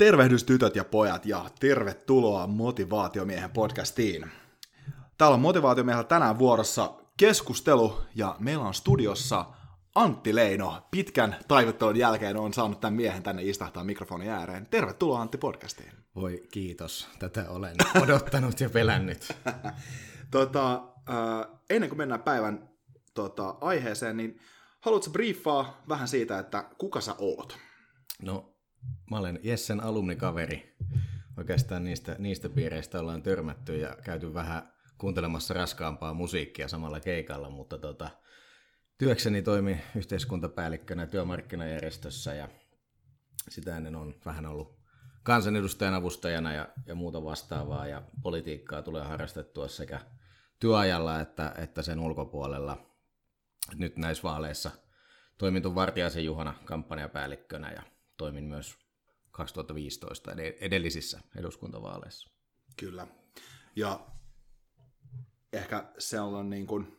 Tervehdys tytöt ja pojat ja tervetuloa Motivaatiomiehen podcastiin. Täällä on Motivaatiomiehellä tänään vuorossa keskustelu ja meillä on studiossa Antti Leino. Pitkän taivuttelun jälkeen on saanut tämän miehen tänne istahtaa mikrofonin ääreen. Tervetuloa Antti podcastiin. Voi kiitos, tätä olen odottanut ja pelännyt. tota, äh, ennen kuin mennään päivän tota, aiheeseen, niin haluatko briefaa vähän siitä, että kuka sä oot? No Mä olen Jessen alumnikaveri. Oikeastaan niistä, niistä piireistä ollaan törmätty ja käyty vähän kuuntelemassa raskaampaa musiikkia samalla keikalla, mutta tota, työkseni toimi yhteiskuntapäällikkönä työmarkkinajärjestössä ja sitä ennen on vähän ollut kansanedustajan avustajana ja, ja muuta vastaavaa ja politiikkaa tulee harrastettua sekä työajalla että, että sen ulkopuolella. Nyt näissä vaaleissa toimin Vartiaisen Juhana kampanjapäällikkönä ja toimin myös 2015 edellisissä eduskuntavaaleissa. Kyllä. Ja ehkä se on niin kuin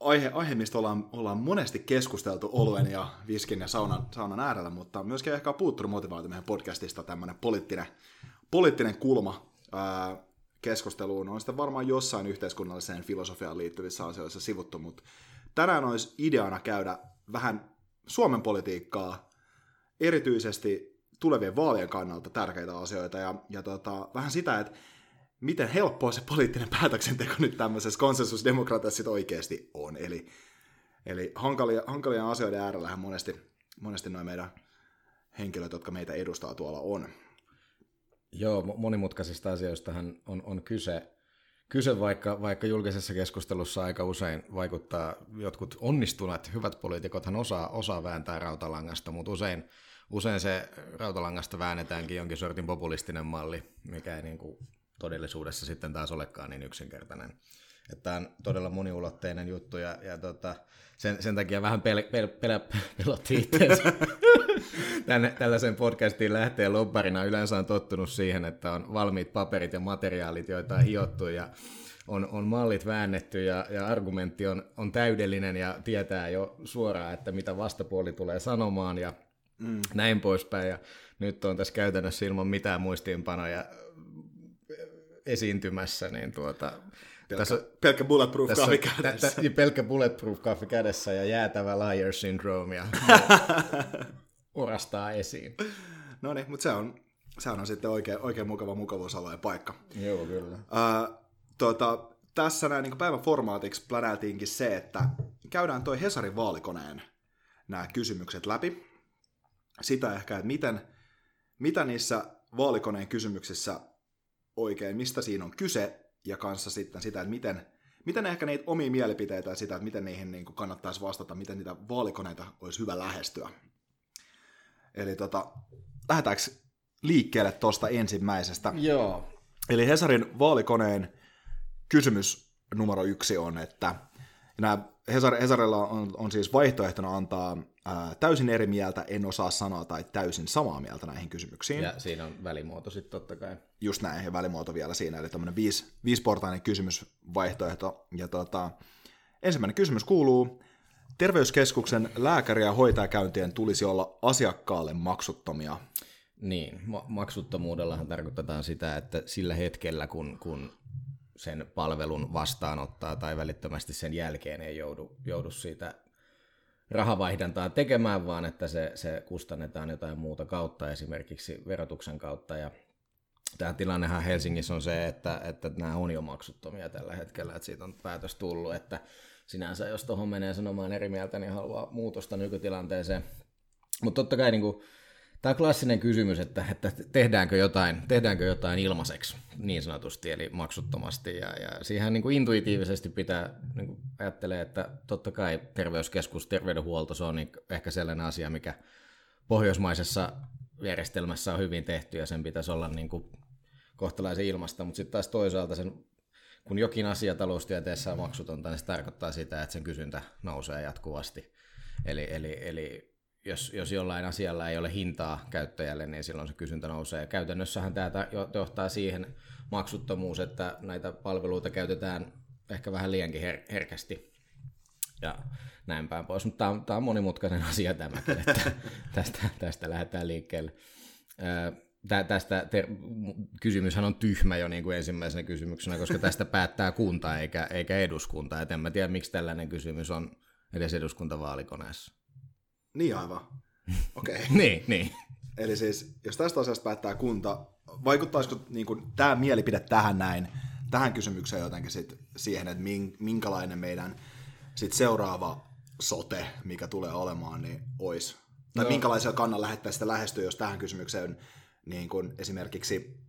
aihe, aihe mistä ollaan, ollaan monesti keskusteltu oluen ja viskin ja saunan, saunan äärellä, mutta myöskin ehkä puuttunut motivaatio meidän podcastista tämmöinen poliittinen, poliittinen kulma ää, keskusteluun. On sitten varmaan jossain yhteiskunnalliseen filosofiaan liittyvissä asioissa sivuttu, mutta tänään olisi ideana käydä vähän Suomen politiikkaa erityisesti tulevien vaalien kannalta tärkeitä asioita ja, ja tota, vähän sitä, että miten helppoa se poliittinen päätöksenteko nyt tämmöisessä konsensusdemokratiassa oikeasti on. Eli, eli hankalia, hankalia asioiden äärellähän monesti, monesti noin meidän henkilöt, jotka meitä edustaa tuolla on. Joo, monimutkaisista asioistahan on, on kyse, kyse vaikka, vaikka julkisessa keskustelussa aika usein vaikuttaa jotkut onnistuneet hyvät poliitikothan osaa, osaa vääntää rautalangasta, mutta usein usein se rautalangasta väännetäänkin jonkin sortin populistinen malli, mikä ei niin kuin todellisuudessa sitten taas olekaan niin yksinkertainen. Että tämä on todella moniulotteinen juttu ja, ja tota, sen, sen takia vähän pel, pel, pel, pelotti itseensä. Tänne, tällaisen podcastiin lähtee lobbarina yleensä on tottunut siihen, että on valmiit paperit ja materiaalit, joita on hiottu ja on, on mallit väännetty ja, ja argumentti on, on täydellinen ja tietää jo suoraan, että mitä vastapuoli tulee sanomaan ja mm. näin poispäin. Ja nyt on tässä käytännössä ilman mitään muistiinpanoja esiintymässä, niin tuota, Pelkkä, tässä, pelkkä bulletproof tässä, kahvi kädessä. Tä, pelkkä bulletproof kahvi kädessä ja jäätävä liar syndrome ja orastaa esiin. No niin, mutta se on, se on sitten oikein, oikein mukava mukavuusalue ja paikka. Joo, kyllä. Uh, tuota, tässä näin niin päivän formaatiksi plänäiltiinkin se, että käydään toi Hesarin vaalikoneen nämä kysymykset läpi sitä ehkä, että miten, mitä niissä vaalikoneen kysymyksissä oikein, mistä siinä on kyse, ja kanssa sitten sitä, että miten, miten ehkä niitä omia mielipiteitä ja sitä, että miten niihin niin kannattaisi vastata, miten niitä vaalikoneita olisi hyvä lähestyä. Eli tota, lähdetäänkö liikkeelle tuosta ensimmäisestä? Joo. Eli Hesarin vaalikoneen kysymys numero yksi on, että nämä Hesar, Hesarilla on, on siis vaihtoehtona antaa ää, täysin eri mieltä, en osaa sanoa tai täysin samaa mieltä näihin kysymyksiin. Ja siinä on välimuoto sitten totta kai. Just näin, ja välimuoto vielä siinä, eli tämmöinen viisi, viisiportainen kysymysvaihtoehto. Ja tota, ensimmäinen kysymys kuuluu, terveyskeskuksen lääkäri- ja hoitajakäyntien tulisi olla asiakkaalle maksuttomia. Niin, ma- maksuttomuudellahan tarkoitetaan sitä, että sillä hetkellä, kun, kun sen palvelun vastaanottaa tai välittömästi sen jälkeen ei joudu, joudu siitä rahavaihdantaa tekemään, vaan että se, se kustannetaan jotain muuta kautta, esimerkiksi verotuksen kautta. Ja tämä tilannehan Helsingissä on se, että, että nämä on jo maksuttomia tällä hetkellä, että siitä on päätös tullut, että sinänsä jos tuohon menee sanomaan eri mieltä, niin haluaa muutosta nykytilanteeseen. Mutta totta kai niin kuin, Tämä on klassinen kysymys, että, että tehdäänkö, jotain, tehdäänkö jotain ilmaiseksi niin sanotusti, eli maksuttomasti. Ja, ja siihen niin kuin intuitiivisesti pitää niin kuin ajattelee, että totta kai terveyskeskus, terveydenhuolto, se on niin ehkä sellainen asia, mikä pohjoismaisessa järjestelmässä on hyvin tehty ja sen pitäisi olla niin kuin kohtalaisen ilmasta, mutta sitten taas toisaalta sen, kun jokin asia taloustieteessä on maksutonta, niin se tarkoittaa sitä, että sen kysyntä nousee jatkuvasti. Eli, eli, eli jos, jos jollain asialla ei ole hintaa käyttäjälle, niin silloin se kysyntä nousee. Käytännössähän tämä johtaa siihen maksuttomuus, että näitä palveluita käytetään ehkä vähän liiankin her- herkästi ja näin päin pois. Mutta tämä on, tämä on monimutkainen asia tämä, että tästä, tästä lähdetään liikkeelle. Tä, tästä ter- kysymyshän on tyhmä jo niin kuin ensimmäisenä kysymyksenä, koska tästä päättää kunta eikä, eikä eduskunta. Et en mä tiedä, miksi tällainen kysymys on edes eduskuntavaalikoneessa. Niin aivan. Okei. Okay. niin, niin. Eli siis, jos tästä asiasta päättää kunta, vaikuttaisiko niin kuin, tämä mielipide tähän näin, tähän kysymykseen jotenkin sit siihen, että minkälainen meidän sit seuraava sote, mikä tulee olemaan, niin olisi? Tai no. minkälaisella kannan lähettäisiin sitä lähestyä, jos tähän kysymykseen niin kuin esimerkiksi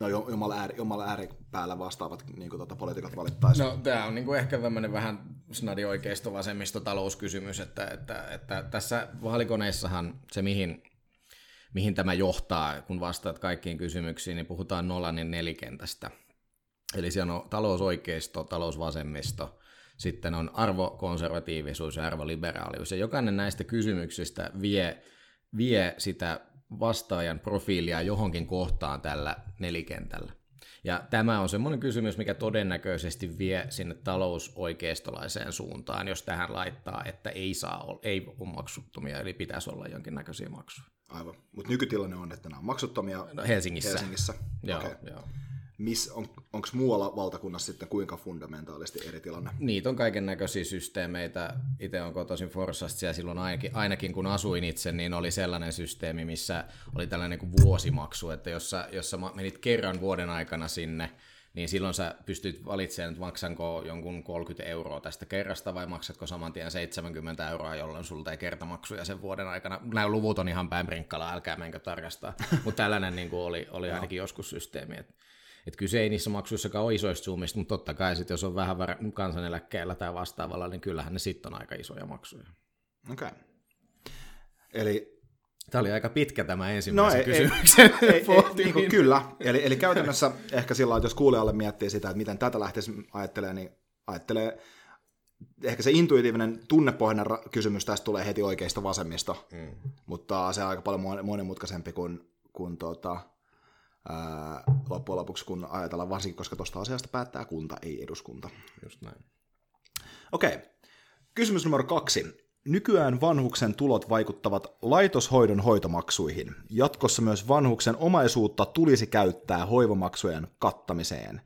no jomalla, ääri, jomalla ääripäällä vastaavat niin kuin, tuota, poliitikot valittaisiin. No tämä on niin kuin ehkä tämmöinen vähän snadi oikeisto vasemmisto talouskysymys, että, että, että tässä vaalikoneissahan se mihin, mihin tämä johtaa, kun vastaat kaikkiin kysymyksiin, niin puhutaan Nolanin nelikentästä. Eli siellä on talousoikeisto, talousvasemmisto, sitten on arvokonservatiivisuus ja arvoliberaalius. Ja jokainen näistä kysymyksistä vie, vie sitä vastaajan profiilia johonkin kohtaan tällä nelikentällä. Ja tämä on semmoinen kysymys, mikä todennäköisesti vie sinne talousoikeistolaiseen suuntaan, jos tähän laittaa, että ei saa olla, ei ole maksuttomia, eli pitäisi olla jonkinnäköisiä maksuja. Aivan, mutta nykytilanne on, että nämä on maksuttomia no, Helsingissä. Helsingissä. Joo, okay. joo miss, on, onko muualla valtakunnassa sitten kuinka fundamentaalisti eri tilanne? Niitä on kaiken näköisiä systeemeitä. Itse on kotoisin Forssasta ja silloin ainakin, ainakin kun asuin itse, niin oli sellainen systeemi, missä oli tällainen kuin vuosimaksu, että jos sä, jos sä menit kerran vuoden aikana sinne, niin silloin sä pystyt valitsemaan, että maksanko jonkun 30 euroa tästä kerrasta vai maksatko saman tien 70 euroa, jolloin sulta ei kertamaksuja sen vuoden aikana. Nämä luvut on ihan päin brinkkala, älkää menkö tarkastaa. Mutta tällainen niin kuin oli, oli ainakin joskus systeemi. Että että kyse ei niissä maksuissakaan ole isoista summista, mutta totta kai sit, jos on vähän kansaneläkkeellä tai vastaavalla, niin kyllähän ne sitten on aika isoja maksuja. Okei. Okay. Eli Tämä oli aika pitkä tämä ensimmäisen no, kysymyksen ei, ei, ei, niin kuin, Kyllä, eli, eli käytännössä ehkä sillä että jos kuulijalle miettii sitä, että miten tätä lähtisi ajattelemaan, niin ajattelee, ehkä se intuitiivinen tunnepohjainen kysymys tästä tulee heti oikeista vasemmista, mm. mutta se on aika paljon monimutkaisempi kuin, kuin tuota, ää, loppujen lopuksi, kun ajatellaan varsinkin, koska tuosta asiasta päättää kunta, ei eduskunta. Just näin. Okei. Okay. Kysymys numero kaksi. Nykyään vanhuksen tulot vaikuttavat laitoshoidon hoitomaksuihin. Jatkossa myös vanhuksen omaisuutta tulisi käyttää hoivamaksujen kattamiseen.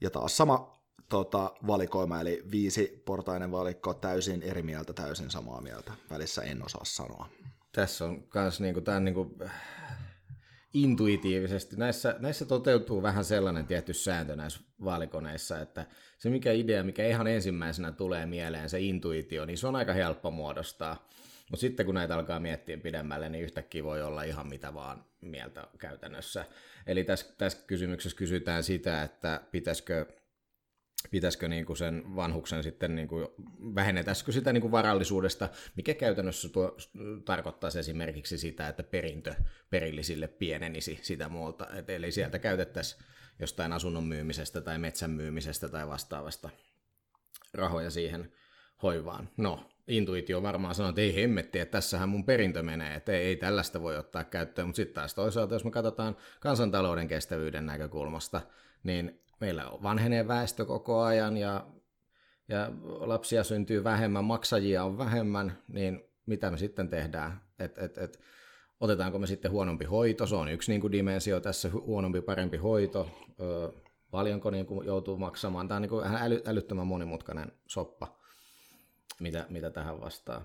Ja taas sama tota, valikoima, eli viisi portainen valikko, täysin eri mieltä, täysin samaa mieltä. Välissä en osaa sanoa. Tässä on myös niinku, tämä niinku, intuitiivisesti. Näissä, näissä toteutuu vähän sellainen tietty sääntö näissä vaalikoneissa, että se mikä idea, mikä ihan ensimmäisenä tulee mieleen, se intuitio, niin se on aika helppo muodostaa. Mutta sitten kun näitä alkaa miettiä pidemmälle, niin yhtäkkiä voi olla ihan mitä vaan mieltä käytännössä. Eli tässä, tässä kysymyksessä kysytään sitä, että pitäisikö pitäisikö niin kuin sen vanhuksen sitten, niin kuin, vähennetäisikö sitä niin kuin varallisuudesta, mikä käytännössä tuo, tarkoittaisi esimerkiksi sitä, että perintö perillisille pienenisi sitä muuta. Et, eli sieltä käytettäisiin jostain asunnon myymisestä tai metsän myymisestä tai vastaavasta rahoja siihen hoivaan. No, intuitio varmaan sanoo, että ei hemmetti, että tässähän mun perintö menee, että ei, ei tällaista voi ottaa käyttöön, mutta sitten taas toisaalta, jos me katsotaan kansantalouden kestävyyden näkökulmasta, niin meillä vanhenee väestö koko ajan ja ja lapsia syntyy vähemmän, maksajia on vähemmän, niin mitä me sitten tehdään? Et, et, et, otetaanko me sitten huonompi hoito? Se on yksi niin kuin dimensio tässä, huonompi, parempi hoito. Öö, paljonko niin kuin joutuu maksamaan? Tämä on niin kuin äly, älyttömän monimutkainen soppa, mitä, mitä tähän vastaa.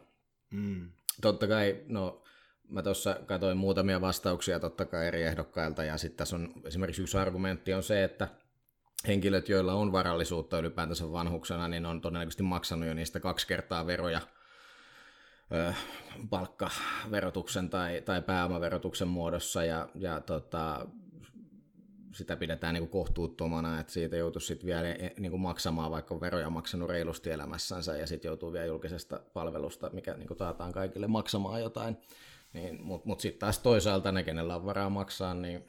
Mm. Totta kai, no mä tuossa katsoin muutamia vastauksia totta kai eri ehdokkailta, ja sitten tässä on esimerkiksi yksi argumentti on se, että henkilöt, joilla on varallisuutta ylipäätänsä vanhuksena, niin on todennäköisesti maksanut jo niistä kaksi kertaa veroja palkkaverotuksen tai, tai pääomaverotuksen muodossa, ja, ja tota, sitä pidetään niin kuin kohtuuttomana, että siitä joutuisi sitten vielä e, niin kuin maksamaan, vaikka on veroja maksanut reilusti elämässänsä, ja sitten joutuu vielä julkisesta palvelusta, mikä niin kuin taataan kaikille maksamaan jotain. Niin, Mutta mut sitten taas toisaalta ne, kenellä on varaa maksaa, niin...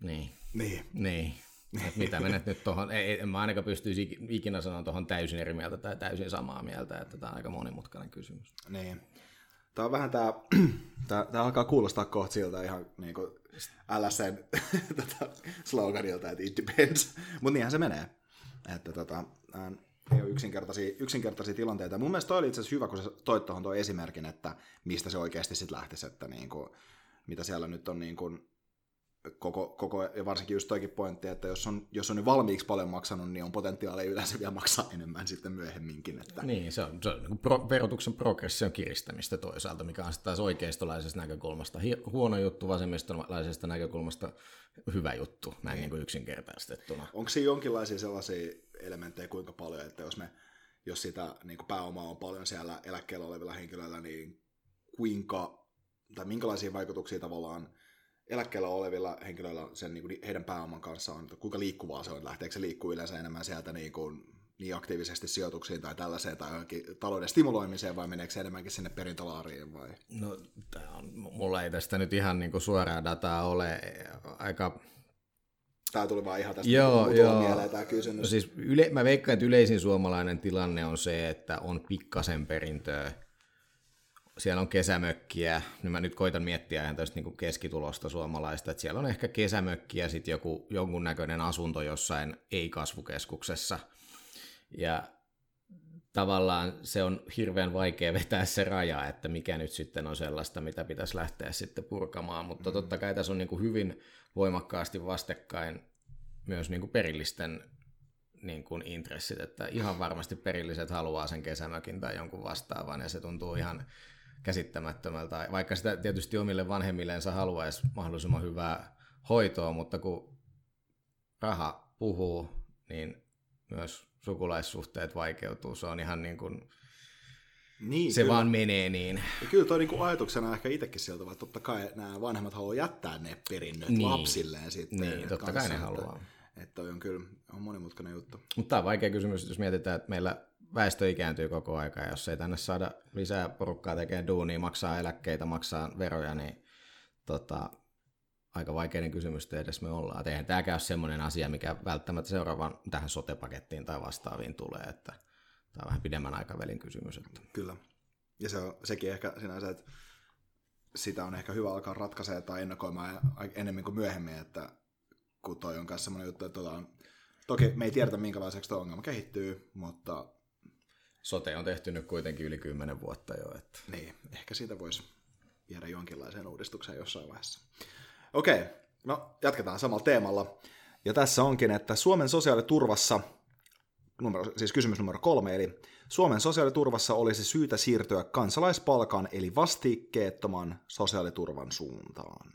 Niin. Niin. niin. Et mitä menet nyt tuohon, en mä ainakaan pystyisi ikinä sanoa tuohon täysin eri mieltä tai täysin samaa mieltä, että tämä on aika monimutkainen kysymys. Niin. Tämä on vähän tämä, tämä, tämä alkaa kuulostaa kohta siltä ihan niin kuin LSN tätä sloganilta, että it depends, mutta niinhän se menee. Että tota, ei ole yksinkertaisia, yksinkertaisia tilanteita. Mun mielestä toi oli itse asiassa hyvä, kun sä toit tuohon tuo esimerkin, että mistä se oikeasti sitten lähtisi, että niin kuin, mitä siellä nyt on niin kuin, koko, koko, ja varsinkin just toikin pointti, että jos on, jos on nyt valmiiksi paljon maksanut, niin on potentiaalia yleensä vielä maksaa enemmän sitten myöhemminkin. Että... Niin, se on, se on niin pro, verotuksen progression kiristämistä toisaalta, mikä on sitten taas oikeistolaisesta näkökulmasta huono juttu, vasemmistolaisesta näkökulmasta hyvä juttu, näin niin. Niin kuin yksinkertaistettuna. Onko siinä jonkinlaisia sellaisia elementtejä kuinka paljon, että jos, me, jos sitä niin kuin pääomaa on paljon siellä eläkkeellä olevilla henkilöillä, niin kuinka, tai minkälaisia vaikutuksia tavallaan eläkkeellä olevilla henkilöillä sen, niin kuin heidän pääoman kanssa on, että kuinka liikkuvaa se on, lähteekö se liikkuu yleensä enemmän sieltä niin, kuin, niin aktiivisesti sijoituksiin tai tällaiseen tai johonkin talouden stimuloimiseen vai meneekö se enemmänkin sinne perintölaariin vai? No, on, mulla ei tästä nyt ihan niin kuin suoraa dataa ole. Aika Tämä tuli vaan ihan tästä joo, joo. mieleen tämä kysymys. No siis yle, mä veikkaan, että yleisin suomalainen tilanne on se, että on pikkasen perintöä siellä on kesämökkiä, niin mä nyt koitan miettiä ihan tästä niin keskitulosta suomalaista, että siellä on ehkä kesämökki ja sitten joku, jonkunnäköinen asunto jossain ei-kasvukeskuksessa. Ja tavallaan se on hirveän vaikea vetää se raja, että mikä nyt sitten on sellaista, mitä pitäisi lähteä sitten purkamaan, mutta mm. totta kai tässä on niin kuin hyvin voimakkaasti vastekkain myös niin kuin perillisten niin kuin intressit, että ihan varmasti perilliset haluaa sen kesämökin tai jonkun vastaavan, ja se tuntuu ihan käsittämättömältä, vaikka sitä tietysti omille vanhemmilleensa haluaisi mahdollisimman hyvää hoitoa, mutta kun raha puhuu, niin myös sukulaissuhteet vaikeutuu. Se on ihan niin kuin, niin, se kyllä. vaan menee niin. Ja kyllä toi niinku ajatuksena ehkä itsekin sieltä, että totta kai nämä vanhemmat haluaa jättää ne perinnöt niin. lapsilleen sitten. Niin, totta kanssa, kai ne haluaa. Että toi on kyllä on monimutkainen juttu. Mutta tämä on vaikea kysymys, jos mietitään, että meillä väestö ikääntyy koko aika, ja jos ei tänne saada lisää porukkaa tekemään duunia, maksaa eläkkeitä, maksaa veroja, niin tota, aika vaikeinen kysymys edes me ollaan. eihän tämäkään ole semmoinen asia, mikä välttämättä seuraavan tähän sotepakettiin tai vastaaviin tulee, että tämä on vähän pidemmän aikavälin kysymys. Että. Kyllä. Ja se on sekin ehkä sinänsä, että sitä on ehkä hyvä alkaa ratkaisemaan tai ennakoimaan enemmän kuin myöhemmin, että kun toi on myös semmoinen juttu, että on, toki me ei tiedetä minkälaiseksi tuo ongelma kehittyy, mutta sote on tehty nyt kuitenkin yli kymmenen vuotta jo. Että... Niin, ehkä siitä voisi viedä jonkinlaiseen uudistukseen jossain vaiheessa. Okei, no jatketaan samalla teemalla. Ja tässä onkin, että Suomen sosiaaliturvassa, numero, siis kysymys numero kolme, eli Suomen sosiaaliturvassa olisi syytä siirtyä kansalaispalkan eli vastikkeettoman sosiaaliturvan suuntaan.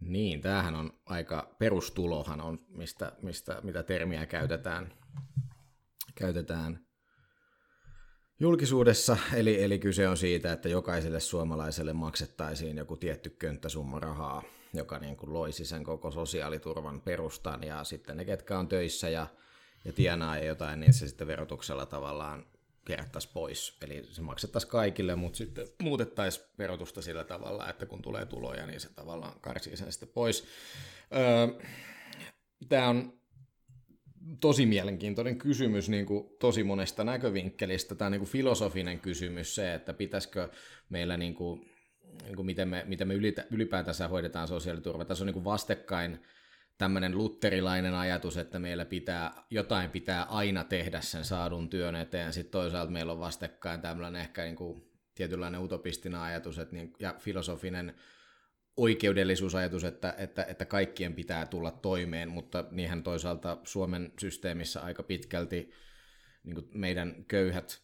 Niin, tämähän on aika, perustulohan on, mistä, mistä, mitä termiä käytetään, käytetään julkisuudessa, eli, eli kyse on siitä, että jokaiselle suomalaiselle maksettaisiin joku tietty könttäsumma rahaa, joka niin kuin loisi sen koko sosiaaliturvan perustan, ja sitten ne, ketkä on töissä ja, ja tienaa jotain, niin se sitten verotuksella tavallaan kerättäisiin pois. Eli se maksettaisiin kaikille, mutta sitten muutettaisiin verotusta sillä tavalla, että kun tulee tuloja, niin se tavallaan karsii sen sitten pois. Öö, Tämä on tosi mielenkiintoinen kysymys niin kuin tosi monesta näkövinkkelistä. Tämä niin kuin filosofinen kysymys se, että pitäisikö meillä, niin kuin, niin kuin miten me, miten me ylipäätänsä hoidetaan sosiaaliturva. Tässä on niin kuin vastekkain tämmöinen lutterilainen ajatus, että meillä pitää, jotain pitää aina tehdä sen saadun työn eteen. Sitten toisaalta meillä on vastakkain tämmöinen ehkä niin kuin tietynlainen utopistinen ajatus että niin, ja filosofinen oikeudellisuusajatus, että, että, että kaikkien pitää tulla toimeen, mutta niinhän toisaalta Suomen systeemissä aika pitkälti niin meidän köyhät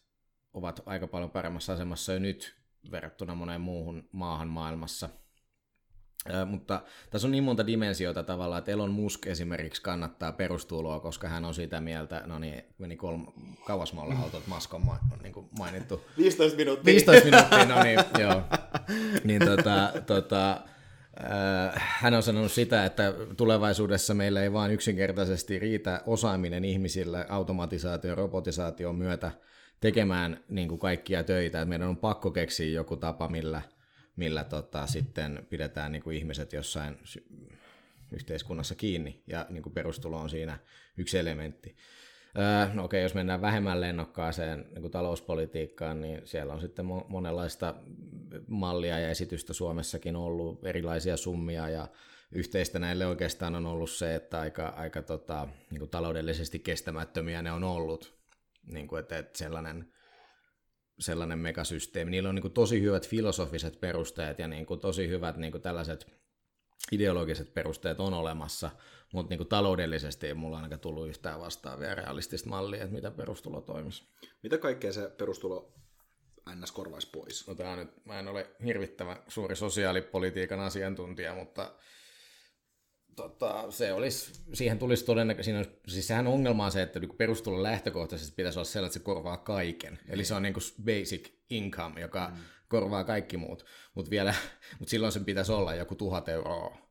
ovat aika paljon paremmassa asemassa jo nyt verrattuna moneen muuhun maahan maailmassa – mutta tässä on niin monta dimensiota tavallaan, että Elon Musk esimerkiksi kannattaa perustuloa, koska hän on sitä mieltä, no niin, meni kolme, kauas me ollaan oltu, Musk on niin kuin mainittu. 15 minuuttia. 15 minuuttia, no niin, joo. Niin tota, tota, hän on sanonut sitä, että tulevaisuudessa meillä ei vaan yksinkertaisesti riitä osaaminen ihmisille automatisaatio ja robotisaation myötä tekemään niin kuin kaikkia töitä. Että meidän on pakko keksiä joku tapa, millä – millä tota, sitten pidetään niin kuin ihmiset jossain yhteiskunnassa kiinni, ja niin kuin perustulo on siinä yksi elementti. Öö, no okei, jos mennään vähemmän lennokkaaseen niin kuin talouspolitiikkaan, niin siellä on sitten monenlaista mallia ja esitystä Suomessakin ollut, erilaisia summia, ja yhteistä näille oikeastaan on ollut se, että aika, aika tota, niin kuin taloudellisesti kestämättömiä ne on ollut, niin kuin, että, että sellainen sellainen megasysteemi. Niillä on niin kuin tosi hyvät filosofiset perusteet ja niin kuin tosi hyvät niin kuin tällaiset ideologiset perusteet on olemassa, mutta niin kuin taloudellisesti ei mulla ainakaan tullut yhtään vastaavia realistista mallia, että mitä perustulo toimisi. Mitä kaikkea se perustulo ns. korvaisi pois? No tämä nyt, mä en ole hirvittävän suuri sosiaalipolitiikan asiantuntija, mutta tota, se olisi, siihen tulisi todennäköisesti, siis sehän ongelma on se, että niinku perustulon lähtökohtaisesti pitäisi olla sellainen, että se korvaa kaiken. Eli se on niin kuin basic income, joka mm. korvaa kaikki muut. Mutta vielä, mut silloin sen pitäisi olla joku tuhat euroa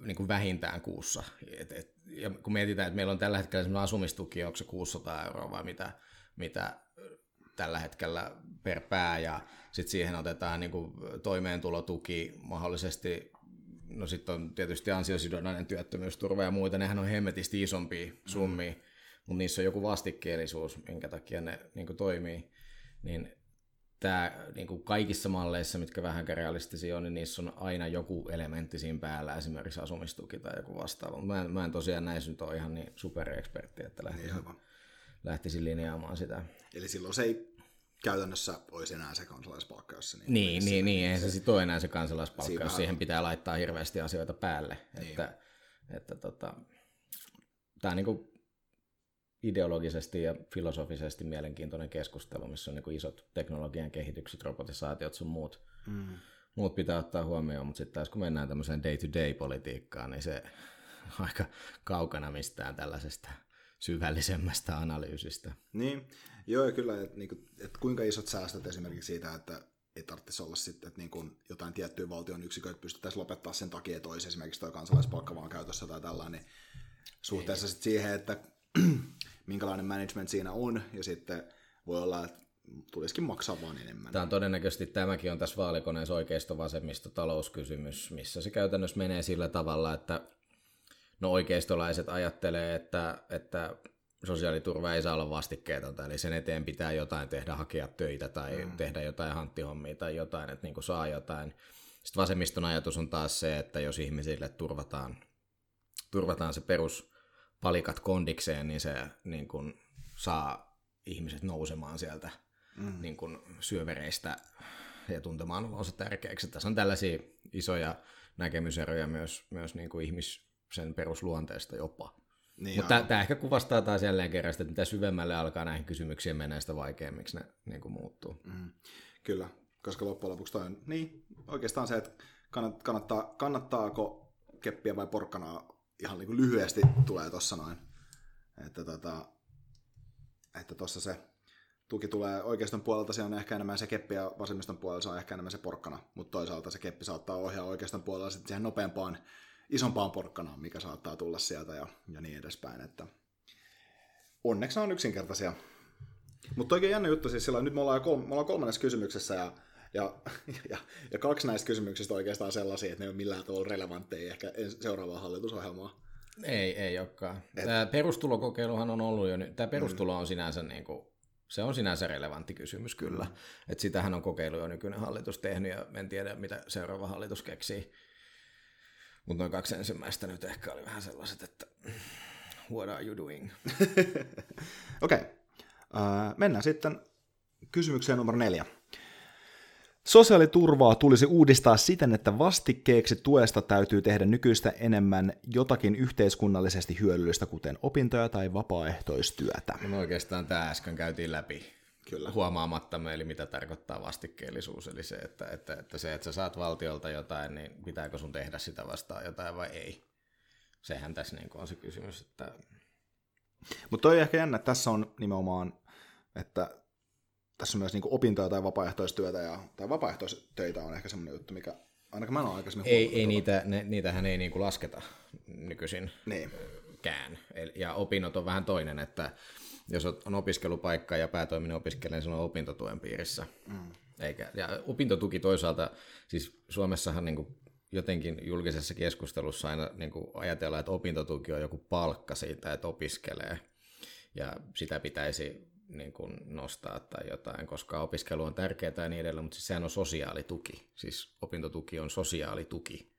niin kuin vähintään kuussa. Et, et, ja kun mietitään, että meillä on tällä hetkellä sellainen asumistuki, onko se 600 euroa vai mitä, mitä tällä hetkellä per pää, ja sitten siihen otetaan niin kuin toimeentulotuki mahdollisesti no sitten on tietysti ansiosidonnainen työttömyysturva ja muita, nehän on hemmetisti isompia summia, mm. mutta niissä on joku vastikkeellisuus, minkä takia ne niin toimii. Niin tämä niin kaikissa malleissa, mitkä vähän realistisia on, niin niissä on aina joku elementti siinä päällä, esimerkiksi asumistuki tai joku vastaava. Mä en, mä en tosiaan näissä nyt ole ihan niin superekspertti, että lähtisin, niin lähtisin linjaamaan sitä. Eli silloin se ei käytännössä olisi enää se kansalaispalkka, jos se niin Niin, niin, niin, ei se sitten ole enää se kansalaispalkka, Siinä jos siihen pitää laittaa hirveästi asioita päälle. Niin. Että, että tota, tämä on niin ideologisesti ja filosofisesti mielenkiintoinen keskustelu, missä on niin isot teknologian kehitykset, robotisaatiot sun muut, mm. muut pitää ottaa huomioon, mutta sitten taas kun mennään tämmöiseen day-to-day-politiikkaan, niin se on aika kaukana mistään tällaisesta syvällisemmästä analyysistä. Niin, joo kyllä, että, niinku, että kuinka isot säästöt esimerkiksi siitä, että ei tarvitsisi olla sitten, että niin kuin jotain tiettyä valtion yksiköitä pystyttäisiin lopettaa sen takia, että olisi esimerkiksi tuo kansalaispalkka vaan käytössä tai tällainen, niin suhteessa sitten siihen, että minkälainen management siinä on, ja sitten voi olla, että tulisikin maksaa vaan enemmän. Tämä on todennäköisesti tämäkin on tässä vaalikoneessa oikeisto vasemmisto talouskysymys, missä se käytännössä menee sillä tavalla, että no oikeistolaiset ajattelee, että, että sosiaaliturva ei saa olla vastikkeetonta, eli sen eteen pitää jotain tehdä, hakea töitä tai mm. tehdä jotain hanttihommia tai jotain, että niin kuin saa jotain. Sitten vasemmiston ajatus on taas se, että jos ihmisille turvataan, turvataan se peruspalikat kondikseen, niin se niin kuin saa ihmiset nousemaan sieltä mm. niin kuin syövereistä ja tuntemaan olonsa tärkeäksi. Tässä on tällaisia isoja näkemyseroja myös, myös niin kuin ihmis, sen perusluonteesta jopa. Niin Mutta tämä ehkä kuvastaa taas jälleen kerran sitä, että mitä syvemmälle alkaa näihin kysymyksiin mennä, sitä vaikeammiksi ne niin kuin muuttuu. Mm, kyllä, koska loppujen lopuksi toi on niin, oikeastaan se, että kannattaa, kannattaako keppiä vai porkkanaa ihan niin kuin lyhyesti tulee tuossa noin. Että tota, että se tuki tulee oikeiston puolelta, se on ehkä enemmän se keppi ja vasemmiston puolella se on ehkä enemmän se porkkana, mutta toisaalta se keppi saattaa ohjaa oikeiston puolella sitten siihen nopeampaan isompaan porkkanaan, mikä saattaa tulla sieltä ja, ja niin edespäin. Että onneksi on yksinkertaisia. Mutta oikein jännä juttu, siis sillä nyt me ollaan, kolm, me ollaan kolmannessa kysymyksessä ja, ja, ja, ja kaksi näistä kysymyksistä oikeastaan sellaisia, että ne ei ole millään tavalla relevantteja ehkä seuraavaa hallitusohjelmaa. Ei, ei olekaan. Et... Tämä perustulokokeiluhan on ollut jo nyt. Tämä perustulo on sinänsä niin kuin, se on sinänsä relevantti kysymys kyllä. Mm. Että sitähän on kokeilu jo nykyinen hallitus tehnyt ja en tiedä mitä seuraava hallitus keksii. Mutta noin kaksi ensimmäistä nyt ehkä oli vähän sellaiset, että what are you doing? Okei. Okay. Uh, mennään sitten kysymykseen numero neljä. Sosiaaliturvaa tulisi uudistaa siten, että vastikkeeksi tuesta täytyy tehdä nykyistä enemmän jotakin yhteiskunnallisesti hyödyllistä, kuten opintoja tai vapaaehtoistyötä. No oikeastaan tämä äsken käytiin läpi Kyllä. huomaamatta eli mitä tarkoittaa vastikkeellisuus. Eli se, että, että, että se, että sä saat valtiolta jotain, niin pitääkö sun tehdä sitä vastaan jotain vai ei. Sehän tässä niin on se kysymys. Että... Mutta toi ehkä jännä, että tässä on nimenomaan, että tässä on myös niin opintoja tai vapaaehtoistyötä, ja, tai vapaaehtoistöitä on ehkä semmoinen juttu, mikä ainakaan mä en ole aikaisemmin Ei, ei niitä, ne, niitähän ei niin kuin lasketa nykyisin niin. kään. Ja opinnot on vähän toinen, että jos on opiskelupaikka ja päätoiminen opiskelija, niin se on opintotuen piirissä. Mm. Eikä, ja opintotuki toisaalta, siis Suomessahan niin kuin jotenkin julkisessa keskustelussa aina niin kuin ajatellaan, että opintotuki on joku palkka siitä, että opiskelee. Ja sitä pitäisi niin kuin nostaa tai jotain, koska opiskelu on tärkeää ja niin edelleen, mutta siis sehän on sosiaalituki. Siis opintotuki on sosiaalituki.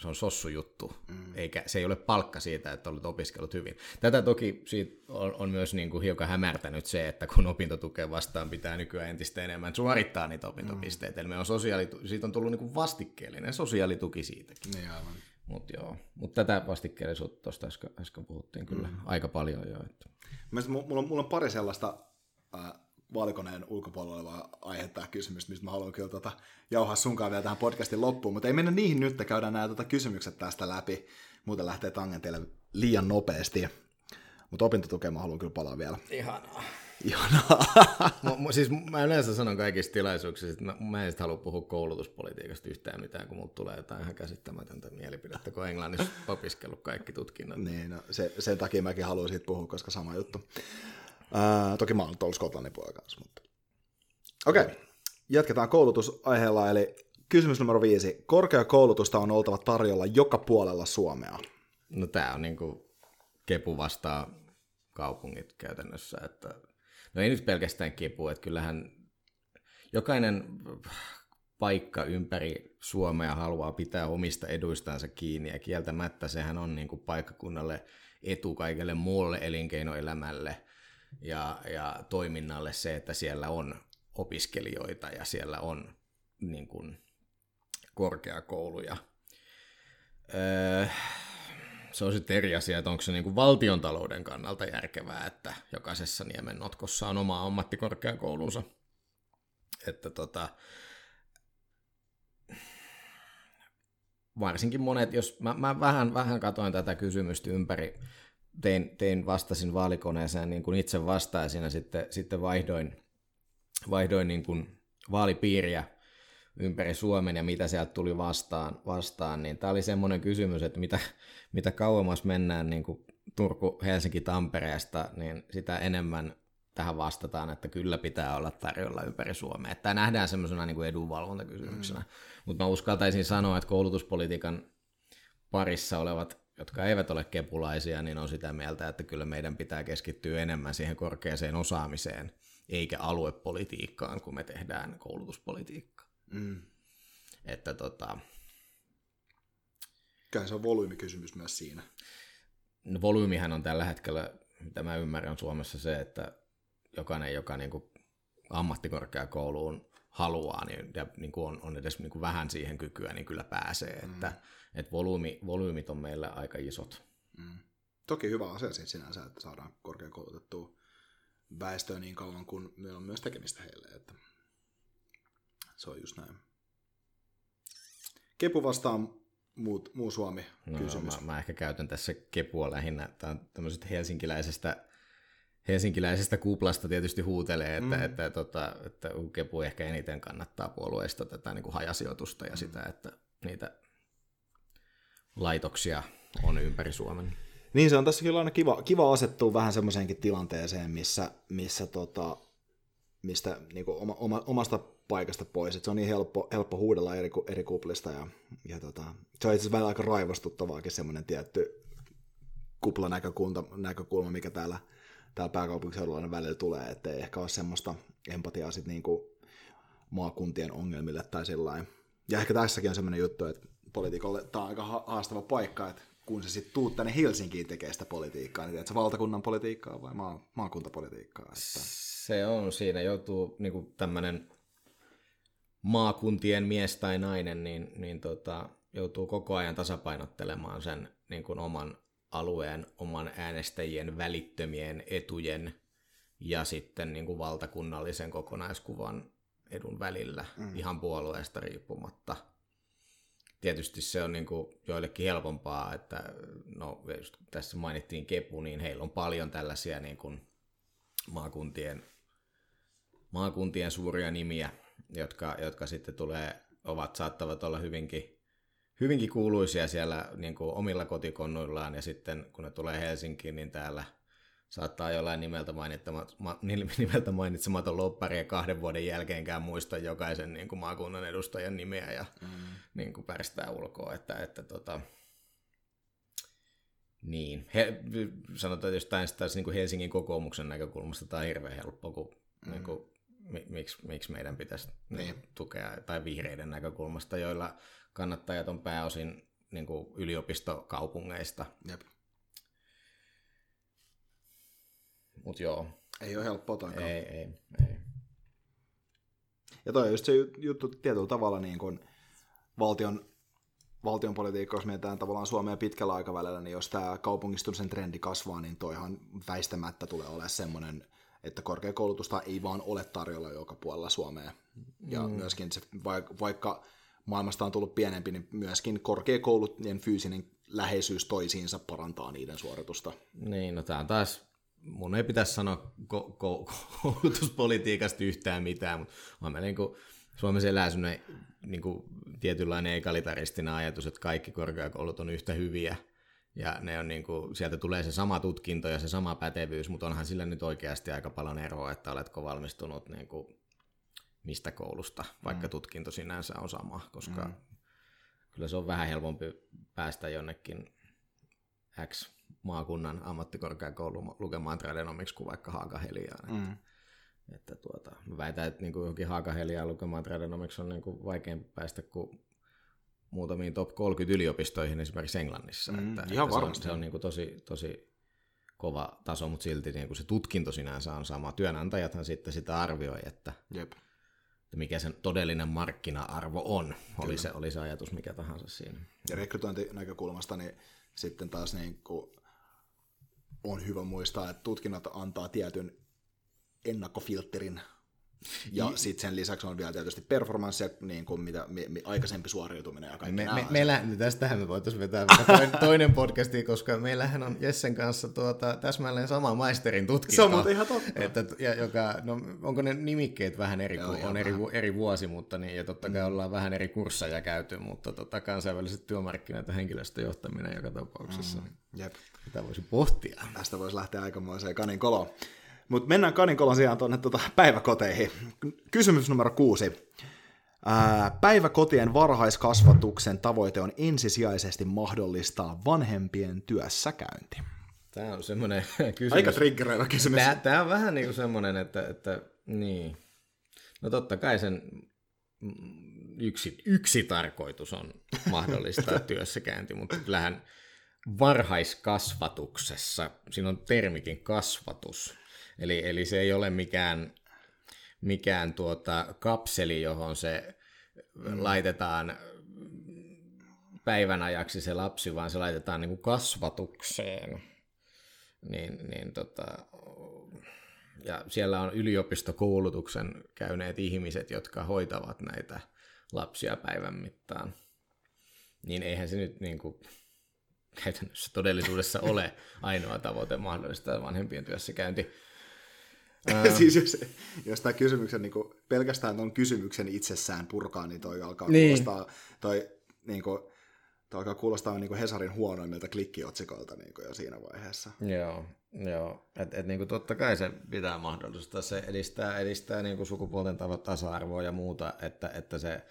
Se on sossu juttu, mm. eikä se ei ole palkka siitä, että olet opiskellut hyvin. Tätä toki siitä on, on myös niin kuin hiukan hämärtänyt se, että kun opintotukeen vastaan pitää nykyään entistä enemmän suorittaa niitä opintopisteitä. Mm. Eli on sosiaali, siitä on tullut niin kuin vastikkeellinen sosiaalituki siitäkin. Niin aivan. Mutta joo, mutta tätä vastikkeellisuutta tuosta äsken, äsken puhuttiin kyllä mm. aika paljon jo. Että. Mulla, on, mulla on pari sellaista äh, vaalikoneen ulkopuolella olevaa aihetta ja kysymystä, mistä mä haluan kyllä tota, jauhaa sunkaan vielä tähän podcastin loppuun, mutta ei mennä niihin nyt, käydään nämä tota, kysymykset tästä läpi, muuten lähtee tangenteille liian nopeasti. Mutta opintotukeen mä haluan kyllä palaa vielä. Ihanaa. Ihanaa. mä, siis mä yleensä sanon kaikissa tilaisuuksissa, että mä, mä en sitten halua puhua koulutuspolitiikasta yhtään mitään, kun mulla tulee jotain ihan käsittämätöntä mielipidettä, kun Englannissa opiskellut kaikki tutkinnot. niin, no, se, sen takia mäkin haluan siitä puhua, koska sama juttu. Uh, toki mä oon ollut Skotlannin puolella kanssa, mutta... Okei, okay. jatketaan koulutusaiheella, eli kysymys numero viisi. Korkeakoulutusta on oltava tarjolla joka puolella Suomea. No tää on niinku kepu vastaa kaupungit käytännössä, että no ei nyt pelkästään kepu, että kyllähän jokainen paikka ympäri Suomea haluaa pitää omista eduistansa kiinni ja kieltämättä sehän on niin kuin paikkakunnalle etu kaikelle muulle elinkeinoelämälle ja, ja toiminnalle se, että siellä on opiskelijoita ja siellä on niin kuin korkeakouluja. Öö, se on sitten eri asia, että onko se niin kuin valtion talouden kannalta järkevää, että jokaisessa niemen notkossa on oma ammattikorkeakoulunsa. Että tota, varsinkin monet, jos mä, mä vähän, vähän katoin tätä kysymystä ympäri, tein, tein vastasin vaalikoneeseen niin kuin itse vastaisin ja sitten, sitten vaihdoin, vaihdoin niin kuin vaalipiiriä ympäri Suomen ja mitä sieltä tuli vastaan, vastaan niin tämä oli semmoinen kysymys, että mitä, mitä kauemmas mennään niin kuin Turku, Helsinki, Tampereesta, niin sitä enemmän tähän vastataan, että kyllä pitää olla tarjolla ympäri Suomea. Tämä nähdään semmoisena niin kuin edunvalvontakysymyksenä. Mm. Mutta mä uskaltaisin sanoa, että koulutuspolitiikan parissa olevat, jotka eivät ole kepulaisia, niin on sitä mieltä, että kyllä meidän pitää keskittyä enemmän siihen korkeaseen osaamiseen, eikä aluepolitiikkaan, kun me tehdään koulutuspolitiikkaa. Mm. Että tota... Kyllä se on volyymikysymys myös siinä. No, volyymihän on tällä hetkellä, mitä mä ymmärrän Suomessa se, että jokainen, joka niin kuin ammattikorkeakouluun haluaa niin, ja niin kuin on, on edes niin kuin vähän siihen kykyä, niin kyllä pääsee. Mm. Että, että volyymi, volyymit on meillä aika isot. Mm. Toki hyvä asia siis sinänsä, että saadaan korkeakoulutettua väestöä niin kauan, kun meillä on myös tekemistä heille. Että se on just näin. Kepu vastaan muut, muu Suomi no, kysymys. Mä, mä, ehkä käytän tässä kepua lähinnä. Tämä on tämmöisestä helsinkiläisestä, helsinkiläisestä kuplasta tietysti huutelee, että, mm. että, että, että, että kepu ehkä eniten kannattaa puolueista tätä niin kuin hajasijoitusta ja mm. sitä, että niitä laitoksia on ympäri Suomen. Niin se on tässä kyllä aina kiva, kiva asettua vähän semmoiseenkin tilanteeseen, missä, missä tota, mistä niin oma, oma, omasta paikasta pois, että se on niin helppo, helppo huudella eri, eri kuplista ja, ja tota, se on itse asiassa aika raivostuttavaakin semmoinen tietty kuplanäkökulma, näkökulma, mikä täällä, täällä pääkaupunkiseudulla välillä tulee, että ei ehkä ole semmoista empatiaa sit niin kuin maakuntien ongelmille tai sellainen. Ja ehkä tässäkin on semmoinen juttu, että poliitikolle tämä on aika haastava paikka, että kun se sitten tuut tänne Helsinkiin tekee sitä politiikkaa, niin sä valtakunnan politiikkaa vai maa, maakuntapolitiikkaa? Että... Se on, siinä joutuu niin tämmöinen maakuntien mies tai nainen, niin, niin tota, joutuu koko ajan tasapainottelemaan sen niin kuin oman alueen, oman äänestäjien välittömien etujen ja sitten niin kuin valtakunnallisen kokonaiskuvan edun välillä mm. ihan puolueesta riippumatta. Tietysti se on niin kuin joillekin helpompaa, että no, just tässä mainittiin Kepu, niin heillä on paljon tällaisia niin kuin maakuntien, maakuntien suuria nimiä, jotka, jotka sitten tulee, ovat, saattavat olla hyvinkin, hyvinkin kuuluisia siellä niin kuin omilla kotikonnuillaan, ja sitten kun ne tulee Helsinkiin, niin täällä saattaa jollain nimeltä, ma, nimeltä mainitsematon loppari ja kahden vuoden jälkeenkään muista jokaisen niin kuin maakunnan edustajan nimeä ja mm. niin kuin pärstää ulkoa. Että, että tota, niin. He, sanotaan jostain sitä niin kuin Helsingin kokoomuksen näkökulmasta tämä on hirveän helppo, kun mm. niin kuin, miksi, miksi meidän pitäisi niin. tukea, tai vihreiden näkökulmasta, joilla kannattajat on pääosin niin kuin yliopistokaupungeista. Jep. Mut joo. Ei ole helppoa toikaan. Ei, ei, ei. Ja toi on just se juttu tietyllä tavalla niin kuin valtion, valtion politiikka, jos mietitään tavallaan Suomea pitkällä aikavälillä, niin jos tämä kaupungistumisen trendi kasvaa, niin toihan väistämättä tulee olemaan semmoinen, että korkeakoulutusta ei vaan ole tarjolla joka puolella Suomea. Ja mm. myöskin se, vaikka maailmasta on tullut pienempi, niin myöskin korkeakoulutien fyysinen läheisyys toisiinsa parantaa niiden suoritusta. Niin, no tämä on taas mun ei pitäisi sanoa ko- ko- koulutuspolitiikasta yhtään mitään, mutta on meillä niin kuin, Suomessa elää sellainen niin kuin, tietynlainen egalitaristinen ajatus, että kaikki korkeakoulut on yhtä hyviä, ja ne on niin kuin, sieltä tulee se sama tutkinto ja se sama pätevyys, mutta onhan sillä nyt oikeasti aika paljon eroa, että oletko valmistunut niin kuin, mistä koulusta, vaikka mm. tutkinto sinänsä on sama, koska mm. kyllä se on vähän helpompi päästä jonnekin X maakunnan ammattikorkeakoulu lukemaan tradenomiksi kuin vaikka Haakaheliaan. Mm. Että, että tuota, mä väitän, että niin kuin johonkin Haakaheliaan lukemaan tradenomiksi on niin kuin vaikeampi päästä kuin muutamiin top 30 yliopistoihin esimerkiksi Englannissa. Mm, että, ihan että varmasti. Se on, se on niin kuin tosi, tosi kova taso, mutta silti niin kuin se tutkinto sinänsä on sama. Työnantajathan sitten sitä arvioi, että, Jep. että mikä sen todellinen markkina-arvo on, oli se, oli se ajatus mikä tahansa siinä. Ja rekrytointinäkökulmasta niin sitten taas niin kuin on hyvä muistaa, että tutkinnot antaa tietyn ennakkofilterin ja sitten sen lisäksi on vielä tietysti performanssia, niin kuin mitä mi, mi, aikaisempi suoriutuminen ja kaikki me, me, meillä, tästähän me voitaisiin vetää toinen, toinen podcasti, koska meillähän on Jessen kanssa tuota, täsmälleen sama maisterin tutkinto. Se on muuten ihan totta. Että, ja, joka, no, onko ne nimikkeet vähän eri, Joo, on eri, eri vuosi, mutta niin, ja totta kai mm. ollaan vähän eri kursseja käyty, mutta tota, kansainväliset työmarkkinat ja henkilöstöjohtaminen joka tapauksessa. Mm. Jep. Mitä voisi pohtia. Tästä voisi lähteä aikamoiseen kanin koloon. Mutta mennään Kaninkolon sijaan tuonne tuota päiväkoteihin. Kysymys numero kuusi. Ää, päiväkotien varhaiskasvatuksen tavoite on ensisijaisesti mahdollistaa vanhempien työssäkäynti. Tämä on semmoinen kysymys. Aika triggeröivä kysymys. Tämä, tämä on vähän niin kuin semmoinen, että, että niin. No totta kai sen yksi, yksi tarkoitus on mahdollistaa työssäkäynti, mutta kyllähän varhaiskasvatuksessa, siinä on termikin kasvatus, Eli, eli se ei ole mikään, mikään tuota kapseli, johon se mm. laitetaan päivän ajaksi se lapsi, vaan se laitetaan niin kuin kasvatukseen. Niin, niin tota, ja siellä on yliopistokoulutuksen käyneet ihmiset, jotka hoitavat näitä lapsia päivän mittaan. Niin eihän se nyt niin kuin, käytännössä todellisuudessa ole ainoa tavoite mahdollistaa vanhempien työssäkäynti. siis jos, jos tämä kysymyksen, niin kuin, pelkästään tuon kysymyksen itsessään purkaa, niin toi alkaa niin. kuulostaa, toi, niin kuin, toi alkaa kuulostaa niin kuin Hesarin huonoimmilta klikkiotsikoilta niin kuin jo siinä vaiheessa. Joo, joo. Et, et, niin kuin totta kai se pitää mahdollistaa. Se edistää, edistää niin kuin sukupuolten tasa-arvoa ja muuta, että, että se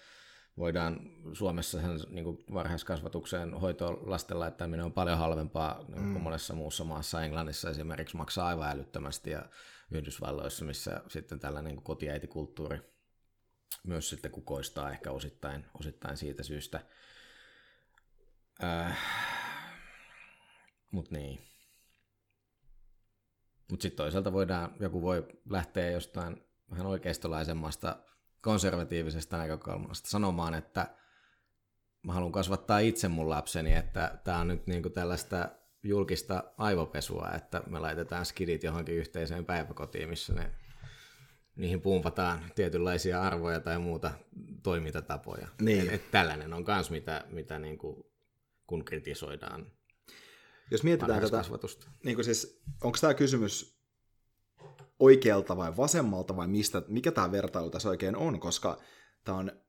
voidaan Suomessa sen niin kuin varhaiskasvatukseen hoitoon lasten laittaminen on paljon halvempaa niin kuin mm. monessa muussa maassa. Englannissa esimerkiksi maksaa aivan älyttömästi ja Yhdysvalloissa, missä sitten tällainen kotiäitikulttuuri myös sitten kukoistaa ehkä osittain, osittain siitä syystä. Äh, mut niin. Mutta sitten toisaalta voidaan, joku voi lähteä jostain vähän oikeistolaisemmasta konservatiivisesta näkökulmasta sanomaan, että mä haluan kasvattaa itse mun lapseni, että tämä on nyt niinku tällaista julkista aivopesua, että me laitetaan skidit johonkin yhteiseen päiväkotiin, missä ne, niihin pumpataan tietynlaisia arvoja tai muuta toimintatapoja. Niin. Et, et tällainen on myös mitä, mitä niinku, kun kritisoidaan Jos mietitään tätä, kasvatusta. niin kuin siis, onko tämä kysymys oikealta vai vasemmalta vai mistä, mikä tämä vertailu tässä oikein on, koska tämä on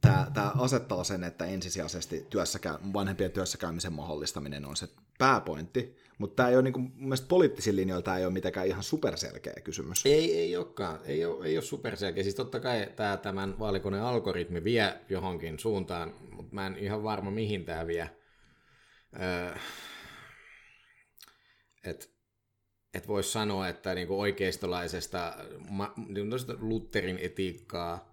Tämä, tämä asettaa sen, että ensisijaisesti työssäkä, vanhempien työssäkäymisen mahdollistaminen on se pääpointti, mutta tämä ei ole, niin kuin, mun mielestä poliittisin linjoilla tämä ei ole mitenkään ihan superselkeä kysymys. Ei, ei olekaan. Ei ole, ei ole superselkeä. Siis totta kai tämä, tämän vaalikoneen algoritmi vie johonkin suuntaan, mutta mä en ihan varma mihin tämä vie. Öö, et, voisi sanoa, että niinku oikeistolaisesta ma, niinku Lutherin etiikkaa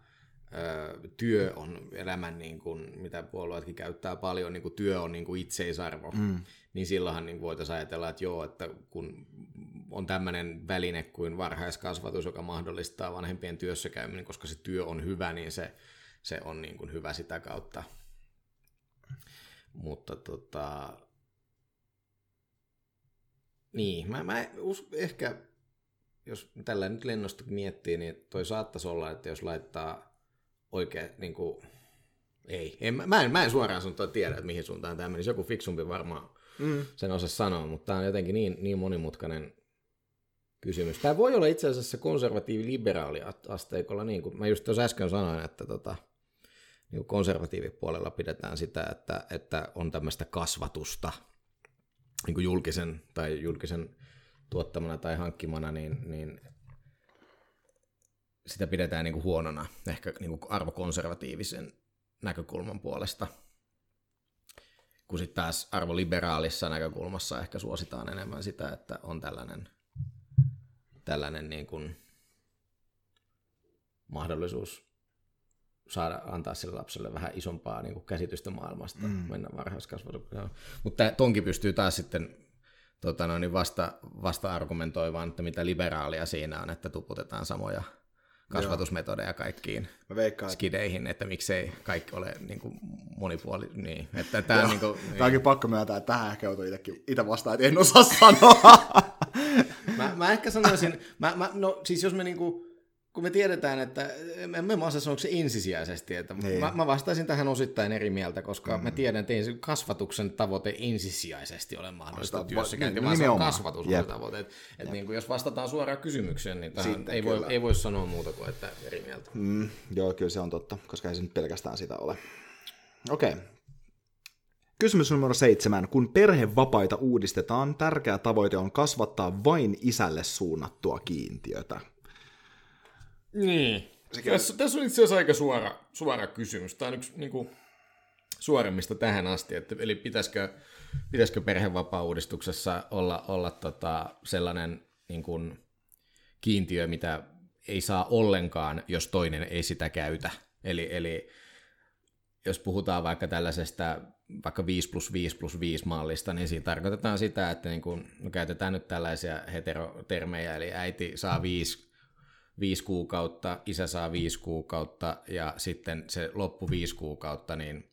työ on elämän, niin kuin, mitä puolueetkin käyttää paljon, niin kuin työ on niin kuin itseisarvo, mm. niin silloinhan niin voitaisiin ajatella, että joo, että kun on tämmöinen väline kuin varhaiskasvatus, joka mahdollistaa vanhempien työssäkäyminen, koska se työ on hyvä, niin se, se on niin kuin hyvä sitä kautta. Mutta tota, niin, mä, mä us, ehkä, jos tällä nyt lennosta miettii, niin toi saattaisi olla, että jos laittaa oikein, niin kuin, ei, en, mä, en, mä en suoraan sanoa tiedä, että mihin suuntaan tämä menisi. Joku fiksumpi varmaan mm. sen osaa sanoa, mutta tämä on jotenkin niin, niin monimutkainen kysymys. Tämä voi olla itse asiassa konservatiivi-liberaali asteikolla, niin kuin mä just tuossa äsken sanoin, että tota, niin kuin konservatiivipuolella pidetään sitä, että, että on tämmöistä kasvatusta niin kuin julkisen tai julkisen tuottamana tai hankkimana, niin, niin sitä pidetään niin kuin huonona, ehkä niin kuin arvokonservatiivisen näkökulman puolesta. Kun sitten taas arvoliberaalissa näkökulmassa ehkä suositaan enemmän sitä, että on tällainen, tällainen niin kuin mahdollisuus saada antaa sille lapselle vähän isompaa niin kuin käsitystä maailmasta, mm. mennä varhaiskasvatukseen. Mutta tonki pystyy taas sitten tota no, niin vasta, vasta argumentoimaan, että mitä liberaalia siinä on, että tuputetaan samoja kasvatusmetodeja kaikkiin Mä veikkaan, skideihin, että miksei kaikki ole niin kuin monipuoli. Niin, että tämä, niin kuin, Tämä onkin pakko myöntää, että tähän ehkä joutuu itsekin itse vastaan, että en osaa sanoa. mä, mä ehkä sanoisin, mä, mä, no siis jos me niinku, kun me tiedetään, että en mä osaa sanoa se ensisijaisesti, että Niin. mä, mä vastaisin tähän osittain eri mieltä, koska mm. mä tiedän, että ei se kasvatuksen tavoite ensisijaisesti ole mahdollista työssäkäynti, vaan se on kasvatus Jep. tavoite. Et, et niin kuin jos vastataan suoraan kysymykseen, niin tähän Sitten ei voi, ei voi sanoa muuta kuin, että eri mieltä. mm, joo, kyllä se on totta, koska ei se nyt pelkästään sitä ole. Okei. Okay. Kysymys numero seitsemän. Kun perhevapaita uudistetaan, tärkeä tavoite on kasvattaa vain isälle suunnattua kiintiötä. Niin. Sekin Tässä, tässä on itse asiassa aika suora, suora kysymys. Tämä on yksi niin kuin, suoremmista tähän asti. Että, eli pitäisikö, pitäisikö perhevapaa-uudistuksessa olla, olla tota, sellainen niin kuin, kiintiö, mitä ei saa ollenkaan, jos toinen ei sitä käytä. Eli, eli jos puhutaan vaikka tällaisesta vaikka 5 plus 5 plus 5 mallista, niin siinä tarkoitetaan sitä, että niin kun, no käytetään nyt tällaisia heterotermejä, eli äiti saa 5 viisi kuukautta, isä saa viisi kuukautta ja sitten se loppu viisi kuukautta niin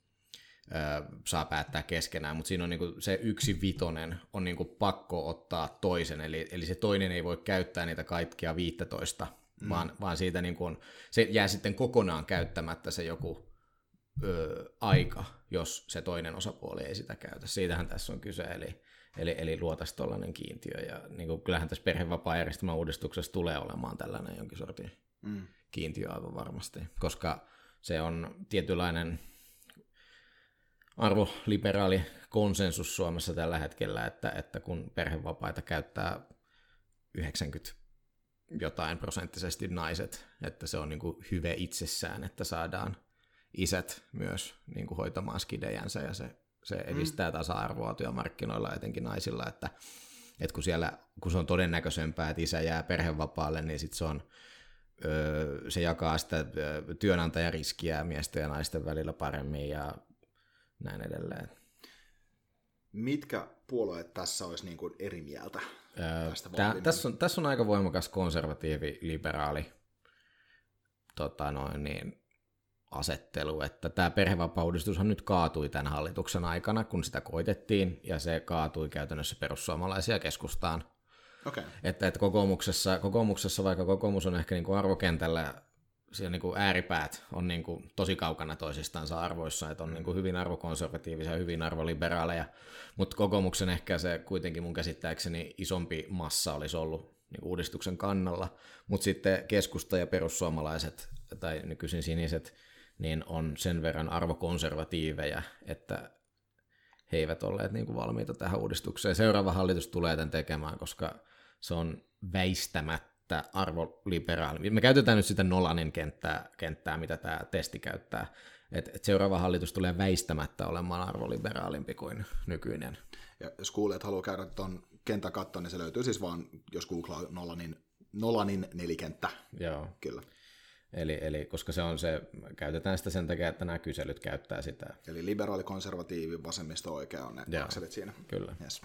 ö, saa päättää keskenään, mutta siinä on niinku se yksi vitonen on niinku pakko ottaa toisen, eli, eli se toinen ei voi käyttää niitä kaikkia 15, mm. vaan, vaan siitä niinku on, se jää sitten kokonaan käyttämättä se joku ö, aika, jos se toinen osapuoli ei sitä käytä. Siitähän tässä on kyse, eli, eli, eli luotaisiin tuollainen kiintiö. Ja niin kuin, kyllähän tässä perhevapaa-järjestelmän uudistuksessa tulee olemaan tällainen jonkin sortin Mm. kiintiö aivan varmasti, koska se on tietynlainen arvoliberaali konsensus Suomessa tällä hetkellä, että, että kun perhevapaita käyttää 90 jotain prosenttisesti naiset, että se on niin kuin hyve itsessään, että saadaan isät myös niin kuin hoitamaan skidejänsä ja se, se edistää tasa-arvoa työmarkkinoilla etenkin naisilla, että, että kun, siellä, kun se on todennäköisempää, että isä jää perhevapaalle, niin sitten se on öö, se jakaa sitä työnantajariskiä miesten ja naisten välillä paremmin ja näin edelleen. mitkä puolueet tässä olisi niin kuin eri mieltä tästä Tää, tässä, on, tässä on aika voimakas konservatiivi, liberaali tota noin, niin, asettelu, että tämä perhevapaudistushan nyt kaatui tämän hallituksen aikana, kun sitä koitettiin, ja se kaatui käytännössä perussuomalaisia keskustaan. Okay. Että, että kokoomuksessa, kokoomuksessa, vaikka kokoomus on ehkä niin kuin arvokentällä siellä niin kuin ääripäät on niin kuin tosi kaukana toisistansa arvoissa, että on niin kuin hyvin arvokonservatiivisia ja hyvin arvoliberaaleja, mutta kokoomuksen ehkä se kuitenkin mun käsittääkseni isompi massa olisi ollut niin kuin uudistuksen kannalla, mutta sitten keskusta ja perussuomalaiset tai nykyisin siniset, niin on sen verran arvokonservatiiveja, että he eivät olleet niin kuin valmiita tähän uudistukseen. Seuraava hallitus tulee tämän tekemään, koska se on väistämättä että arvoliberaali. Me käytetään nyt sitä Nolanin kenttää, kenttää mitä tämä testi käyttää. Et, et seuraava hallitus tulee väistämättä olemaan arvoliberaalimpi kuin nykyinen. Ja jos kuulijat haluaa käydä tuon kentän kattoon, niin se löytyy siis vaan, jos googlaa Nolanin, Nolanin nelikenttä. Joo. Kyllä. Eli, eli koska se on se, käytetään sitä sen takia, että nämä kyselyt käyttää sitä. Eli liberaali, konservatiivi, vasemmisto, oikea on ne Joo, akselit siinä. Kyllä. Yes.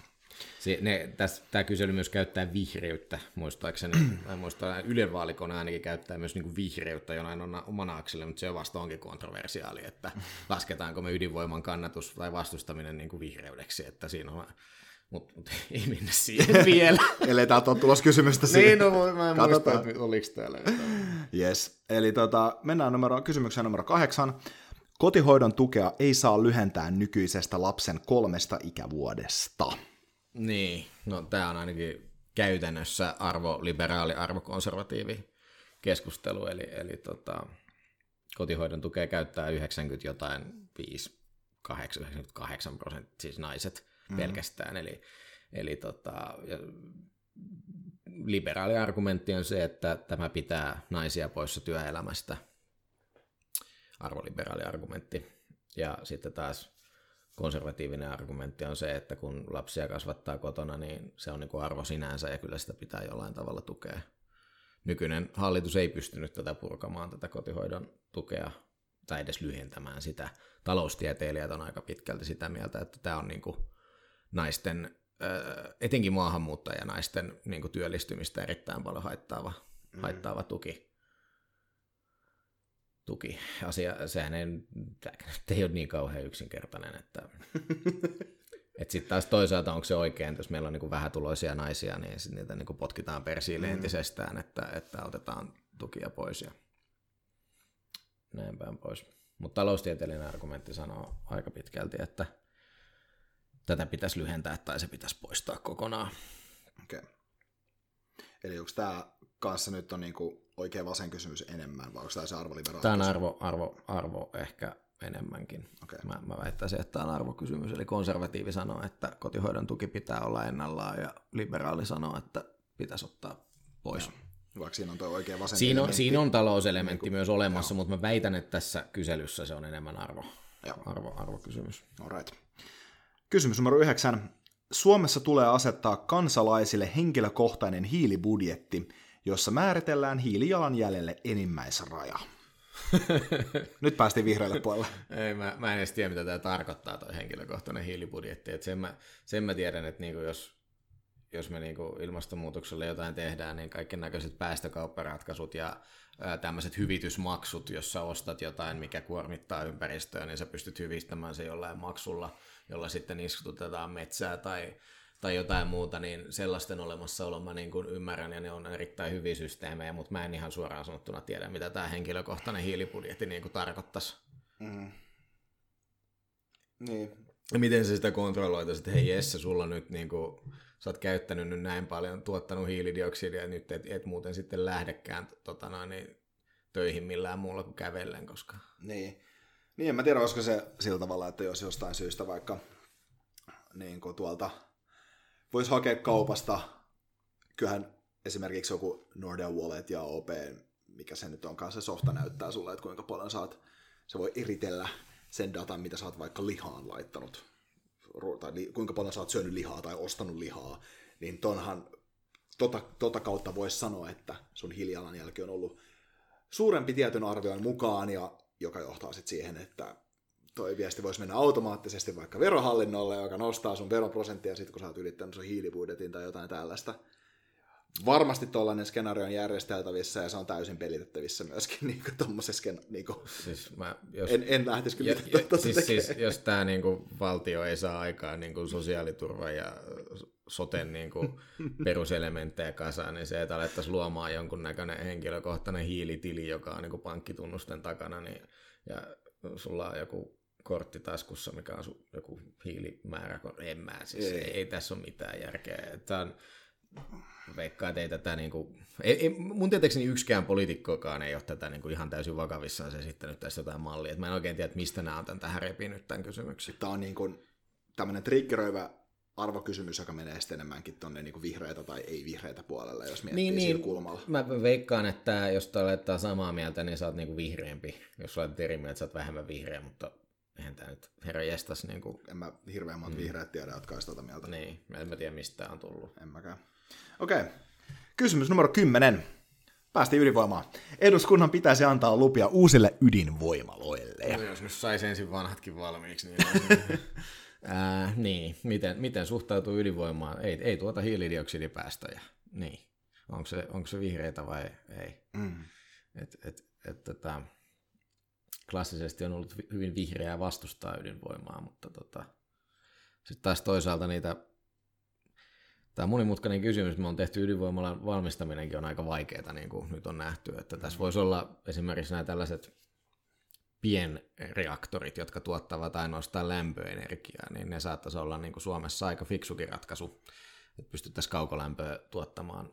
Se, ne, täs, tämä kysely myös käyttää vihreyttä, muistaakseni. Mä muistan, Ylen vaalikone ainakin käyttää myös niin kuin vihreyttä jonain omana akselle, mutta se vasta onkin kontroversiaali, että lasketaanko me ydinvoiman kannatus tai vastustaminen niin kuin vihreydeksi, että siinä on mutta mut, ei mennä siihen vielä. Ellei täältä ole tulossa kysymystä siihen. niin, no mä en muista, että oliko täällä Yes. Eli tota, mennään numero, kysymykseen numero kahdeksan. Kotihoidon tukea ei saa lyhentää nykyisestä lapsen kolmesta ikävuodesta. Niin, no tämä on ainakin käytännössä arvoliberaali, arvokonservatiivi keskustelu, eli, eli tota, kotihoidon tukea käyttää 90 jotain 5, 8, 98 prosenttia, siis naiset mm. pelkästään, eli, eli tota, liberaali argumentti on se, että tämä pitää naisia poissa työelämästä, arvoliberaali argumentti, ja sitten taas konservatiivinen argumentti on se, että kun lapsia kasvattaa kotona, niin se on niin kuin arvo sinänsä ja kyllä sitä pitää jollain tavalla tukea. Nykyinen hallitus ei pystynyt tätä purkamaan, tätä kotihoidon tukea, tai edes lyhentämään sitä. Taloustieteilijät on aika pitkälti sitä mieltä, että tämä on niin kuin naisten, etenkin maahanmuuttajanaisten niin kuin työllistymistä erittäin paljon haittaava, mm. haittaava tuki tuki. Asia, sehän ei, ei ole niin kauhean yksinkertainen, että et sitten taas toisaalta onko se oikein, että jos meillä on niin vähätuloisia naisia, niin sit niitä niin potkitaan persiille mm. entisestään, että, että otetaan tukia pois ja näin päin pois. Mutta taloustieteellinen argumentti sanoo aika pitkälti, että tätä pitäisi lyhentää tai se pitäisi poistaa kokonaan. Okei. Okay. Eli onko tämä kanssa nyt on niinku oikea vasen kysymys enemmän, vai onko tämä se arvoliberaali Tämä on arvo, arvo, arvo ehkä enemmänkin. Okay. Mä, mä väittäisin, että tämä on arvokysymys. Eli konservatiivi sanoo, että kotihoidon tuki pitää olla ennallaan, ja liberaali sanoo, että pitäisi ottaa pois. Ja. Vaikka siinä on tuo oikea vasen siinä on, siinä on talouselementti niin kuin, myös olemassa, joo. mutta mä väitän, että tässä kyselyssä se on enemmän arvo, arvo, arvokysymys. Alright. Kysymys numero yhdeksän. Suomessa tulee asettaa kansalaisille henkilökohtainen hiilibudjetti, jossa määritellään hiilijalanjäljelle enimmäisraja. Nyt päästiin vihreälle puolelle. Ei, mä, mä en edes tiedä, mitä tämä tarkoittaa, tuo henkilökohtainen hiilibudjetti. Et sen, mä, sen mä tiedän, että niinku jos, jos me niinku ilmastonmuutokselle jotain tehdään, niin kaikki näköiset päästökaupparatkaisut ja tämmöiset hyvitysmaksut, jossa ostat jotain, mikä kuormittaa ympäristöä, niin sä pystyt hyvistämään se jollain maksulla, jolla sitten istutetaan metsää tai tai jotain muuta, niin sellaisten olemassaolo mä niin kuin ymmärrän ja ne on erittäin hyviä systeemejä, mutta mä en ihan suoraan sanottuna tiedä, mitä tämä henkilökohtainen hiilibudjetti niin kuin tarkoittaisi. Mm. Niin. Ja miten se sitä kontrolloitaisi, että hei Jesse, sulla nyt niin kuin, sä oot käyttänyt nyt näin paljon, tuottanut hiilidioksidia ja nyt et, et muuten sitten lähdekään tota noin, niin, töihin millään muulla kuin kävellen, koska... Niin. Niin, en mä tiedä, olisiko se sillä tavalla, että jos jostain syystä vaikka niin kuin tuolta voisi hakea kaupasta, kyllähän esimerkiksi joku Nordea Wallet ja OP, mikä se nyt onkaan, se softa näyttää sulle, että kuinka paljon saat, se voi eritellä sen datan, mitä sä oot vaikka lihaan laittanut, tai li, kuinka paljon sä oot syönyt lihaa tai ostanut lihaa, niin tonhan, tota, tota kautta voisi sanoa, että sun hiilijalanjälki on ollut suurempi tietyn arvion mukaan, ja joka johtaa sitten siihen, että toi viesti voisi mennä automaattisesti vaikka verohallinnolle, joka nostaa sun veroprosenttia sitten, kun sä oot ylittänyt sun hiilibudjetin tai jotain tällaista. Varmasti tuollainen skenaario on järjesteltävissä ja se on täysin pelitettävissä myöskin niin tuommoisessa niin kuin, Siis mä, jos, en, en lähtisi kyllä ja, tuota siis, siis, jos tämä niinku valtio ei saa aikaan niinku sosiaaliturva ja soten niinku peruselementtejä kasaan, niin se, että alettaisiin luomaan jonkunnäköinen henkilökohtainen hiilitili, joka on niinku pankkitunnusten takana, niin, ja sulla on joku kortti taskussa, mikä on su, joku hiilimäärä, en mä siis, Ei. ei, ei tässä ole mitään järkeä. Tämä on, veikkaa, että ei tätä niinku, ei, ei, mun tietääkseni yksikään poliitikkokaan ei ole tätä niinku ihan täysin vakavissaan se esittänyt tässä jotain mallia. Et mä en oikein tiedä, että mistä nämä on tämän tähän repinyt tämän kysymyksen. Tämä on niin kuin tämmöinen triggeröivä arvokysymys, joka menee sitten enemmänkin tuonne niin vihreitä tai ei-vihreitä puolelle, jos miettii niin, sillä kulmalla. Mä veikkaan, että jos te olette samaa mieltä, niin sä oot niinku vihreämpi. Jos olet eri mieltä, sä oot vähemmän vihreä, mutta eihän tämä nyt herra jestas niinku, En mä hirveän monta mm. vihreät tiedä, jotka olisi tuota mieltä. niin, en mä tiedä mistä on tullut. En mäkään. Okei. Kysymys numero 10. Päästiin ydinvoimaan. Eduskunnan pitäisi antaa lupia uusille ydinvoimaloille. No, jos nyt saisi ensin vanhatkin valmiiksi, niin... Ää, niin, miten, miten suhtautuu ydinvoimaan? Ei, ei tuota hiilidioksidipäästöjä. Niin. Onko se, onko se vihreitä vai ei? Mm. Et, et, et, tota, klassisesti on ollut vi- hyvin vihreää vastustaa ydinvoimaa, mutta tota, sitten taas toisaalta niitä, tämä monimutkainen kysymys, me on tehty ydinvoimalan valmistaminenkin on aika vaikeaa, niin kuin nyt on nähty, että tässä voisi olla esimerkiksi nämä tällaiset pienreaktorit, jotka tuottavat ainoastaan lämpöenergiaa, niin ne saattaisi olla niin kuin Suomessa aika fiksukin ratkaisu, että pystyttäisiin kaukolämpöä tuottamaan,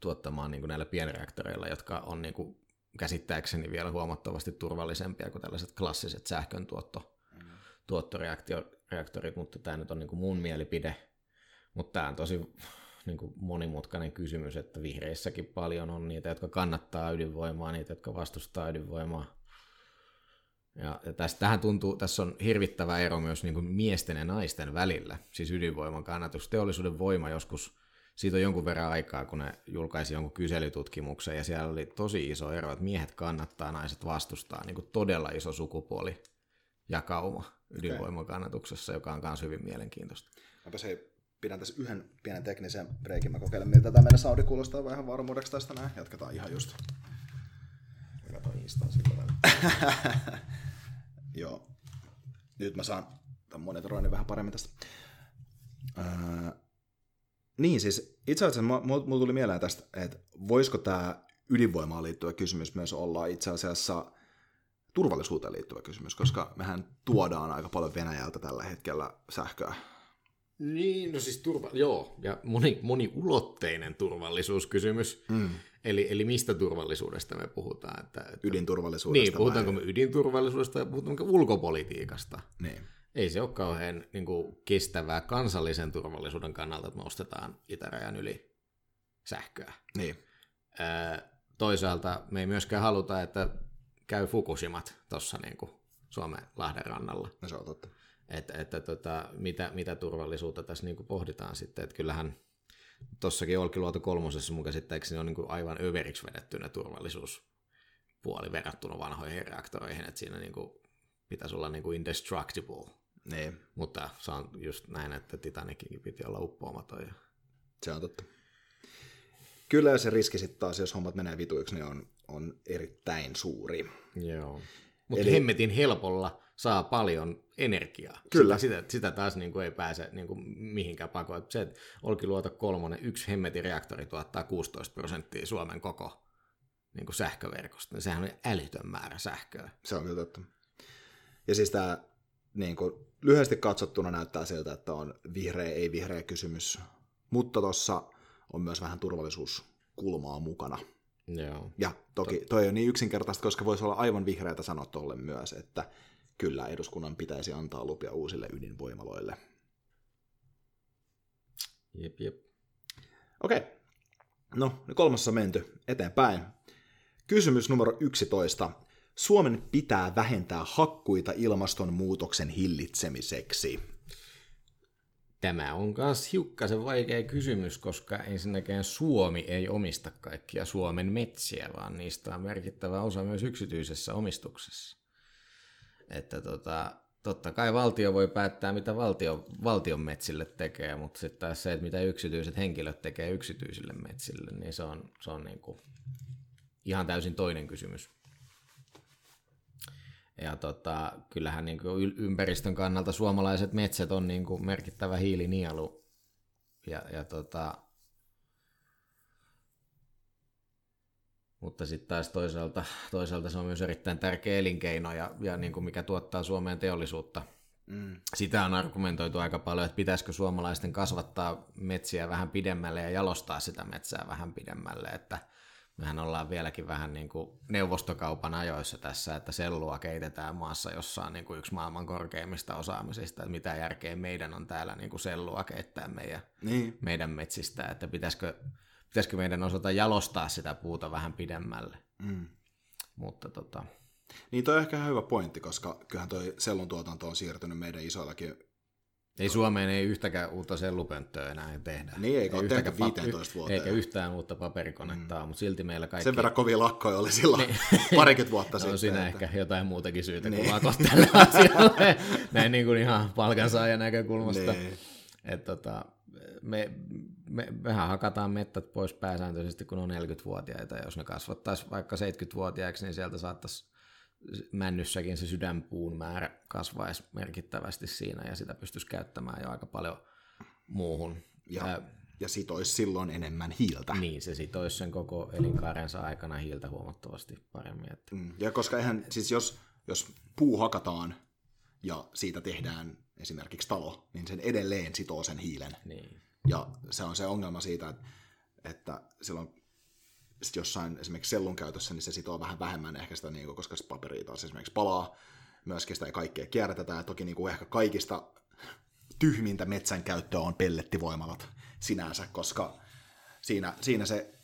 tuottamaan niin kuin näillä pienreaktoreilla, jotka on niin kuin käsittääkseni vielä huomattavasti turvallisempia kuin tällaiset klassiset sähköntuotto, tuottoreaktorit, mutta tämä nyt on niin kuin mun mielipide. Mutta tämä on tosi niin kuin monimutkainen kysymys, että vihreissäkin paljon on niitä, jotka kannattaa ydinvoimaa, niitä, jotka vastustaa ydinvoimaa. Ja, ja tästä, tähän tuntuu, tässä on hirvittävä ero myös niin kuin miesten ja naisten välillä, siis ydinvoiman kannatus. Teollisuuden voima joskus, siitä on jonkun verran aikaa, kun ne julkaisi jonkun kyselytutkimuksen, ja siellä oli tosi iso ero, että miehet kannattaa, naiset vastustaa, niin kuin todella iso sukupuoli jakauma ydinvoiman kannatuksessa, joka on myös hyvin mielenkiintoista. Mäpä se pidän tässä yhden pienen teknisen breikin. Mä kokeilen, miltä tämä meidän saudi kuulostaa vähän varmuudeksi tästä näin. Jatketaan ihan just. Katsoin Instaa sillä. Joo. Nyt mä saan tämän monitoroinnin vähän paremmin tästä. Öö, niin, siis itse asiassa mulla mulla tuli mieleen tästä, että voisiko tämä ydinvoimaan liittyvä kysymys myös olla itse asiassa turvallisuuteen liittyvä kysymys, koska mehän tuodaan aika paljon Venäjältä tällä hetkellä sähköä. Niin, no siis turva, joo, ja moni, moniulotteinen turvallisuuskysymys. Mm. Eli, eli mistä turvallisuudesta me puhutaan? Että, että, Ydinturvallisuudesta. niin, puhutaanko vai- me ydinturvallisuudesta vai puhutaanko ulkopolitiikasta? Niin. Ei se ole kauhean niin kuin, kestävää kansallisen turvallisuuden kannalta, että me ostetaan itärajan yli sähköä. Niin. Öö, toisaalta me ei myöskään haluta, että käy Fukushimat tuossa niin kuin Suomen Lahden rannalla. No se on totta. Että, että tota, mitä, mitä turvallisuutta tässä niin kuin pohditaan sitten. Että kyllähän tuossakin Olkiluoto kolmosessa mun käsittääkseni on niin kuin aivan överiksi vedetty ne turvallisuuspuoli verrattuna vanhoihin reaktoreihin. Että siinä niin kuin pitäisi olla niin kuin indestructible. Niin, Mutta se on just näin, että Titanicinkin piti olla uppoamaton. Ja... se on totta. Kyllä se riski sitten taas, jos hommat menee vituiksi, niin on, on erittäin suuri. Joo. Mutta Eli... hemmetin helpolla saa paljon energiaa. Kyllä. Sitä, sitä, sitä taas niin kuin ei pääse niin kuin mihinkään pakoon. Se, että Olkiluoto kolmonen, yksi hemmetin reaktori tuottaa 16 prosenttia Suomen koko niin kuin sähköverkosta. niin Sehän on älytön määrä sähköä. Se on kyllä totta. Ja siis tämä niin kuin, lyhyesti katsottuna näyttää siltä, että on vihreä, ei vihreä kysymys, mutta tuossa on myös vähän turvallisuuskulmaa mukana. Joo. Ja toki toi on niin yksinkertaista, koska voisi olla aivan vihreätä sanoa tolle myös, että kyllä eduskunnan pitäisi antaa lupia uusille ydinvoimaloille. Jep, jep. Okei. No, kolmassa on menty eteenpäin. Kysymys numero 11. Suomen pitää vähentää hakkuita ilmastonmuutoksen hillitsemiseksi. Tämä on myös hiukkasen vaikea kysymys, koska ensinnäkään Suomi ei omista kaikkia Suomen metsiä, vaan niistä on merkittävä osa myös yksityisessä omistuksessa. Että tota, totta kai valtio voi päättää, mitä valtio, valtion metsille tekee, mutta sitten taas se, että mitä yksityiset henkilöt tekee yksityisille metsille, niin se on, se on niin kuin ihan täysin toinen kysymys. Ja tota, kyllähän niin kuin ympäristön kannalta suomalaiset metsät on niin kuin merkittävä hiilinielu. Ja, ja tota, mutta sitten taas toisaalta, toisaalta se on myös erittäin tärkeä elinkeino ja, ja niin kuin mikä tuottaa Suomeen teollisuutta. Mm. Sitä on argumentoitu aika paljon, että pitäisikö suomalaisten kasvattaa metsiä vähän pidemmälle ja jalostaa sitä metsää vähän pidemmälle, että mehän ollaan vieläkin vähän niin kuin neuvostokaupan ajoissa tässä, että sellua keitetään maassa, jossa on niin kuin yksi maailman korkeimmista osaamisista, että mitä järkeä meidän on täällä niin kuin sellua keittää meidän, niin. meidän metsistä, että pitäisikö pitäisikö meidän osata jalostaa sitä puuta vähän pidemmälle. Mm. Mutta tota... Niin toi on ehkä hyvä pointti, koska kyllähän toi sellun tuotanto on siirtynyt meidän isoillakin ei Suomeen ei yhtäkään uutta sellupönttöä enää tehdä. Niin, eikä ole tehty 15 vuotta. Eikä yhtään uutta paperikonetta mm. mutta silti meillä kaikki... Sen verran kovia lakkoja oli silloin niin. parikymmentä vuotta no, sitten. On siinä että... ehkä jotain muutakin syytä niin. kuin lakot tälle asialle. Näin niin kuin ihan palkansaajan näkökulmasta. Niin. Et tota, me, me, mehän hakataan mettät pois pääsääntöisesti, kun on 40-vuotiaita. Jos ne kasvattaisi vaikka 70-vuotiaiksi, niin sieltä saattaisi männyssäkin se sydänpuun määrä kasvaisi merkittävästi siinä, ja sitä pystyisi käyttämään jo aika paljon muuhun. Ja, ja, ja sitoisi silloin enemmän hiiltä. Niin, se sitoisi sen koko elinkaarensa aikana hiiltä huomattavasti paremmin. Että... Mm, ja koska eihän, siis jos, jos puu hakataan ja siitä tehdään esimerkiksi talo, niin sen edelleen sitoo sen hiilen. Niin. Ja se on se ongelma siitä, että, että silloin sit jossain esimerkiksi sellun käytössä, niin se sitoo vähän vähemmän ehkä sitä, niin kuin, koska se paperi taas esimerkiksi palaa, myöskin sitä ei kaikkea kierrätetään, ja toki niin kuin ehkä kaikista tyhmintä metsän käyttöä on pellettivoimalat sinänsä, koska siinä, siinä se,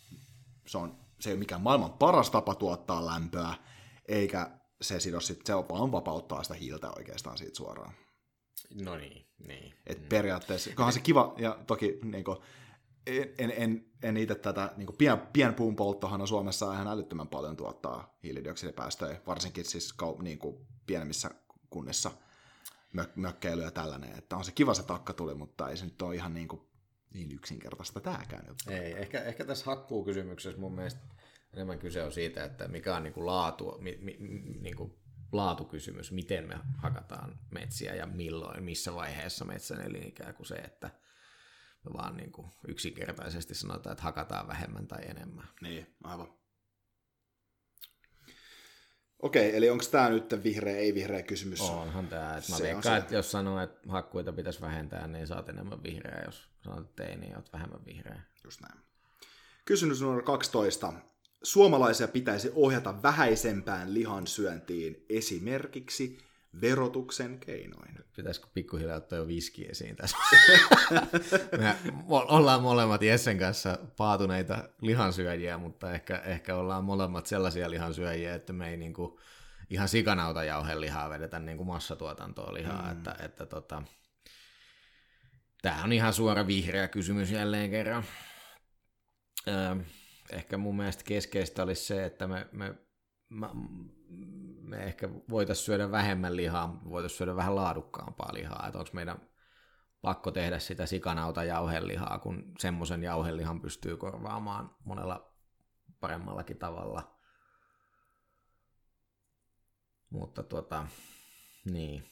se, on, se ei ole mikään maailman paras tapa tuottaa lämpöä, eikä se sido sit, se vaan vapauttaa sitä hiiltä oikeastaan siitä suoraan. No niin, niin. Et periaatteessa, onhan se kiva, ja toki niin kuin, en, en, en itse tätä, niin pien, pienpuun polttohan on Suomessa ihan älyttömän paljon tuottaa hiilidioksidipäästöjä, varsinkin siis niin kuin pienemmissä kunnissa mök, mökkeily ja tällainen, että on se kiva se takka tuli, mutta ei se nyt ole ihan niin, kuin, niin yksinkertaista tämäkään. Juttu. Ei, ehkä, ehkä tässä hakkuukysymyksessä mun mielestä enemmän kyse on siitä, että mikä on niin kuin laatu, mi, mi, niin kuin laatukysymys, miten me hakataan metsiä ja milloin, missä vaiheessa metsän elinikää kuin se, että me vaan niin kuin yksinkertaisesti sanotaan, että hakataan vähemmän tai enemmän. Niin, aivan. Okei, eli onko tämä nyt vihreä, ei vihreä kysymys? Onhan tämä. Että mä se veikkaan, että jos sanoo, että hakkuita pitäisi vähentää, niin saat enemmän vihreää. Jos sanot, että ei, niin olet vähemmän vihreää. Just näin. Kysymys numero 12 suomalaisia pitäisi ohjata vähäisempään lihansyöntiin esimerkiksi verotuksen keinoin. Pitäisikö pikkuhiljaa ottaa jo viski esiin tässä? Me ollaan molemmat Jessen kanssa paatuneita lihansyöjiä, mutta ehkä, ehkä ollaan molemmat sellaisia lihansyöjiä, että me ei niinku ihan sikanauta jauhe lihaa vedetä niinku massatuotantoa lihaa. Mm. Että, että tota, Tämä on ihan suora vihreä kysymys jälleen kerran. Öö, ehkä mun mielestä keskeistä olisi se, että me, me, me, me ehkä voitaisiin syödä vähemmän lihaa, voitaisiin syödä vähän laadukkaampaa lihaa, että onko meidän pakko tehdä sitä sikanauta jauhelihaa, kun semmoisen jauhelihan pystyy korvaamaan monella paremmallakin tavalla. Mutta tuota, niin.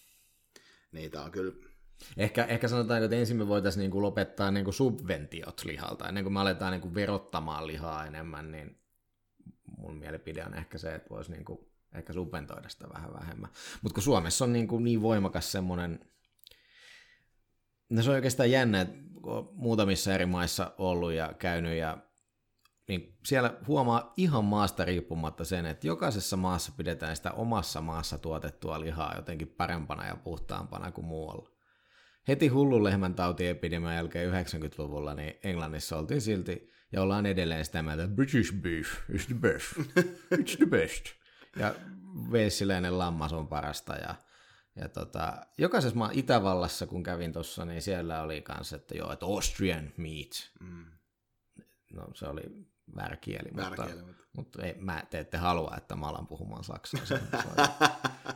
Niitä on kyllä Ehkä, ehkä sanotaan, että ensin me voitaisiin niin kuin lopettaa niin kuin subventiot lihalta. Ennen kuin me aletaan niin kuin verottamaan lihaa enemmän, niin mun mielipide on ehkä se, että voisi niin kuin ehkä subventoida sitä vähän vähemmän. Mutta kun Suomessa on niin, kuin niin voimakas semmoinen, no se on oikeastaan jännä, että kun muutamissa eri maissa ollut ja käynyt ja niin siellä huomaa ihan maasta riippumatta sen, että jokaisessa maassa pidetään sitä omassa maassa tuotettua lihaa jotenkin parempana ja puhtaampana kuin muualla heti hullun lehmän tautiepidemian jälkeen 90-luvulla, niin Englannissa oltiin silti, ja ollaan edelleen sitä mieltä, British beef is the best, it's the best. Ja veisiläinen lammas on parasta, ja, ja tota, jokaisessa maa Itävallassa, kun kävin tuossa, niin siellä oli kanssa, että joo, että Austrian meat. Mm. No se oli väärä kieli, Väärä mutta, kieli, mutta- mutta ei, mä, te ette halua, että mä alan puhumaan saksaa. Se, se on,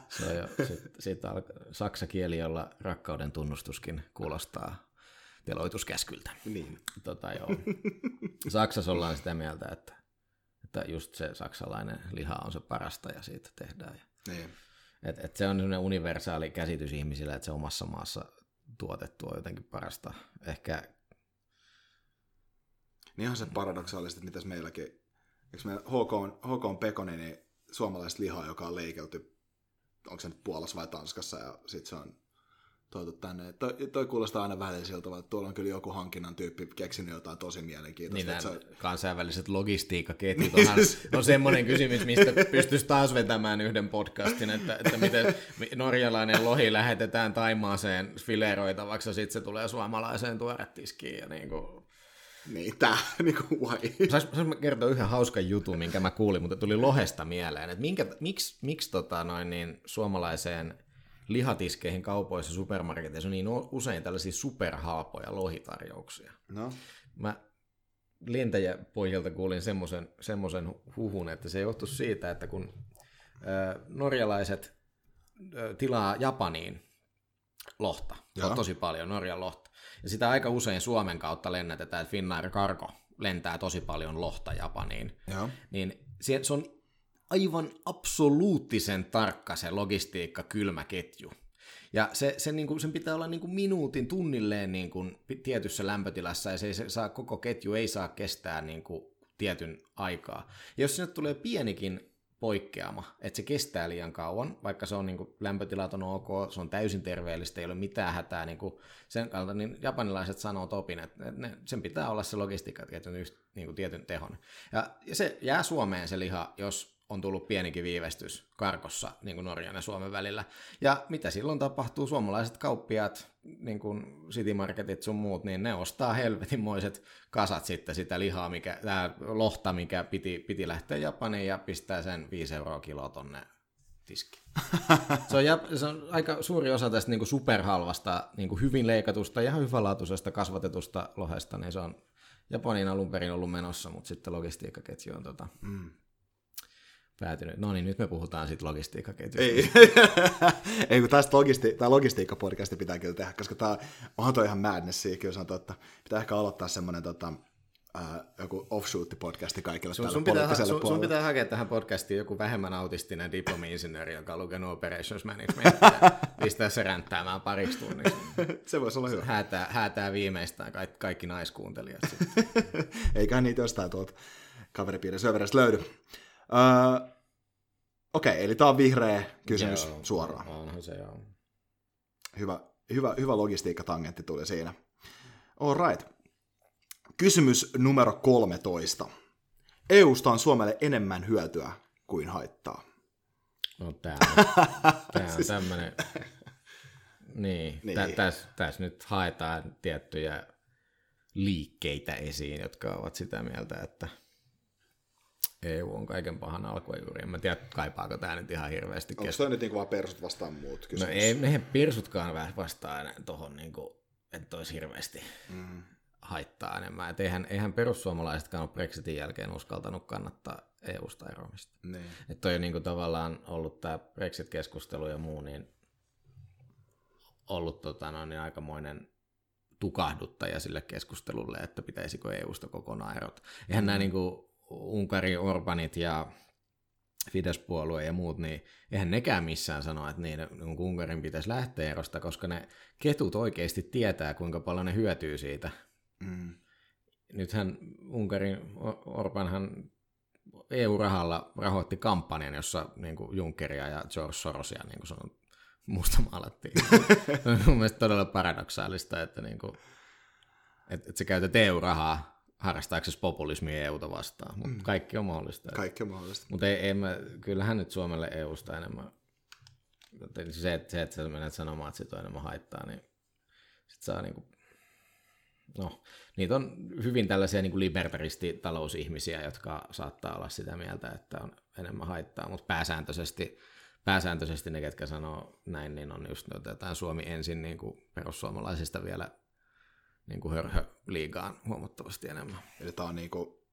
se on jo, sit, sit alka, saksa kieli, jolla rakkauden tunnustuskin kuulostaa teloituskäskyltä. Niin. Tota, joo. Saksassa ollaan sitä mieltä, että, että just se saksalainen liha on se parasta ja siitä tehdään. Ja, niin. et, et se on sellainen universaali käsitys ihmisillä, että se omassa maassa tuotettu on jotenkin parasta. Ehkä Niin on se paradoksaalista, että mitäs meilläkin, eikö meillä HK, on- HK on pekoni, niin suomalaista lihaa, joka on leikelty, onko se nyt Puolassa vai Tanskassa, ja sitten se on tuotu tänne. Toi, toi kuulostaa aina välillä siltä, että tuolla on kyllä joku hankinnan tyyppi keksinyt jotain tosi mielenkiintoista. niin että nämä se on, kansainväliset logistiikkaketjut onhan, on semmoinen kysymys, mistä pystyisi taas vetämään yhden podcastin, että, että miten norjalainen lohi lähetetään Taimaaseen fileroitavaksi ja sitten se tulee suomalaiseen tuoretiskiin ja niin kuin, niin, tää, niinku, why? Sais, sais mä kertoa yhden hauskan jutun, minkä mä kuulin, mutta tuli lohesta mieleen, että minkä, miksi, miksi tota noin, niin, suomalaiseen lihatiskeihin kaupoissa, supermarketeissa on niin usein tällaisia superhalpoja lohitarjouksia. No, Mä lentäjäpohjalta kuulin semmoisen, semmoisen huhun, että se johtuu siitä, että kun ö, norjalaiset ö, tilaa Japaniin lohta, Joo. tosi paljon Norjan lohta, ja sitä aika usein Suomen kautta lennätetään, että Finnair Cargo lentää tosi paljon lohta Japaniin, joo. niin se, se on aivan absoluuttisen tarkka se logistiikka kylmäketju. Ja se, se niin kuin, sen pitää olla niin kuin minuutin tunnilleen niin kuin tietyssä lämpötilassa, ja se, ei, se saa, koko ketju ei saa kestää niin kuin tietyn aikaa. Ja jos sinne tulee pienikin poikkeama, että se kestää liian kauan, vaikka se on niin kuin, lämpötilat on ok, se on täysin terveellistä, ei ole mitään hätää niin kuin sen kautta, niin japanilaiset sanoo topin, että ne, sen pitää olla se logistiikkaketjun just, niin kuin tietyn tehon. Ja, ja se jää Suomeen se liha, jos on tullut pienikin viivästys karkossa niin kuin Norjan ja Suomen välillä. Ja mitä silloin tapahtuu? Suomalaiset kauppiaat, niin kuin City Marketit sun muut, niin ne ostaa helvetinmoiset kasat sitten sitä lihaa, mikä, tää lohta, mikä piti, piti lähteä Japaniin ja pistää sen 5 euroa kilo tonne tiskiin. Se on, se on aika suuri osa tästä niin kuin superhalvasta, niin kuin hyvin leikatusta ja hyvälaatuisesta kasvatetusta lohesta, niin se on Japaniin alun perin ollut menossa, mutta sitten logistiikkaketju on tota, Mm. Päätynyt. No niin, nyt me puhutaan sitten logistiikkaketjusta. Ei, ei kun tästä logisti- tämä logistiikkapodcasti pitää kyllä tehdä, koska tämä onhan toi ihan madnessia, kyllä se on totta. Pitää ehkä aloittaa semmoinen tota, ää, joku offshoot-podcasti kaikille Sun, sun, pitää, sun, sun pitää hakea tähän podcastiin joku vähemmän autistinen diplomi-insinööri, joka on lukenut Operations Management ja pistää se ränttäämään pariksi tunniksi. Se voisi olla hyvä. Häätää, häätää viimeistään kaikki, kaikki naiskuuntelijat. sitten. Eiköhän niitä jostain tuolta kaveripiirin syöverestä löydy. Öö, Okei, okay, eli tämä on vihreä kysymys Joo, suoraan. Onhan se joo. Hyvä, hyvä, hyvä logistiikkatangentti tuli siinä. All right. Kysymys numero 13. EUsta on Suomelle enemmän hyötyä kuin haittaa. No tää on, tää on Siis- tämmönen... Niin, Niin. niin. tässä täs nyt haetaan tiettyjä liikkeitä esiin, jotka ovat sitä mieltä, että EU on kaiken pahan alkujuuri. En mä tiedä, kaipaako tämä nyt ihan hirveästi Onko toi nyt niinku vaan persut vastaan muut No kysymys? ei meidän pirsutkaan vähän vastaa enää tuohon, niin että olisi hirveästi Mm. haittaa enemmän. Et eihän, eihän perussuomalaisetkaan ole Brexitin jälkeen uskaltanut kannattaa EU-sta eroamista. Niin. Että toi on niinku tavallaan ollut tämä Brexit-keskustelu ja muu, niin ollut tota, no, niin aikamoinen tukahduttaja sille keskustelulle, että pitäisikö EUsta kokonaan erota. Eihän nämä niinku Unkari, Orbanit ja Fidesz-puolue ja muut, niin eihän nekään missään sano, että niin, niin Unkarin pitäisi lähteä erosta, koska ne ketut oikeasti tietää, kuinka paljon ne hyötyy siitä. Mm. Nythän Unkarin Orbanhan EU-rahalla rahoitti kampanjan, jossa niin kuin Junckeria ja George Sorosia niin kuin se on mustamaalattiin. Se on mun mielestä todella paradoksaalista, että, niin kuin, että, että sä käytät EU-rahaa harrastaaksesi populismia EUta vastaan, mutta mm. kaikki on mahdollista. Kaikki on mahdollista. Mutta ei, ei mä, kyllähän nyt Suomelle EUsta enemmän, se, että, se, että sä menet sanomaan, että sit on enemmän haittaa, niin sit saa niinku, no, niitä on hyvin tällaisia niinku libertaristi-talousihmisiä, jotka saattaa olla sitä mieltä, että on enemmän haittaa, mutta pääsääntöisesti, pääsääntöisesti ne, ketkä sanoo näin, niin on just jotain Suomi ensin niin kuin perussuomalaisista vielä niin kuin hörhö liigaan huomattavasti enemmän. Eli tää on niinku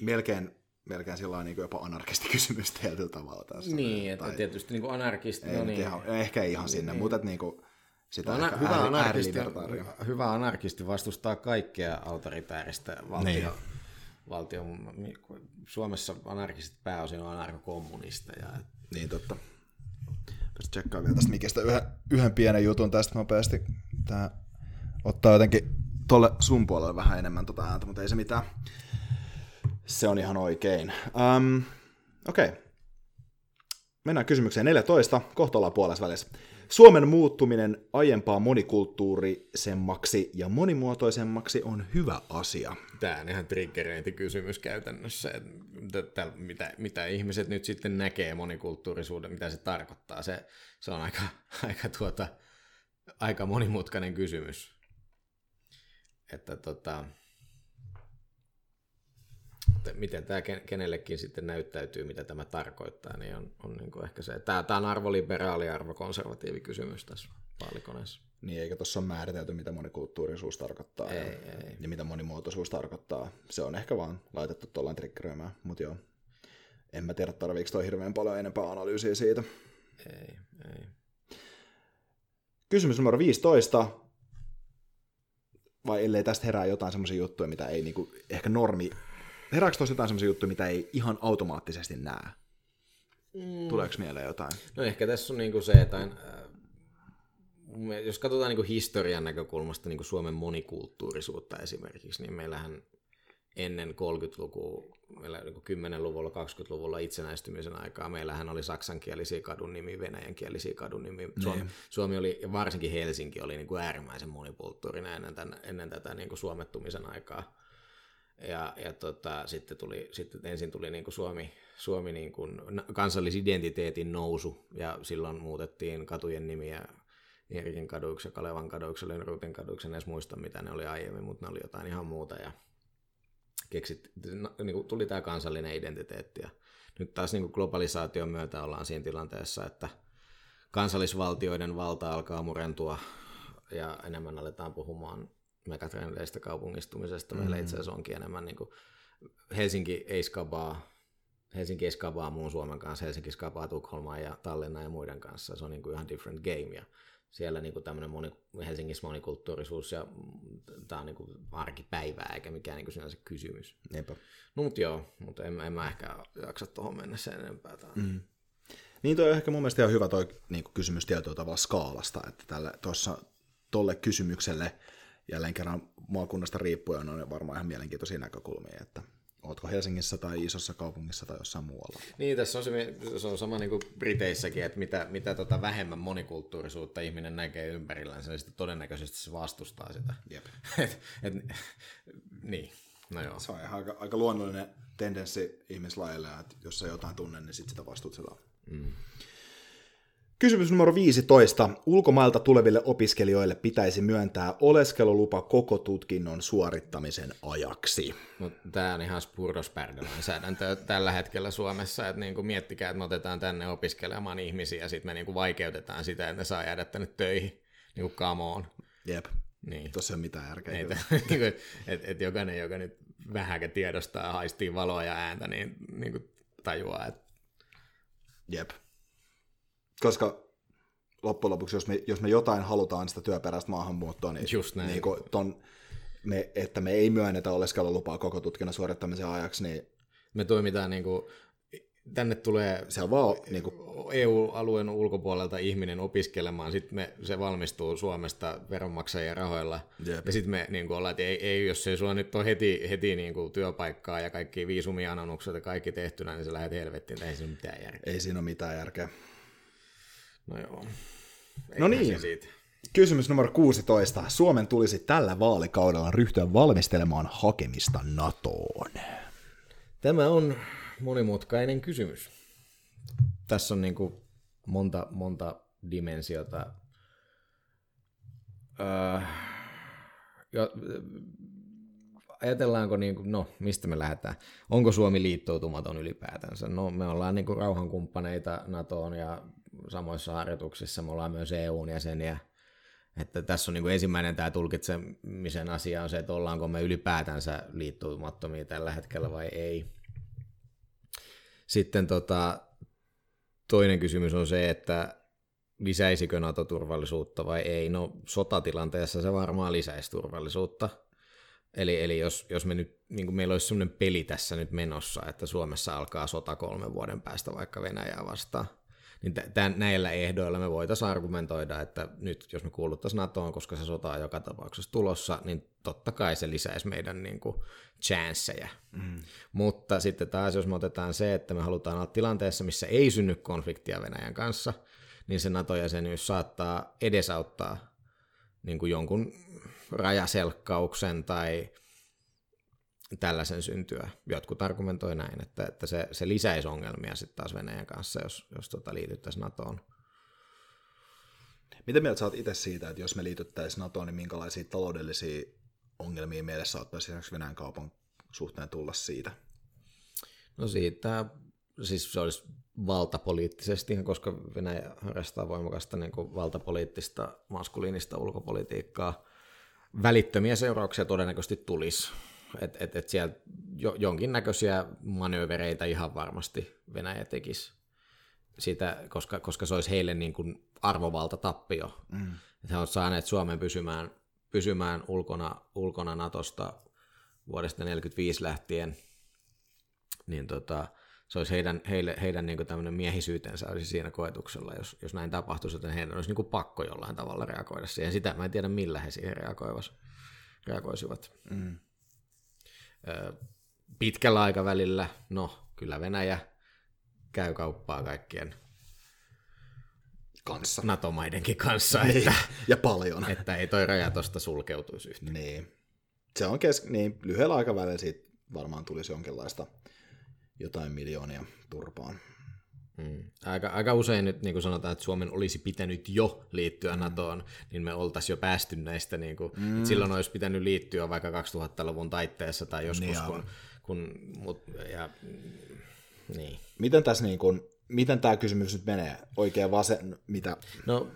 melkein, melkein sillä niin jopa anarkistikysymys tietyllä tavalla tässä. Niin, että tai, tietysti niin kuin anarkisti, ei, no niin. ihan, ehkä ei ihan sinne, niin. mutta että niin kuin, sitä Ana- hyvä, ääri- anarkisti, hyvä anarkisti vastustaa kaikkea autoritääristä valtio, Niin. niin. valtion, Suomessa anarkistit pääosin on anarkokommunisteja. Niin totta. Tästä tsekkaa vielä tästä mikistä yhden, yhden pienen jutun tästä nopeasti. Tää ottaa jotenkin tolle sun puolelle vähän enemmän tota ääntä, mutta ei se mitään. Se on ihan oikein. Um, Okei. Okay. Mennään kysymykseen 14. Kohta ollaan puolessa välissä. Suomen muuttuminen aiempaa monikulttuurisemmaksi ja monimuotoisemmaksi on hyvä asia. Tämä on ihan triggeröintikysymys käytännössä, että mitä, mitä ihmiset nyt sitten näkee monikulttuurisuuden, mitä se tarkoittaa. Se, se on aika, aika, tuota, aika monimutkainen kysymys. Että tota, että miten tämä ken- kenellekin sitten näyttäytyy, mitä tämä tarkoittaa, niin on, on niin kuin ehkä se, tämä, tämä on arvoliberaali ja arvokonservatiivi kysymys tässä vaalikoneessa. Niin eikä tuossa ole määritelty, mitä monikulttuurisuus tarkoittaa Ei, ja, ei. ja mitä monimuotoisuus tarkoittaa. Se on ehkä vaan laitettu tuollain triggeröimään, mutta joo. En mä tiedä, tarviiko toi hirveän paljon enempää analyysiä siitä. Ei, ei. Kysymys numero 15. Vai ellei tästä herää jotain semmoisia juttuja, mitä ei niinku, ehkä normi... Herääkö tuossa jotain semmoisia juttuja, mitä ei ihan automaattisesti näe? Mm. Tuleeko mieleen jotain? No ehkä tässä on niinku se, että äh, jos katsotaan niinku historian näkökulmasta niinku Suomen monikulttuurisuutta esimerkiksi, niin meillähän ennen 30-lukua, meillä niinku 10-luvulla, 20-luvulla itsenäistymisen aikaa, meillähän oli saksankielisiä kadun nimi, venäjänkielisiä kadun nimi. Suomi, Suomi oli, ja varsinkin Helsinki oli niinku äärimmäisen monikulttuurinen ennen, tämän, ennen tätä niinku suomettumisen aikaa. Ja, ja tota, sitten, tuli, sitten ensin tuli niin kuin Suomi, Suomi niin kuin kansallisidentiteetin nousu, ja silloin muutettiin katujen nimiä Erikin kaduiksi ja Kalevan kaduiksi, Lönnruutin kaduiksi, en edes muista mitä ne oli aiemmin, mutta ne oli jotain ihan muuta, ja keksit, no, niin kuin tuli tämä kansallinen identiteetti, ja nyt taas niin kuin globalisaation myötä ollaan siinä tilanteessa, että kansallisvaltioiden valta alkaa murentua, ja enemmän aletaan puhumaan megatrendeistä kaupungistumisesta. Meillä itse asiassa onkin enemmän niin kuin Helsinki ei skabaa, Helsinki ei skabaa muun Suomen kanssa, Helsinki skabaa Tukholmaa ja Tallinna ja muiden kanssa. Se on niin kuin ihan different game ja siellä niin kuin tämmöinen moni, Helsingissä monikulttuurisuus ja tämä on niin kuin arkipäivää eikä mikään niin kuin sinänsä kysymys. Niinpä. No mutta joo, mutta en, en mä ehkä jaksa tuohon mennä sen enempää. Tää. Mm. Niin toi on ehkä mun mielestä ihan hyvä toi niin kysymys tietyllä tavalla skaalasta, että tälle, tuossa tolle kysymykselle jälleen kerran maakunnasta riippuen on varmaan ihan mielenkiintoisia näkökulmia, että ootko Helsingissä tai isossa kaupungissa tai jossain muualla. Niin, tässä on, se, se on sama niin kuin Briteissäkin, että mitä, mitä tota vähemmän monikulttuurisuutta ihminen näkee ympärillänsä, niin sitten todennäköisesti se vastustaa sitä. Jep. et, et, niin, no joo. Se on ihan aika, aika luonnollinen tendenssi ihmislajille, että jos sä jotain tunne, niin sit sitä vastustetaan. Mm. Kysymys numero 15. Ulkomailta tuleville opiskelijoille pitäisi myöntää oleskelulupa koko tutkinnon suorittamisen ajaksi. No, tämä on ihan spurdospärdelainsäädäntö tällä hetkellä Suomessa, että niinku miettikää, että me otetaan tänne opiskelemaan ihmisiä ja sitten me niinku vaikeutetaan sitä, että ne saa jäädä tänne töihin, niin kuin come on. Jep. Niin. Tuossa ei ole mitään järkeä. Että, kyllä. et, et jokainen, joka nyt vähänkin tiedostaa ja haistii valoa ja ääntä, niin, niin kuin tajuaa, että Jep. Koska loppujen lopuksi, jos me, jos me jotain halutaan sitä työperäistä maahanmuuttoa, niin, Just näin. niin kuin ton, me, että me ei myönnetä oleskelulupaa koko tutkinnon suorittamisen ajaksi, niin me toimitaan niin kuin, tänne tulee se on vaan niin kuin, EU-alueen ulkopuolelta ihminen opiskelemaan, sitten me, se valmistuu Suomesta veronmaksajien rahoilla, Jep. ja sitten me niin kuin ollaan, että ei, ei, jos ei sulla nyt ole heti, heti niin kuin työpaikkaa ja kaikki viisumianonnukset ja kaikki tehtynä, niin sä lähdet helvettiin, ei siinä ole mitään järkeä. ei siinä ole mitään järkeä. No joo. No Eiköhän niin. Siitä. Kysymys numero 16. Suomen tulisi tällä vaalikaudella ryhtyä valmistelemaan hakemista NATOon. Tämä on monimutkainen kysymys. Tässä on niin monta, monta dimensiota. Öö, jo, ajatellaanko, niin kuin, no mistä me lähdetään? Onko Suomi liittoutumaton ylipäätänsä? No me ollaan niin kuin rauhankumppaneita NATOon ja samoissa harjoituksissa me ollaan myös EUn jäseniä. Että tässä on niin kuin ensimmäinen tämä tulkitsemisen asia on se, että ollaanko me ylipäätänsä liittymättömiä tällä hetkellä vai ei. Sitten tota, toinen kysymys on se, että lisäisikö NATO turvallisuutta vai ei. No sotatilanteessa se varmaan lisäisi turvallisuutta. Eli, eli jos, jos me nyt, niin kuin meillä olisi sellainen peli tässä nyt menossa, että Suomessa alkaa sota kolmen vuoden päästä vaikka Venäjää vastaan, niin tämän, näillä ehdoilla me voitaisiin argumentoida, että nyt jos me kuuluttaisiin NATOon, koska se sota on joka tapauksessa tulossa, niin totta kai se lisäisi meidän niin kuin, chanceja. Mm. Mutta sitten taas, jos me otetaan se, että me halutaan olla tilanteessa, missä ei synny konfliktia Venäjän kanssa, niin se NATO-jäsenyys saattaa edesauttaa niin kuin jonkun rajaselkkauksen tai tällaisen syntyä. Jotkut argumentoi näin, että, että se, se lisäisi ongelmia sitten taas Venäjän kanssa, jos, jos tota liityttäisiin NATOon. Mitä mieltä sä oot itse siitä, että jos me liityttäisiin NATOon, niin minkälaisia taloudellisia ongelmia mielessä saattaisi esimerkiksi Venäjän kaupan suhteen tulla siitä? No siitä, siis se olisi valtapoliittisesti, koska Venäjä harrastaa voimakasta niin kuin valtapoliittista maskuliinista ulkopolitiikkaa. Välittömiä seurauksia todennäköisesti tulisi että et, et siellä jo, jonkinnäköisiä manöövereitä ihan varmasti Venäjä tekisi sitä, koska, koska se olisi heille niin kuin arvovalta tappio. Mm. Että he ovat saaneet Suomen pysymään, pysymään ulkona, ulkona Natosta vuodesta 1945 lähtien, niin tota, se olisi heidän, heille, heidän niin tämmöinen miehisyytensä olisi siinä koetuksella, jos, jos näin tapahtuisi, että heidän olisi niin pakko jollain tavalla reagoida siihen. Sitä mä en tiedä, millä he siihen reagoisivat. Mm pitkällä aikavälillä, no kyllä Venäjä käy kauppaa kaikkien kanssa. NATO-maidenkin kanssa. Niin, että, ja paljon. Että ei toi raja tuosta sulkeutuisi yhtään. Niin. Se on kes- niin, lyhyellä aikavälillä siitä varmaan tulisi jonkinlaista jotain miljoonia turpaan. Mm. Aika, aika usein nyt niin kuin sanotaan, että Suomen olisi pitänyt jo liittyä mm. NATOon, niin me oltaisiin jo päästy näistä. Niin kuin, mm. silloin olisi pitänyt liittyä vaikka 2000-luvun taitteessa tai joskus, niin kun, kun mut, ja, niin. Miten tässä niin kuin, miten tämä kysymys nyt menee? Oikein vasen, mitä? No,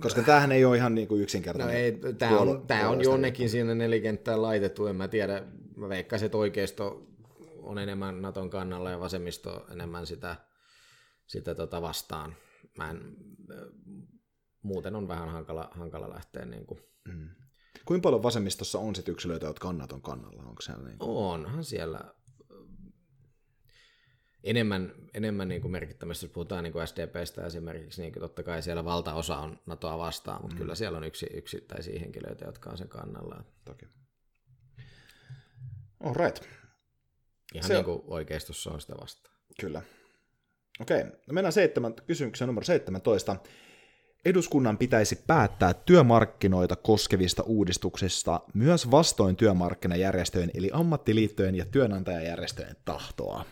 Koska tämähän ei ole ihan niin kuin yksinkertainen. No ei, tämä on, tämä on jonnekin siinä nelikenttään laitettu, en mä tiedä. Mä veikkaisin, että oikeisto on enemmän Naton kannalla ja vasemmisto enemmän sitä sitä tota vastaan. Mä en, muuten on vähän hankala, hankala lähteä niin kuin. Mm. Kuinka paljon vasemmistossa on sitten yksilöitä, jotka kannaton kannalla? Onko siellä niin kuin... Onhan siellä enemmän, enemmän niin kuin merkittävästi, jos puhutaan niin kuin SDPstä esimerkiksi, niin totta kai siellä valtaosa on NATOa vastaan, mutta mm. kyllä siellä on yksi, yksittäisiä henkilöitä, jotka on sen kannalla. Toki. All right. Ihan Se niin kuin oikeistossa on sitä vastaan. Kyllä. Okei, no mennään seitsemän, kysymykseen numero 17. Eduskunnan pitäisi päättää työmarkkinoita koskevista uudistuksista myös vastoin työmarkkinajärjestöjen eli ammattiliittojen ja työnantajajärjestöjen tahtoa.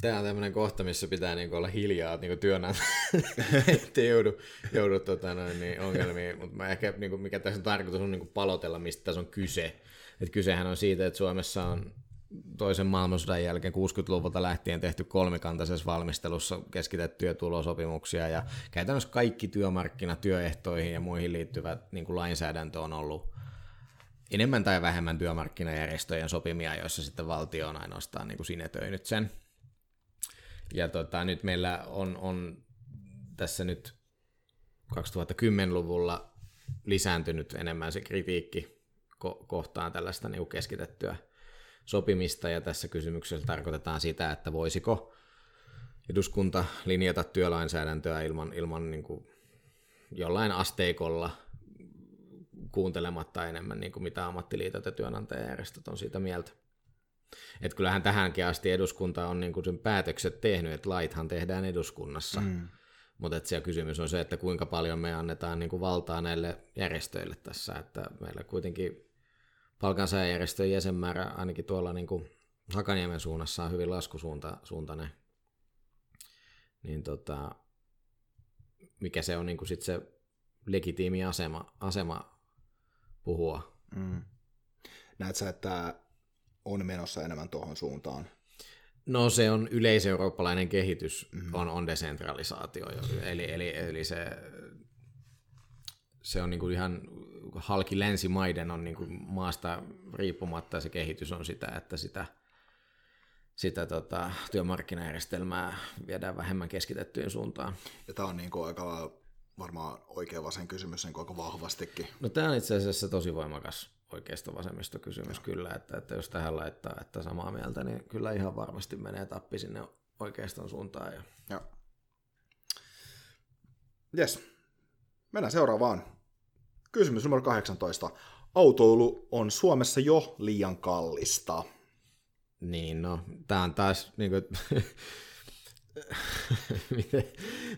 Tämä on tämmöinen kohta, missä pitää niinku olla hiljaa, niinku työnantaja ettei joudu, joudu tota noin, niin ongelmiin. Mutta ehkä niinku, mikä tässä on tarkoitus on niinku palotella, mistä tässä on kyse. Et kysehän on siitä, että Suomessa on toisen maailmansodan jälkeen 60-luvulta lähtien tehty kolmikantaisessa valmistelussa keskitettyjä tulosopimuksia ja käytännössä kaikki työmarkkina, työehtoihin ja muihin liittyvät niin kuin lainsäädäntö on ollut enemmän tai vähemmän työmarkkinajärjestöjen sopimia, joissa sitten valtio on ainoastaan niin kuin sinetöinyt sen. Ja tota, nyt meillä on, on tässä nyt 2010-luvulla lisääntynyt enemmän se kritiikki ko- kohtaan tällaista niin kuin keskitettyä sopimista, ja tässä kysymyksessä tarkoitetaan sitä, että voisiko eduskunta linjata työlainsäädäntöä ilman, ilman niin kuin jollain asteikolla kuuntelematta enemmän, niin kuin mitä ammattiliitot ja työnantajajärjestöt on siitä mieltä. Et kyllähän tähänkin asti eduskunta on niin kuin sen päätökset tehnyt, että laithan tehdään eduskunnassa. Mm. Mutta se kysymys on se, että kuinka paljon me annetaan niin kuin valtaa näille järjestöille tässä, että meillä kuitenkin palkansaajajärjestöjen jäsenmäärä ainakin tuolla niin kuin Hakaniemen suunnassa on hyvin laskusuuntainen. Niin tota, mikä se on niin kuin sit se legitiimi asema, asema puhua. Mm. Näet sä, että on menossa enemmän tuohon suuntaan? No se on yleiseurooppalainen kehitys, mm-hmm. on, on desentralisaatio. Eli, eli, eli se se on niin kuin ihan halki länsimaiden on niin kuin maasta riippumatta se kehitys on sitä, että sitä, sitä tota, työmarkkinajärjestelmää viedään vähemmän keskitettyyn suuntaan. Ja tämä on niin kuin aika varmaan oikea vasen kysymys niin aika vahvastikin. No tämä on itse asiassa tosi voimakas oikeisto vasemmisto kysymys kyllä, että, että jos tähän laittaa että samaa mieltä, niin kyllä ihan varmasti menee tappi sinne oikeiston suuntaan. Ja... ja. Yes. Mennään seuraavaan. Kysymys numero 18. Autoilu on Suomessa jo liian kallista. Niin, no, tämä on taas niin kuin,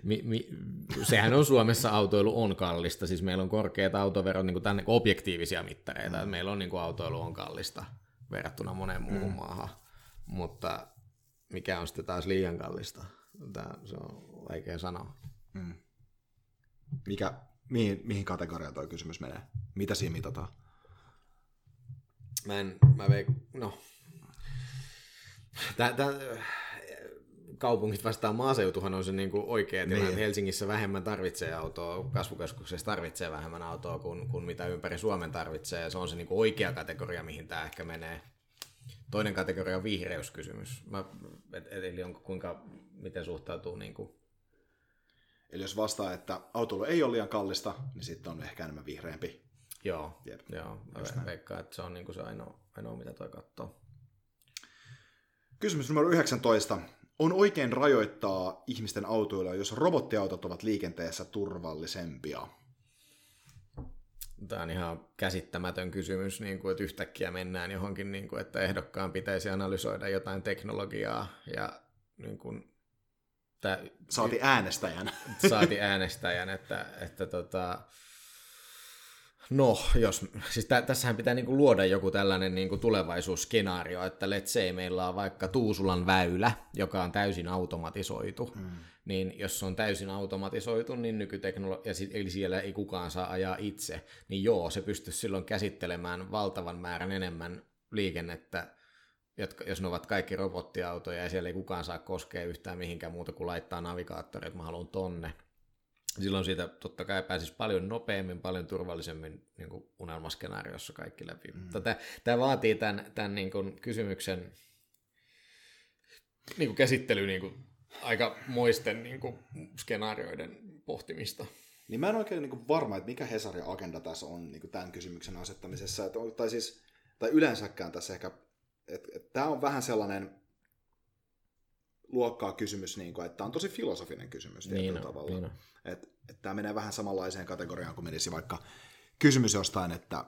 mi, mi, sehän on Suomessa autoilu on kallista, siis meillä on korkeat autoverot, niin kuin tänne objektiivisia mittareita, mm. että meillä on niin kuin autoilu on kallista verrattuna moneen muuhun mm. maahan, mutta mikä on sitten taas liian kallista, Tämä, se on vaikea sanoa. Mm. Mikä, mihin, mihin kategoriaan tuo kysymys menee? Mitä siinä mitataan? Mä en, mä veik, no, tää, tää, kaupungit vastaan maaseutuhan on se niin kuin oikea tilanne, niin. Helsingissä vähemmän tarvitsee autoa, kasvukeskuksessa tarvitsee vähemmän autoa kuin, kuin mitä ympäri Suomen tarvitsee. Se on se niin kuin oikea kategoria, mihin tämä ehkä menee. Toinen kategoria on vihreyskysymys. Mä, et, eli onko kuinka, miten suhtautuu niin kuin... Eli jos vastaa, että autoilu ei ole liian kallista, niin sitten on ehkä enemmän vihreämpi. Joo, Jep. joo. Mä veikkaan, että se on niin kuin se ainoa, ainoa, mitä toi katsoo. Kysymys numero 19. On oikein rajoittaa ihmisten autoilua, jos robottiautot ovat liikenteessä turvallisempia? Tämä on ihan käsittämätön kysymys, niin kuin, että yhtäkkiä mennään johonkin, niin kuin, että ehdokkaan pitäisi analysoida jotain teknologiaa ja niin kuin, tämä, saati äänestäjän. Saati äänestäjän, että, että tota, No, jos, siis tä, tässähän pitää niinku luoda joku tällainen niinku tulevaisuusskenaario, että let's say meillä on vaikka Tuusulan väylä, joka on täysin automatisoitu, mm. niin jos se on täysin automatisoitu, niin nykyteknologia, eli siellä ei kukaan saa ajaa itse, niin joo, se pystyisi silloin käsittelemään valtavan määrän enemmän liikennettä, jotka, jos ne ovat kaikki robottiautoja ja siellä ei kukaan saa koskea yhtään mihinkään muuta kuin laittaa navigaattori, että mä haluan tonne, silloin siitä totta kai pääsisi paljon nopeammin, paljon turvallisemmin niin kuin unelmaskenaariossa kaikki läpi. Mm. Tämä, tämä vaatii tämän, tämän niin kuin kysymyksen niin kuin käsittely niin kuin aika moisten niin kuin skenaarioiden pohtimista. Niin mä en oikein niin kuin varma, että mikä Hesarin agenda tässä on niin kuin tämän kysymyksen asettamisessa. Että, tai, siis, tai yleensäkään tässä ehkä, tämä on vähän sellainen luokkaa kysymys, niin kuin, että tämä on tosi filosofinen kysymys tietyllä niin tavalla. Niin että et tämä menee vähän samanlaiseen kategoriaan kuin menisi vaikka kysymys jostain, että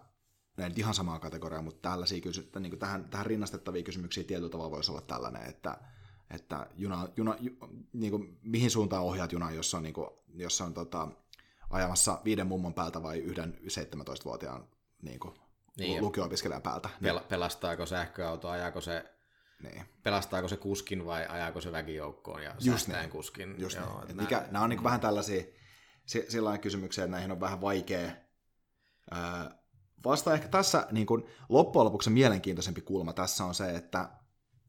ne nyt ihan samaa kategoriaa, mutta tällaisia niin kuin tähän, tähän rinnastettavia kysymyksiä tietyllä tavalla voisi olla tällainen, että, että juna, juna, ju, niin kuin, mihin suuntaan ohjaat juna, jos on, niin kuin, jos on tota, ajamassa viiden mummon päältä vai yhden 17-vuotiaan niin kuin, niin, lukio-opiskelijan päältä. Pel- pelastaako sähköauto, ajaako se niin. Pelastaako se kuskin vai ajaako se väkijoukkoon ja just niin. kuskin. Just Joo, niin. Mikä, nämä, on niin vähän tällaisia sellainen kysymyksiä, että näihin on vähän vaikea ää, vasta ehkä tässä niin kuin, loppujen lopuksi mielenkiintoisempi kulma tässä on se, että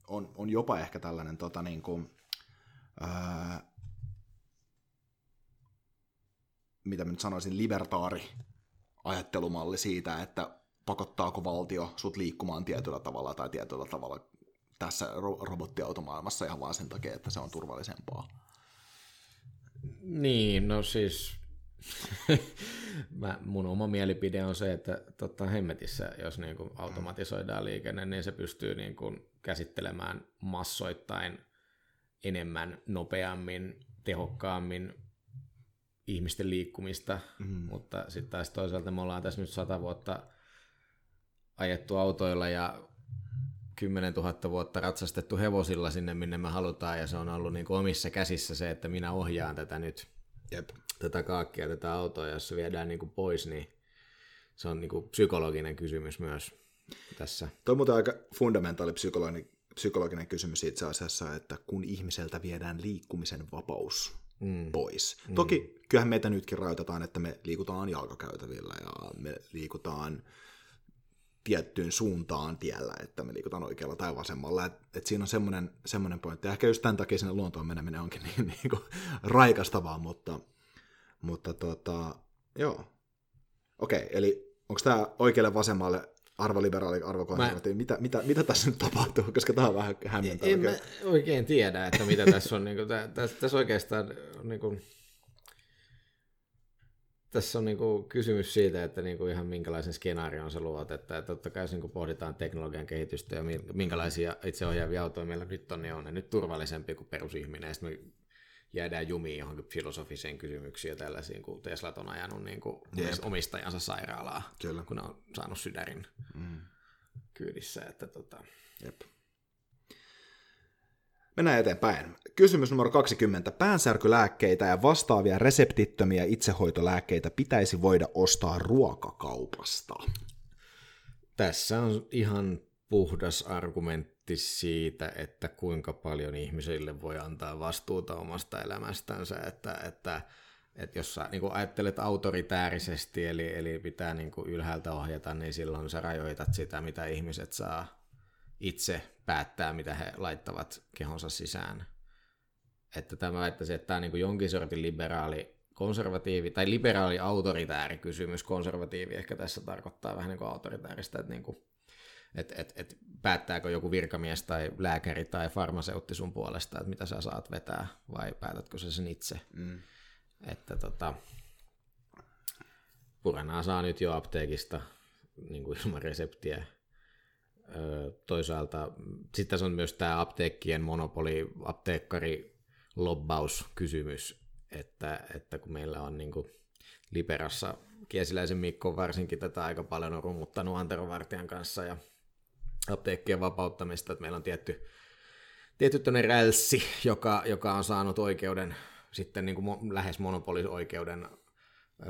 on, on jopa ehkä tällainen tota, niin kuin, ää, mitä mä nyt sanoisin, libertaari ajattelumalli siitä, että pakottaako valtio sut liikkumaan tietyllä tavalla tai tietyllä tavalla tässä ro- robottiautomaailmassa ihan vaan sen takia, että se on turvallisempaa. Niin, no siis Mä, mun oma mielipide on se, että totta hemmetissä, jos niin kuin automatisoidaan liikenne, niin se pystyy niin kuin käsittelemään massoittain enemmän, nopeammin, tehokkaammin ihmisten liikkumista, mm. mutta sitten taas toisaalta me ollaan tässä nyt sata vuotta ajettu autoilla ja 10 000 vuotta ratsastettu hevosilla sinne, minne me halutaan, ja se on ollut niin kuin omissa käsissä se, että minä ohjaan tätä nyt. Jep. Tätä kaakkia, tätä autoa, jos se viedään niin kuin pois, niin se on niin kuin psykologinen kysymys myös tässä. Tuo on aika fundamentaali psykologinen, psykologinen kysymys itse asiassa, että kun ihmiseltä viedään liikkumisen vapaus mm. pois. Mm. Toki kyllähän meitä nytkin rajoitetaan, että me liikutaan jalkakäytävillä ja me liikutaan tiettyyn suuntaan tiellä, että me liikutaan oikealla tai vasemmalla. Et, et siinä on semmoinen, semmoinen pointti. Ehkä just tämän takia sinne luontoon meneminen onkin niin, niin kuin raikastavaa, mutta, mutta tota, joo. Okei, eli onko tämä oikealle vasemmalle arvoliberaali, arvokonservatiivi? Mä... Mitä, mitä, mitä tässä nyt tapahtuu? Koska tämä on vähän hämmentävä. En mä oikein tiedä, että mitä tässä on. Niin kuin, tässä, tässä oikeastaan niin kuin, tässä on niinku kysymys siitä, että niinku ihan minkälaisen skenaarion sä luot, että, totta kai jos niinku pohditaan teknologian kehitystä ja minkälaisia itseohjaavia autoja meillä nyt on, niin on ne nyt turvallisempi kuin perusihminen, ja sitten me jäädään jumiin johonkin filosofiseen kysymyksiin ja tällaisiin, kun Teslat on ajanut niinku omistajansa sairaalaa, Kyllä. kun ne on saanut sydärin mm. kyydissä. Että tota... Jep. Mennään eteenpäin. Kysymys numero 20. Päänsärkylääkkeitä ja vastaavia reseptittömiä itsehoitolääkkeitä pitäisi voida ostaa ruokakaupasta. Tässä on ihan puhdas argumentti siitä, että kuinka paljon ihmisille voi antaa vastuuta omasta elämästänsä, että, että, että jos sä niin ajattelet autoritäärisesti, eli, eli pitää niin ylhäältä ohjata, niin silloin sä rajoitat sitä, mitä ihmiset saa itse päättää, mitä he laittavat kehonsa sisään. Että tämä väittäisi, että tämä on niin jonkin sortin liberaali konservatiivi, tai liberaali autoritääri kysymys, konservatiivi ehkä tässä tarkoittaa vähän niin kuin autoritääristä, että niin kuin, et, et, et päättääkö joku virkamies tai lääkäri tai farmaseutti sun puolesta, että mitä sä saat vetää, vai päätätkö sä sen itse. Mm. Että tota, Puranaa saa nyt jo apteekista niin kuin ilman reseptiä toisaalta sitten on myös tämä apteekkien monopoli, apteekkari lobbauskysymys, että, että kun meillä on niin kuin Liberassa Kiesiläisen Mikko varsinkin tätä aika paljon on rummuttanut Antero Vartijan kanssa ja apteekkien vapauttamista, että meillä on tietty, tietty rälssi, joka, joka on saanut oikeuden sitten niin kuin lähes monopolioikeuden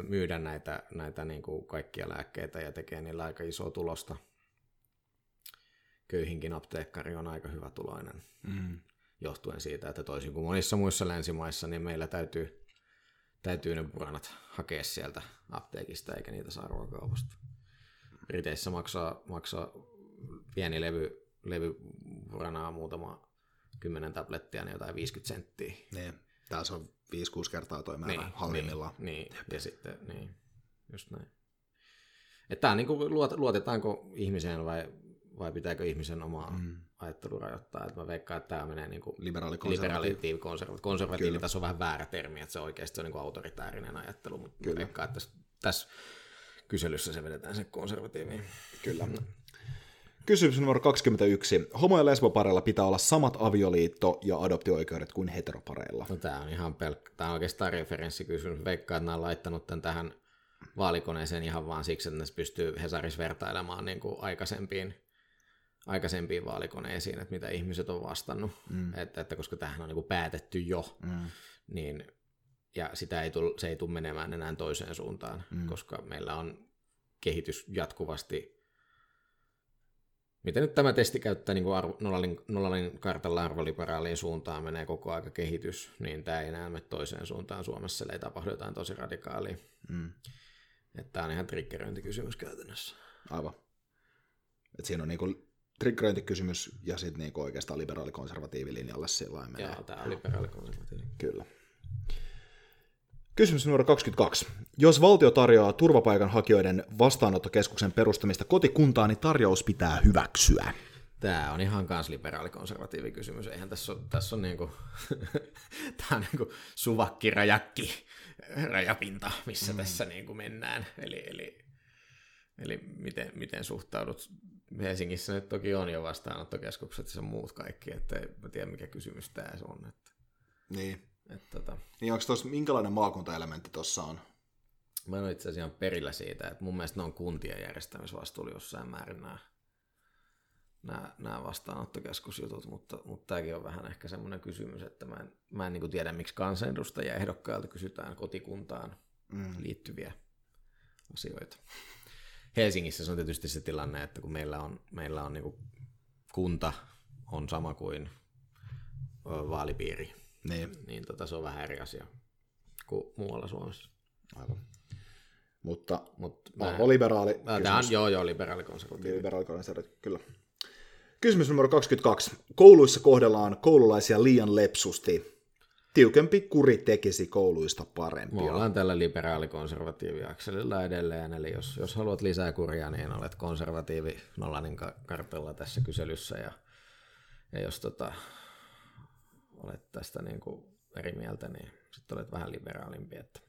myydä näitä, näitä niin kuin kaikkia lääkkeitä ja tekee niillä aika isoa tulosta köyhinkin apteekkari on aika hyvä tuloinen. Mm. Johtuen siitä, että toisin kuin monissa muissa länsimaissa, niin meillä täytyy, täytyy ne puranat hakea sieltä apteekista, eikä niitä saa ruokakaupasta. Briteissä maksaa, maksaa pieni levy, levy puranaa muutama kymmenen tablettia, niin jotain 50 senttiä. Niin. Tässä on 5-6 kertaa toi määrä niin, halvimmillaan. Niin, niin. ja sitten, niin, just näin. Että tämä on niin kuin, luotetaanko ihmiseen vai vai pitääkö ihmisen omaa mm. ajattelu rajoittaa. Että mä veikkaan, että tämä menee niin kuin liberaali konservatiivi. konservatiivi. Konservatiivi tässä on vähän väärä termi, että se oikeasti on niin kuin autoritäärinen ajattelu, mutta Kyllä. mä veikkaan, että tässä, tässä kyselyssä se vedetään se konservatiiviin. Kyllä. Kysymys numero 21. Homo- ja lesbopareilla pitää olla samat avioliitto- ja adoptio-oikeudet kuin heteropareilla. No, tämä on ihan pelkkä. Tämä on oikeastaan referenssikysymys. Veikkaan, että nämä on laittanut tämän tähän vaalikoneeseen ihan vaan siksi, että ne pystyy Hesaris vertailemaan niin kuin aikaisempiin aikaisempiin vaalikoneisiin, että mitä ihmiset on vastannut, mm. että, että koska tähän on niin päätetty jo, mm. niin ja sitä ei tull, se ei tule menemään enää toiseen suuntaan, mm. koska meillä on kehitys jatkuvasti. Miten nyt tämä testi käyttää niin arvo, nollin, nollin kartalla arvoliberaaliin suuntaan, menee koko aika kehitys, niin tämä ei enää mene toiseen suuntaan Suomessa, ei tapahdu jotain tosi radikaalia. Mm. Että tämä on ihan triggeröintikysymys käytännössä. Aivan. Et siinä on niinku triggeröintikysymys ja sitten niinku oikeastaan liberaalikonservatiivi linjalle sillä menee. Joo, tämä on liberaalikonservatiivi. Kyllä. Kysymys numero 22. Jos valtio tarjoaa turvapaikanhakijoiden vastaanottokeskuksen perustamista kotikuntaan, niin tarjous pitää hyväksyä. Tämä on ihan kans liberaalikonservatiivi kysymys. Eihän tässä ole, tässä on niinku, tämä on niinku suvakkirajakki rajapinta, missä mm. tässä niinku mennään. Eli, eli, eli miten, miten suhtaudut Helsingissä nyt toki on jo vastaanottokeskukset ja muut kaikki, että en tiedä mikä kysymys tämä on. Että, niin. Että, tota, niin onko tuossa, minkälainen maakuntaelementti tuossa on? Mä en ole itse asiassa perillä siitä, että mun mielestä ne on kuntien järjestämisvastuulla jossain määrin nämä, nämä, nämä vastaanottokeskusjutut, mutta, mutta tämäkin on vähän ehkä semmoinen kysymys, että mä en, mä en niin tiedä, miksi kansanedustajia ehdokkailta kysytään kotikuntaan mm. liittyviä asioita. Helsingissä se on tietysti se tilanne, että kun meillä on, meillä on niin kunta on sama kuin vaalipiiri, niin, niin tota, se on vähän eri asia kuin muualla Suomessa. Aivan. Mutta, Mut mä, liberaali Tämä on, joo, joo, liberaali konservatiivi. Liberaali konservatiivi, kyllä. Kysymys numero 22. Kouluissa kohdellaan koululaisia liian lepsusti. Tiukempi kuri tekisi kouluista parempia. Me ollaan tällä liberaalikonservatiiviakselilla edelleen, eli jos, jos haluat lisää kuria, niin olet konservatiivi Nolanin kartella tässä kyselyssä, ja, ja jos tota, olet tästä niin kuin eri mieltä, niin sitten olet vähän liberaalimpi, että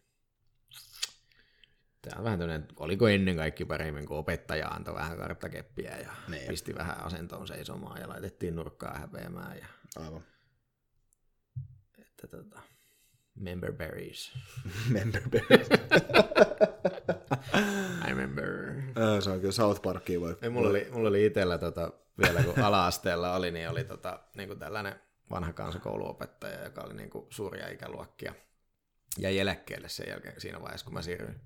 Tämä on vähän tämmöinen, oliko ennen kaikki paremmin, kun opettaja antoi vähän karttakeppiä ja niin. pisti vähän asentoon seisomaan ja laitettiin nurkkaa häpeämään. Ja... Aivan. Että tota, member berries. member berries. I remember. se on kyllä South Parkia voi. Ei, mulla, oli, mulla oli itsellä tota, vielä kun ala-asteella oli, niin oli tota, niin kuin tällainen vanha kansakouluopettaja, joka oli niin kuin suuria ikäluokkia. Ja eläkkeelle sen jälkeen siinä vaiheessa, kun mä siirryin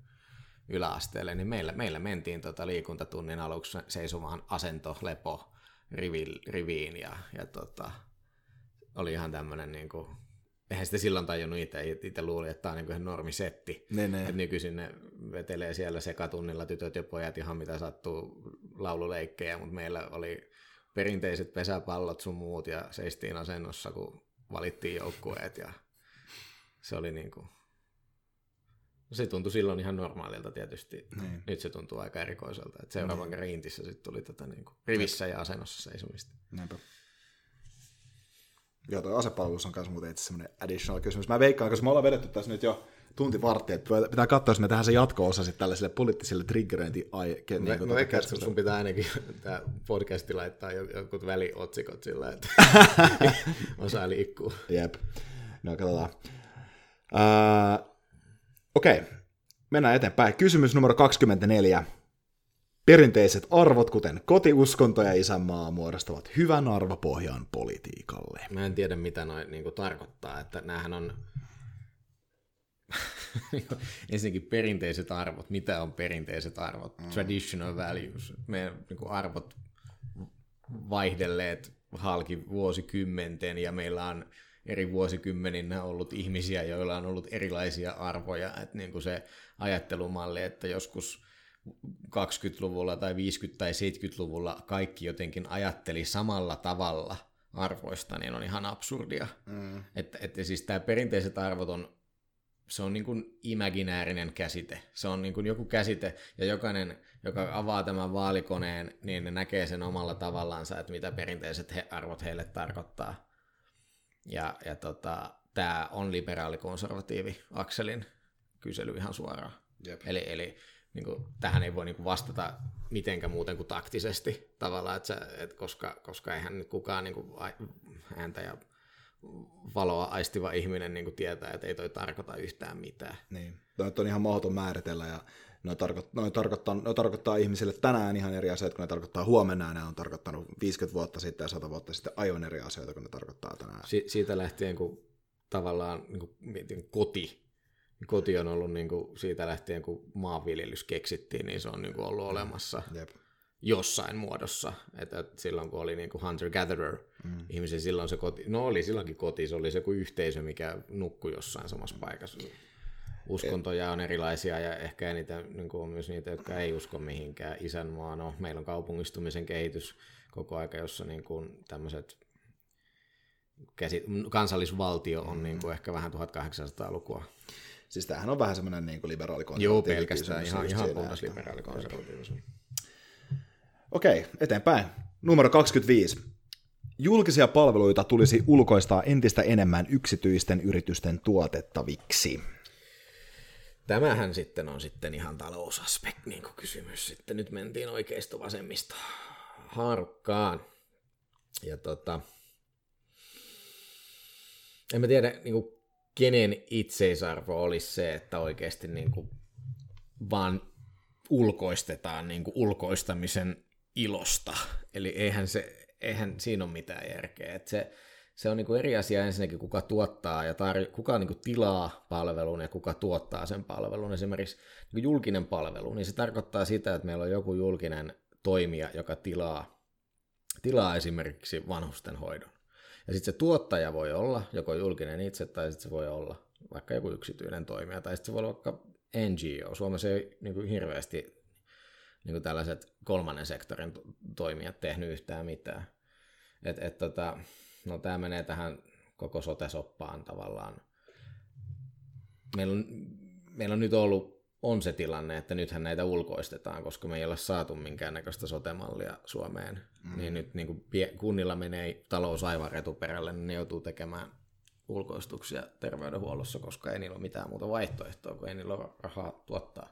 yläasteelle, niin meillä, meillä mentiin tota liikuntatunnin aluksi seisomaan asento, lepo rivi, riviin ja, ja tota, oli ihan tämmöinen niin kuin, eihän sitä silloin tajunnut itse, itse luuli, että tämä on niin kuin normisetti. Ne, ne. Et nykyisin ne vetelee siellä sekatunnilla tytöt ja pojat ihan mitä sattuu laululeikkejä, mutta meillä oli perinteiset pesäpallot sun muut ja seistiin asennossa, kun valittiin joukkueet ja se oli niin kuin, se tuntui silloin ihan normaalilta tietysti. Niin. Nyt se tuntuu aika erikoiselta. Että seuraavan niin. kerran Intissä sitten tuli tätä niin kuin rivissä ja asennossa seisomista. Näinpä. Joo, tuo asepalvelus on myös muuten itse semmoinen additional kysymys. Mä veikkaan, koska me ollaan vedetty tässä nyt jo tunti varttia, että pitää katsoa, jos me tehdään se jatko-osa sitten tällaisille poliittisille triggeröinti ai, niin, mä, mä veikkaan, että sun pitää ainakin tämä podcasti laittaa joku väliotsikot sillä, että osaa liikkuu. Jep. No katsotaan. Uh, Okei, mennään eteenpäin. Kysymys numero 24. Perinteiset arvot, kuten kotiuskonto ja isänmaa, muodostavat hyvän arvopohjan politiikalle. Mä en tiedä, mitä noin niin tarkoittaa. Että näähän on ensinnäkin perinteiset arvot. Mitä on perinteiset arvot? Mm. Traditional values. Meidän niin arvot vaihdelleet halki vuosikymmenten ja meillä on eri vuosikymmeninä ollut ihmisiä, joilla on ollut erilaisia arvoja. Että niin kuin se ajattelumalli, että joskus 20-luvulla tai 50- tai 70-luvulla kaikki jotenkin ajatteli samalla tavalla arvoista, niin on ihan absurdia. Mm. Että, että siis tämä perinteiset arvot on se on niin kuin imaginäärinen käsite. Se on niin kuin joku käsite, ja jokainen, joka avaa tämän vaalikoneen, niin ne näkee sen omalla tavallansa, että mitä perinteiset he, arvot heille tarkoittaa. Ja, ja tota, tämä on liberaalikonservatiivi Akselin kysely ihan suoraan. Jep. Eli, eli niin kuin, tähän ei voi niin kuin vastata mitenkään muuten kuin taktisesti tavallaan, että, sä, et koska, koska eihän nyt kukaan niin kuin, ääntä ja valoa aistiva ihminen niin kuin tietää, että ei toi tarkoita yhtään mitään. Niin, Toi on ihan mahdoton määritellä ja ne, tarkoit, ne, tarkoittaa, ne tarkoittaa ihmisille tänään ihan eri asioita, kun ne tarkoittaa huomenna, ne on tarkoittanut 50 vuotta sitten ja 100 vuotta sitten aivan eri asioita, kun ne tarkoittaa tänään. Si- siitä lähtien, kun tavallaan niin kuin, mietin, koti, koti on ollut niin kuin, siitä lähtien, kun maanviljelys keksittiin, niin se on niin kuin, ollut mm. olemassa. Jep jossain muodossa. Että, silloin kun oli niin kuin hunter-gatherer, mm. ihmisen silloin se koti, no oli silloinkin koti, se oli se kuin yhteisö, mikä nukkui jossain samassa paikassa uskontoja on erilaisia ja ehkä niitä, niin on myös niitä, jotka ei usko mihinkään isänmaa. No, meillä on kaupungistumisen kehitys koko aika, jossa niin kuin tämmöiset käsi, kansallisvaltio on niin kuin ehkä vähän 1800-lukua. Siis tämähän on vähän semmoinen niin kuin Joo, pelkästään ihan, ihan puhdas liberaalikonservatiivisuus. Okei, eteenpäin. Numero 25. Julkisia palveluita tulisi ulkoistaa entistä enemmän yksityisten yritysten tuotettaviksi. Tämähän sitten on sitten ihan talousaspekti niin kysymys. Sitten nyt mentiin oikeisto vasemmista harkkaan. Ja tota, en mä tiedä, niin kuin, kenen itseisarvo olisi se, että oikeasti niin kuin, vaan ulkoistetaan niin kuin, ulkoistamisen ilosta. Eli eihän, se, eihän siinä ole mitään järkeä. Että se, se on niin kuin eri asia ensinnäkin, kuka tuottaa ja tar- kuka niin kuin tilaa palvelun ja kuka tuottaa sen palvelun. Esimerkiksi niin kuin julkinen palvelu, niin se tarkoittaa sitä, että meillä on joku julkinen toimija, joka tilaa, tilaa esimerkiksi vanhusten hoidon. Ja sitten se tuottaja voi olla joko julkinen itse tai sitten se voi olla vaikka joku yksityinen toimija tai sitten se voi olla vaikka NGO. Suomessa ei niin kuin hirveästi niin kuin tällaiset kolmannen sektorin toimijat tehnyt yhtään mitään. Et, et tota, no tämä menee tähän koko sote-soppaan tavallaan. meillä on, meillä on nyt ollut on se tilanne, että nythän näitä ulkoistetaan, koska me ei ole saatu minkäännäköistä sotemallia Suomeen, mm. niin nyt niin kuin kunnilla menee talous aivan retuperälle, niin ne joutuu tekemään ulkoistuksia terveydenhuollossa, koska ei niillä ole mitään muuta vaihtoehtoa, kun ei niillä ole rahaa tuottaa,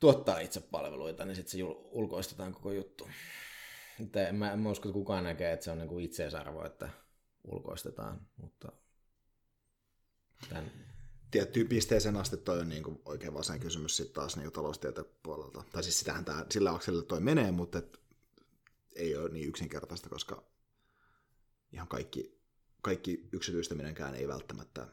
tuottaa itse palveluita, niin sitten se ulkoistetaan koko juttu. Että en, mä, en mä usko, että kukaan näkee, että se on niin kuin itseisarvo, että ulkoistetaan, mutta tämän... Tiettyyn pisteeseen asti toi on niin kuin oikein vasen kysymys sitten taas niin taloustieteen puolelta. Tai siis sitähän tää, sillä akselilla toi menee, mutta et ei ole niin yksinkertaista, koska ihan kaikki, kaikki yksityistäminenkään ei välttämättä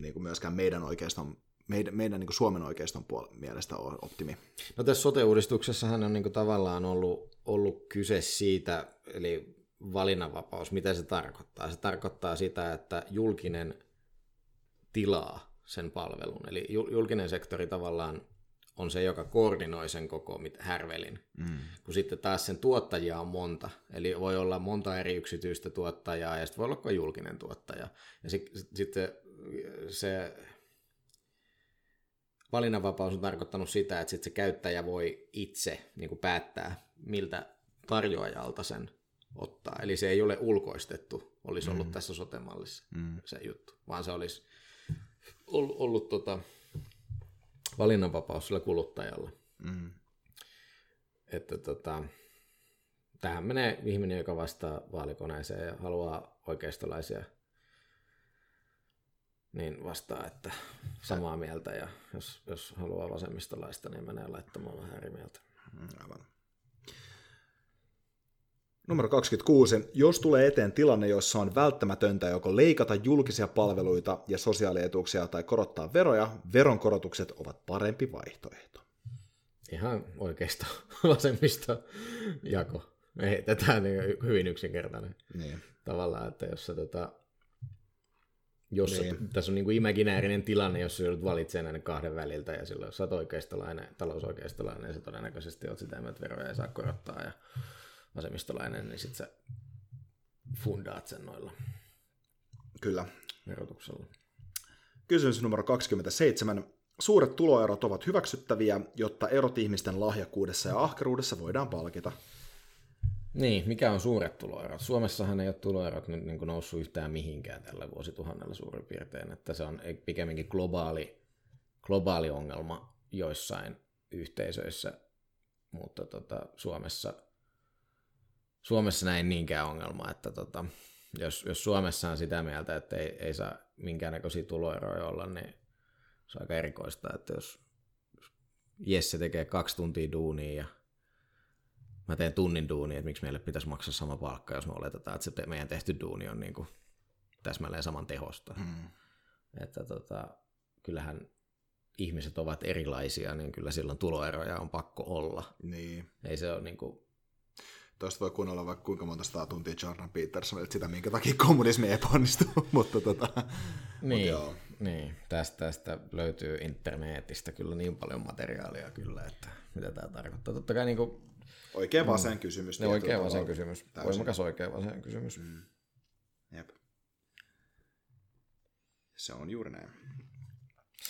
niin kuin myöskään meidän oikeastaan meidän, meidän niin kuin Suomen oikeiston puol- mielestä on optimi. No tässä sote-uudistuksessahan on niin kuin tavallaan ollut, ollut kyse siitä, eli valinnanvapaus, mitä se tarkoittaa? Se tarkoittaa sitä, että julkinen tilaa sen palvelun. Eli julkinen sektori tavallaan on se, joka koordinoi sen koko härvelin. Mm. Kun sitten taas sen tuottajia on monta. Eli voi olla monta eri yksityistä tuottajaa ja sitten voi olla julkinen tuottaja. Ja sitten se valinnanvapaus on tarkoittanut sitä, että sit se käyttäjä voi itse niin kuin päättää, miltä tarjoajalta sen ottaa. Eli se ei ole ulkoistettu, olisi ollut mm. tässä sotemallissa mm. se juttu, vaan se olisi ollut, ollut tota, valinnanvapaus sillä kuluttajalla. Mm. Että tota, tähän menee ihminen, joka vastaa vaalikoneeseen ja haluaa oikeistolaisia niin vastaa, että samaa mieltä ja jos, jos haluaa vasemmistolaista, niin menee laittamaan vähän eri mieltä. Mm, aivan. Numero 26. Jos tulee eteen tilanne, jossa on välttämätöntä joko leikata julkisia palveluita ja sosiaalietuuksia tai korottaa veroja, veronkorotukset ovat parempi vaihtoehto. Ihan oikeasta vasemmista jako. Me heitetään niin hyvin yksinkertainen. Niin. Tavallaan, että jos sä tota, jos niin. sä, tässä on niin kuin imaginäärinen tilanne, jos joudut valitsemaan näiden kahden väliltä, ja silloin jos sä oot oikeistolainen, talousoikeistolainen, niin sä todennäköisesti oot sitä, että veroja ei saa korottaa, ja vasemmistolainen, niin sitten sä fundaat sen noilla Kyllä. verotuksella. Kysymys numero 27. Suuret tuloerot ovat hyväksyttäviä, jotta erot ihmisten lahjakkuudessa ja ahkeruudessa voidaan palkita. Niin, mikä on suuret tuloerot? Suomessahan ei ole tuloerot nyt niin noussut yhtään mihinkään tällä vuosituhannella suurin piirtein, että se on pikemminkin globaali, globaali ongelma joissain yhteisöissä, mutta tota, Suomessa Suomessa näin niinkään ongelma, että tota, jos, jos Suomessa on sitä mieltä, että ei, ei saa minkäännäköisiä tuloeroja olla, niin se on aika erikoista, että jos, jos Jesse tekee kaksi tuntia duunia ja mä teen tunnin duunia, että miksi meille pitäisi maksaa sama palkka, jos me oletetaan, että se meidän tehty duuni on niin kuin täsmälleen saman tehosta. Mm. Että tota, kyllähän ihmiset ovat erilaisia, niin kyllä silloin tuloeroja on pakko olla. Niin. Ei se ole niin kuin, Tuosta voi kuunnella vaikka kuinka monta sata tuntia Jordan Petersonilta sitä, minkä takia kommunismi epäonnistuu, mutta tota, niin, mut joo. niin. Tästä, tästä löytyy internetistä kyllä niin paljon materiaalia kyllä, että mitä tämä tarkoittaa. Totta kai niin kuin, Oikea vasen mm, kysymys. Ne oikea vasen kysymys. Täysin. Voimakas oikea vasen kysymys. Mm. Jep. Se on juuri näin.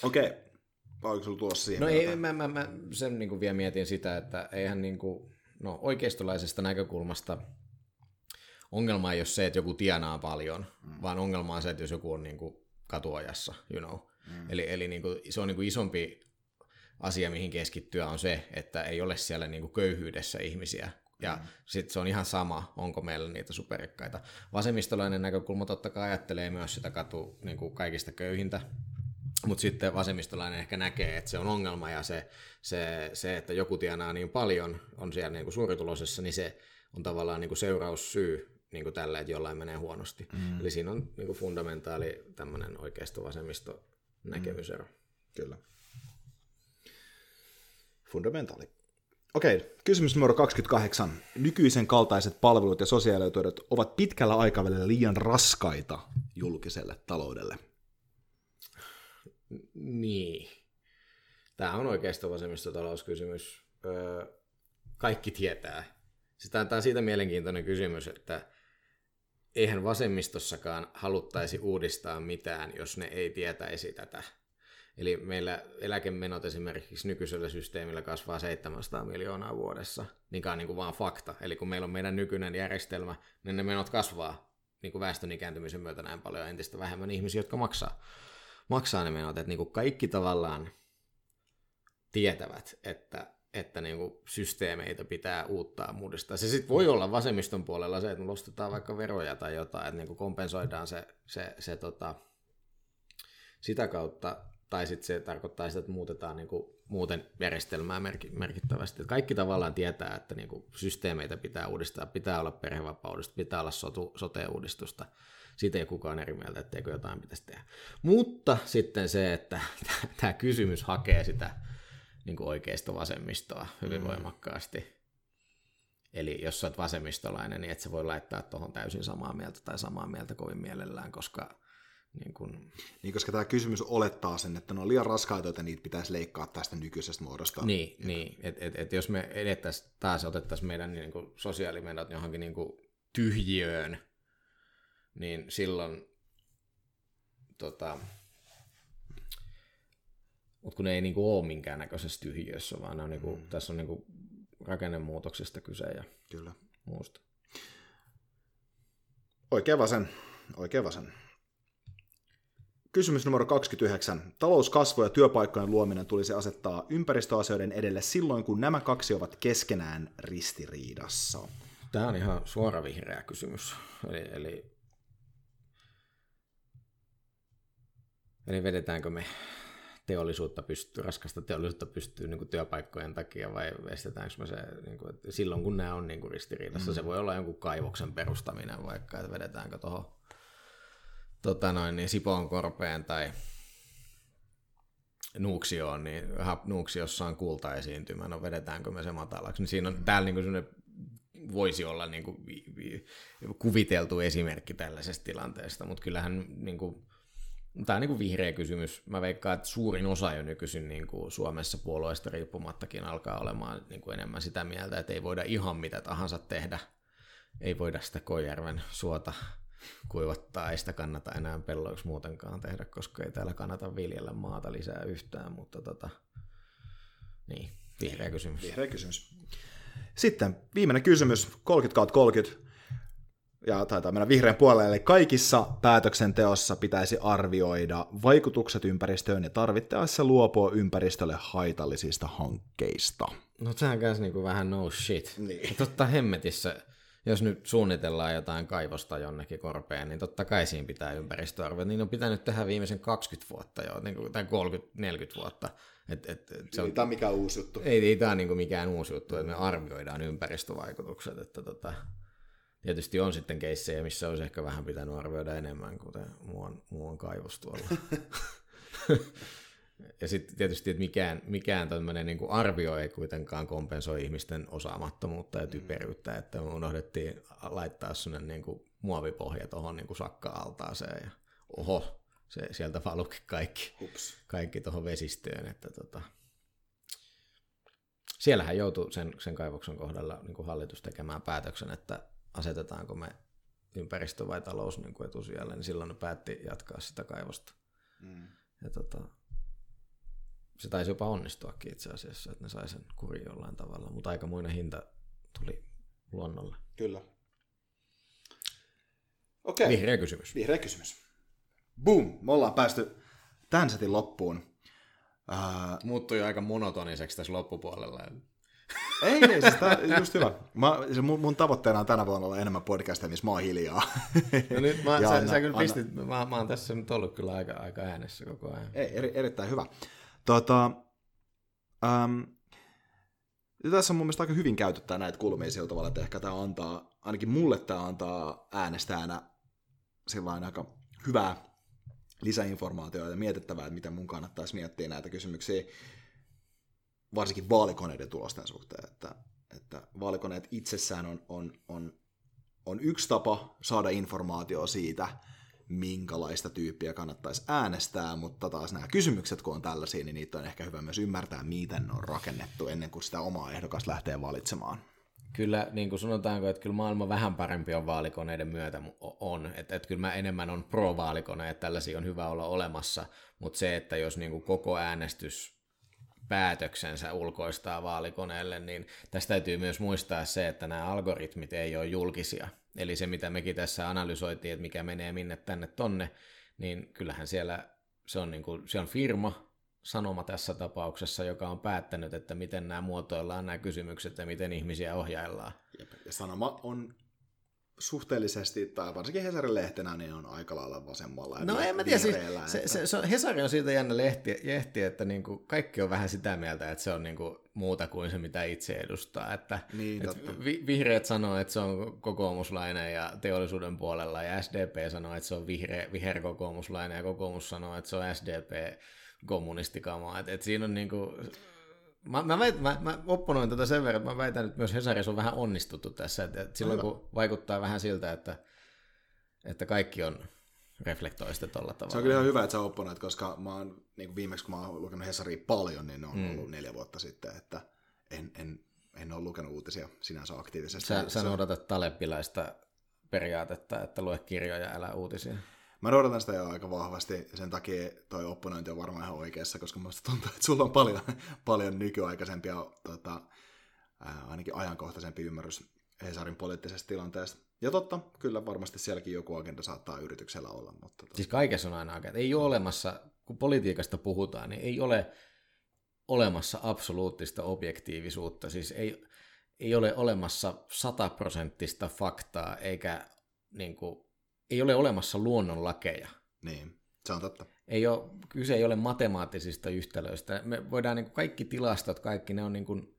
Okei. Okay. Vai oliko sulla tulossa siihen? No ei, mä, mä, mä sen niin kuin vielä mietin sitä, että eihän niin kuin, no oikeistolaisesta näkökulmasta ongelma ei ole se, että joku tienaa paljon, mm. vaan ongelma on se, että jos joku on niin kuin katuajassa, you know. Mm. Eli, eli niin kuin, se on niin kuin isompi asia, mihin keskittyä, on se, että ei ole siellä niin kuin köyhyydessä ihmisiä. Ja mm. sitten se on ihan sama, onko meillä niitä superikkaita. Vasemmistolainen näkökulma totta kai ajattelee myös sitä katu niin kuin kaikista köyhintä, mutta sitten vasemmistolainen ehkä näkee, että se on ongelma ja se, se, se että joku tienaa niin paljon, on siellä niin kuin suurituloisessa, niin se on tavallaan niin kuin seuraussyy niin kuin tälle, että jollain menee huonosti. Mm. Eli siinä on niin kuin fundamentaali tämmöinen oikeisto-vasemmisto näkemysero. Mm. Kyllä. Fundamentaali. Okei, kysymys numero 28. Nykyisen kaltaiset palvelut ja sosiaalituodet ovat pitkällä aikavälillä liian raskaita julkiselle taloudelle. Niin. Tämä on oikeastaan vasemmistotalouskysymys. Öö, kaikki tietää. Tämä on siitä mielenkiintoinen kysymys, että eihän vasemmistossakaan haluttaisi uudistaa mitään, jos ne ei tietäisi tätä. Eli meillä eläkemenot esimerkiksi nykyisellä systeemillä kasvaa 700 miljoonaa vuodessa, mikä on niin kuin vaan fakta. Eli kun meillä on meidän nykyinen järjestelmä, niin ne menot kasvaa niin kuin väestön ikääntymisen myötä näin paljon entistä vähemmän ihmisiä, jotka maksaa, maksaa ne menot. Että niin kuin kaikki tavallaan tietävät, että, että niin kuin systeemeitä pitää uuttaa muodostaa. Se sitten voi olla vasemmiston puolella se, että nostetaan vaikka veroja tai jotain, että niin kuin kompensoidaan se, se, se tota, sitä kautta tai sitten se tarkoittaa sitä, että muutetaan niin kuin muuten järjestelmää merkittävästi. Kaikki tavallaan tietää, että niin kuin systeemeitä pitää uudistaa, pitää olla perhevapaudesta, pitää olla sotu, sote-uudistusta. Siitä ei kukaan eri mieltä, etteikö jotain pitäisi tehdä. Mutta sitten se, että tämä kysymys hakee sitä niin kuin oikeista vasemmistoa hyvin mm. voimakkaasti. Eli jos sä oot vasemmistolainen, niin et sä voi laittaa tuohon täysin samaa mieltä tai samaa mieltä kovin mielellään, koska niin, kun... niin, koska tämä kysymys olettaa sen, että ne on liian raskaita, että niitä pitäisi leikkaa tästä nykyisestä muodosta. Niin, ja... niin. että et, et jos me edettäisiin taas, otettaisiin meidän niin kuin sosiaalimenot johonkin niin kuin tyhjiöön, niin silloin tota, mutta kun ne ei niin kuin ole minkäännäköisessä tyhjiössä, vaan ne on niin kuin, mm. tässä on niin kuin rakennemuutoksesta kyse ja Kyllä. muusta. Oikein vasen. Oikein vasen. Kysymys numero 29. Talouskasvu ja työpaikkojen luominen tulisi asettaa ympäristöasioiden edelle silloin, kun nämä kaksi ovat keskenään ristiriidassa. Tämä on ihan suora vihreä kysymys. Eli, eli, eli vedetäänkö me teollisuutta pystyy, raskasta teollisuutta pystyy niin kuin työpaikkojen takia vai estetäänkö me se niin kuin, että silloin, kun nämä on niin kuin ristiriidassa. Mm. Se voi olla jonkun kaivoksen perustaminen vaikka, että vedetäänkö tuohon tota noin, niin Sipoon korpeen tai Nuuksioon, niin Nuuksiossa on kultaesiintymä, no vedetäänkö me se matalaksi, niin siinä on täällä niin voisi olla niin kuin kuviteltu esimerkki tällaisesta tilanteesta, mutta kyllähän niin kuin, tämä on niin kuin vihreä kysymys. Mä veikkaan, että suurin osa jo nykyisin niin kuin Suomessa puolueesta riippumattakin alkaa olemaan niin kuin enemmän sitä mieltä, että ei voida ihan mitä tahansa tehdä. Ei voida sitä Kojärven suota kuivattaa, ei sitä kannata enää pelloiksi muutenkaan tehdä, koska ei täällä kannata viljellä maata lisää yhtään, mutta tota, niin, vihreä kysymys. Vihreä kysymys. Sitten viimeinen kysymys, 30 30, ja taitaa mennä vihreän puolelle, eli kaikissa päätöksenteossa pitäisi arvioida vaikutukset ympäristöön ja tarvittaessa luopua ympäristölle haitallisista hankkeista. No sehän käs niinku vähän no shit. Niin. Totta hemmetissä jos nyt suunnitellaan jotain kaivosta jonnekin korpeen, niin totta kai siinä pitää ympäristöarvioida. Niin on pitänyt tehdä viimeisen 20 vuotta jo, niin kuin, tai 30-40 vuotta. Et, et, et se on, ei tämä mikään uusi juttu. Ei, ei tämä on niin mikään uusi juttu, että me arvioidaan ympäristövaikutukset. Että tota, tietysti on sitten keissejä, missä olisi ehkä vähän pitänyt arvioida enemmän, kuten muuan, muuan kaivos tuolla. Ja sitten tietysti, että mikään, mikään tämmöinen niin arvio ei kuitenkaan kompensoi ihmisten osaamattomuutta ja typeryyttä, mm. että me unohdettiin laittaa sellainen niin kuin muovipohja tuohon niin sakka-altaaseen ja oho, se, sieltä valukin kaikki, Hups. kaikki tuohon vesistöön. Että tota, siellähän joutui sen, sen kaivoksen kohdalla niin kuin hallitus tekemään päätöksen, että asetetaanko me ympäristö- vai talous niin kuin etusijalle, niin silloin ne päätti jatkaa sitä kaivosta. Mm. Ja tota, se taisi jopa onnistuakin itse asiassa, että ne sai sen kuriin jollain tavalla, mutta aikamoinen hinta tuli luonnolle. Kyllä. Okei. Vihreä kysymys. Vihreä kysymys. Boom! Me ollaan päästy tämän setin loppuun. Uh, Muuttui aika monotoniseksi tässä loppupuolella. Ei, ei, siis tää, just hyvä. Mä, se mun, mun, tavoitteena on tänä vuonna olla enemmän podcasteja, missä mä oon hiljaa. No nyt mä, sä, anna, sä kyllä pistit, mä, mä oon tässä nyt ollut kyllä aika, aika äänessä koko ajan. Ei, eri, erittäin hyvä. Tota, ähm, tässä on mun mielestä aika hyvin käytettä näitä kulmia sillä tavalla, että ehkä tämä antaa, ainakin mulle tämä antaa äänestäjänä sillä aika hyvää lisäinformaatiota ja mietittävää, että miten mun kannattaisi miettiä näitä kysymyksiä, varsinkin vaalikoneiden tulosten suhteen, että, että vaalikoneet itsessään on, on, on, on yksi tapa saada informaatiota siitä, minkälaista tyyppiä kannattaisi äänestää, mutta taas nämä kysymykset, kun on tällaisia, niin niitä on ehkä hyvä myös ymmärtää, miten ne on rakennettu ennen kuin sitä omaa ehdokasta lähtee valitsemaan. kyllä niin kuin sanotaanko, että kyllä maailma vähän parempi on vaalikoneiden myötä on. Että, että kyllä mä enemmän on pro-vaalikone, että tällaisia on hyvä olla olemassa, mutta se, että jos niin kuin koko äänestys päätöksensä ulkoistaa vaalikoneelle, niin tästä täytyy myös muistaa se, että nämä algoritmit ei ole julkisia. Eli se, mitä mekin tässä analysoitiin, että mikä menee minne tänne tonne, niin kyllähän siellä se on, niin kuin, se on firma, sanoma tässä tapauksessa, joka on päättänyt, että miten nämä muotoillaan nämä kysymykset ja miten ihmisiä ohjaillaan. Ja sanoma on suhteellisesti, tai varsinkin Hesarin lehtenä, niin on aika lailla vasemmalla. No en mä tiedä, siis, se, se, se, Hesari on siitä jännä lehti, lehti että niinku kaikki on vähän sitä mieltä, että se on niinku muuta kuin se, mitä itse edustaa. Että, niin, että vi, vihreät sanoo, että se on kokoomuslainen ja teollisuuden puolella, ja SDP sanoo, että se on vihreä, viherkokoomuslainen, ja kokoomus sanoo, että se on SDP kommunistikamaa. Et, et siinä on niinku, Mä, mä, väit, mä, mä opponoin tätä sen verran, että mä väitän, että myös Hesarissa on vähän onnistuttu tässä, että, että silloin kun vaikuttaa vähän siltä, että, että kaikki on reflektoi sitä tuolla tavalla. Se on kyllä ihan hyvä, että sä opponoit, koska mä oon, niin kuin viimeksi kun mä oon lukenut Hesaria paljon, niin ne on mm. ollut neljä vuotta sitten, että en, en, en ole lukenut uutisia sinänsä aktiivisesti. Sä, sä noudatat talepilaista periaatetta, että lue kirjoja, älä uutisia. Mä noudatan sitä jo aika vahvasti, sen takia toi opponointi on varmaan ihan oikeassa, koska musta tuntuu, että sulla on paljon, paljon nykyaikaisempia, tota, ää, ainakin ajankohtaisempi ymmärrys Hesarin poliittisesta tilanteesta. Ja totta, kyllä varmasti sielläkin joku agenda saattaa yrityksellä olla. Mutta tota... Siis kaikessa on aina agenda. Ei ole olemassa, kun politiikasta puhutaan, niin ei ole olemassa absoluuttista objektiivisuutta. Siis ei, ei ole olemassa sataprosenttista faktaa, eikä niin kuin, ei ole olemassa luonnonlakeja. Niin, se on totta. Ei ole, kyse ei ole matemaattisista yhtälöistä. Me voidaan niin kuin kaikki tilastot, kaikki ne on niin kuin,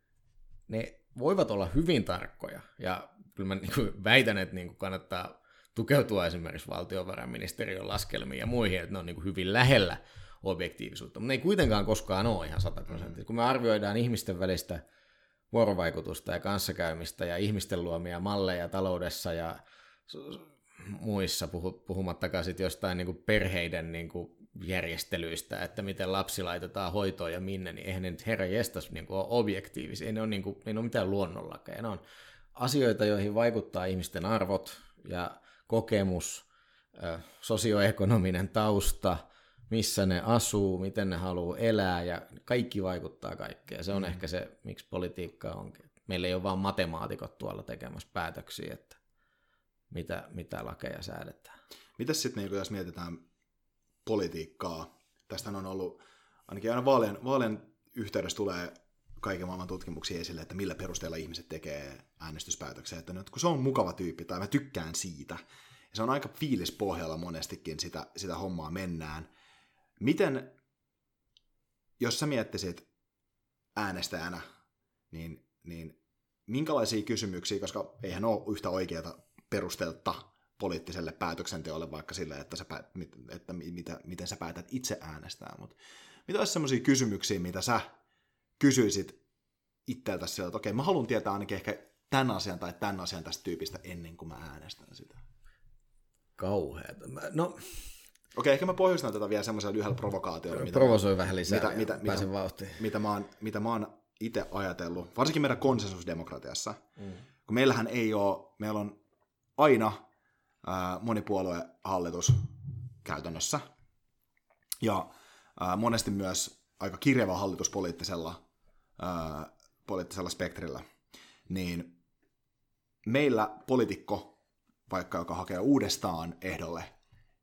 ne voivat olla hyvin tarkkoja. Ja kyllä mä niin kuin väitän, että niin kuin kannattaa tukeutua esimerkiksi valtiovarainministeriön laskelmiin ja muihin, että ne on niin kuin hyvin lähellä objektiivisuutta, mutta ne ei kuitenkaan koskaan ole ihan sataprosenttisesti. Mm. Kun me arvioidaan ihmisten välistä vuorovaikutusta ja kanssakäymistä ja ihmisten luomia malleja taloudessa ja muissa, puhumattakaan sitten jostain niin kuin perheiden niin kuin järjestelyistä, että miten lapsi laitetaan hoitoon ja minne, niin eihän ne nyt herra jestas niin kuin ole objektiivisia, ei ne ole, niin kuin, ei ne ole mitään luonnonlakeja, ne on asioita, joihin vaikuttaa ihmisten arvot ja kokemus, sosioekonominen tausta, missä ne asuu, miten ne haluaa elää ja kaikki vaikuttaa kaikkeen. Se on mm. ehkä se, miksi politiikka onkin. Meillä ei ole vain matemaatikot tuolla tekemässä päätöksiä, mitä, mitä lakeja säädetään. Mitäs sitten, niin jos mietitään politiikkaa, tästä on ollut, ainakin aina vaalien, vaalien yhteydessä tulee kaiken maailman tutkimuksia esille, että millä perusteella ihmiset tekee äänestyspäätöksiä, että nyt kun se on mukava tyyppi tai mä tykkään siitä, ja se on aika fiilispohjalla monestikin sitä, sitä hommaa mennään. Miten, jos sä miettisit äänestäjänä, niin, niin minkälaisia kysymyksiä, koska eihän ole yhtä oikeata perustelta poliittiselle päätöksenteolle vaikka sille, että, sä päät, että mitä, miten sä päätät itse äänestää, mutta mitä olisi sellaisia kysymyksiä, mitä sä kysyisit itseltä sieltä, että okei, mä haluan tietää ainakin ehkä tämän asian tai tämän asian tästä tyypistä ennen kuin mä äänestän sitä. Kauheeta. No, Okei, ehkä mä pohjustan tätä vielä semmoisella lyhyellä provokaatiolla. Mitä Provosoi vähän lisää mitä, mitä, pääsen mitä, vauhtiin. Mitä mä, oon, mitä mä oon itse ajatellut, varsinkin meidän konsensusdemokratiassa, mm. kun meillähän ei ole, meillä on aina ää, monipuoluehallitus käytännössä, ja ää, monesti myös aika kirjava hallitus poliittisella, ää, poliittisella spektrillä, niin meillä poliitikko, vaikka joka hakee uudestaan ehdolle,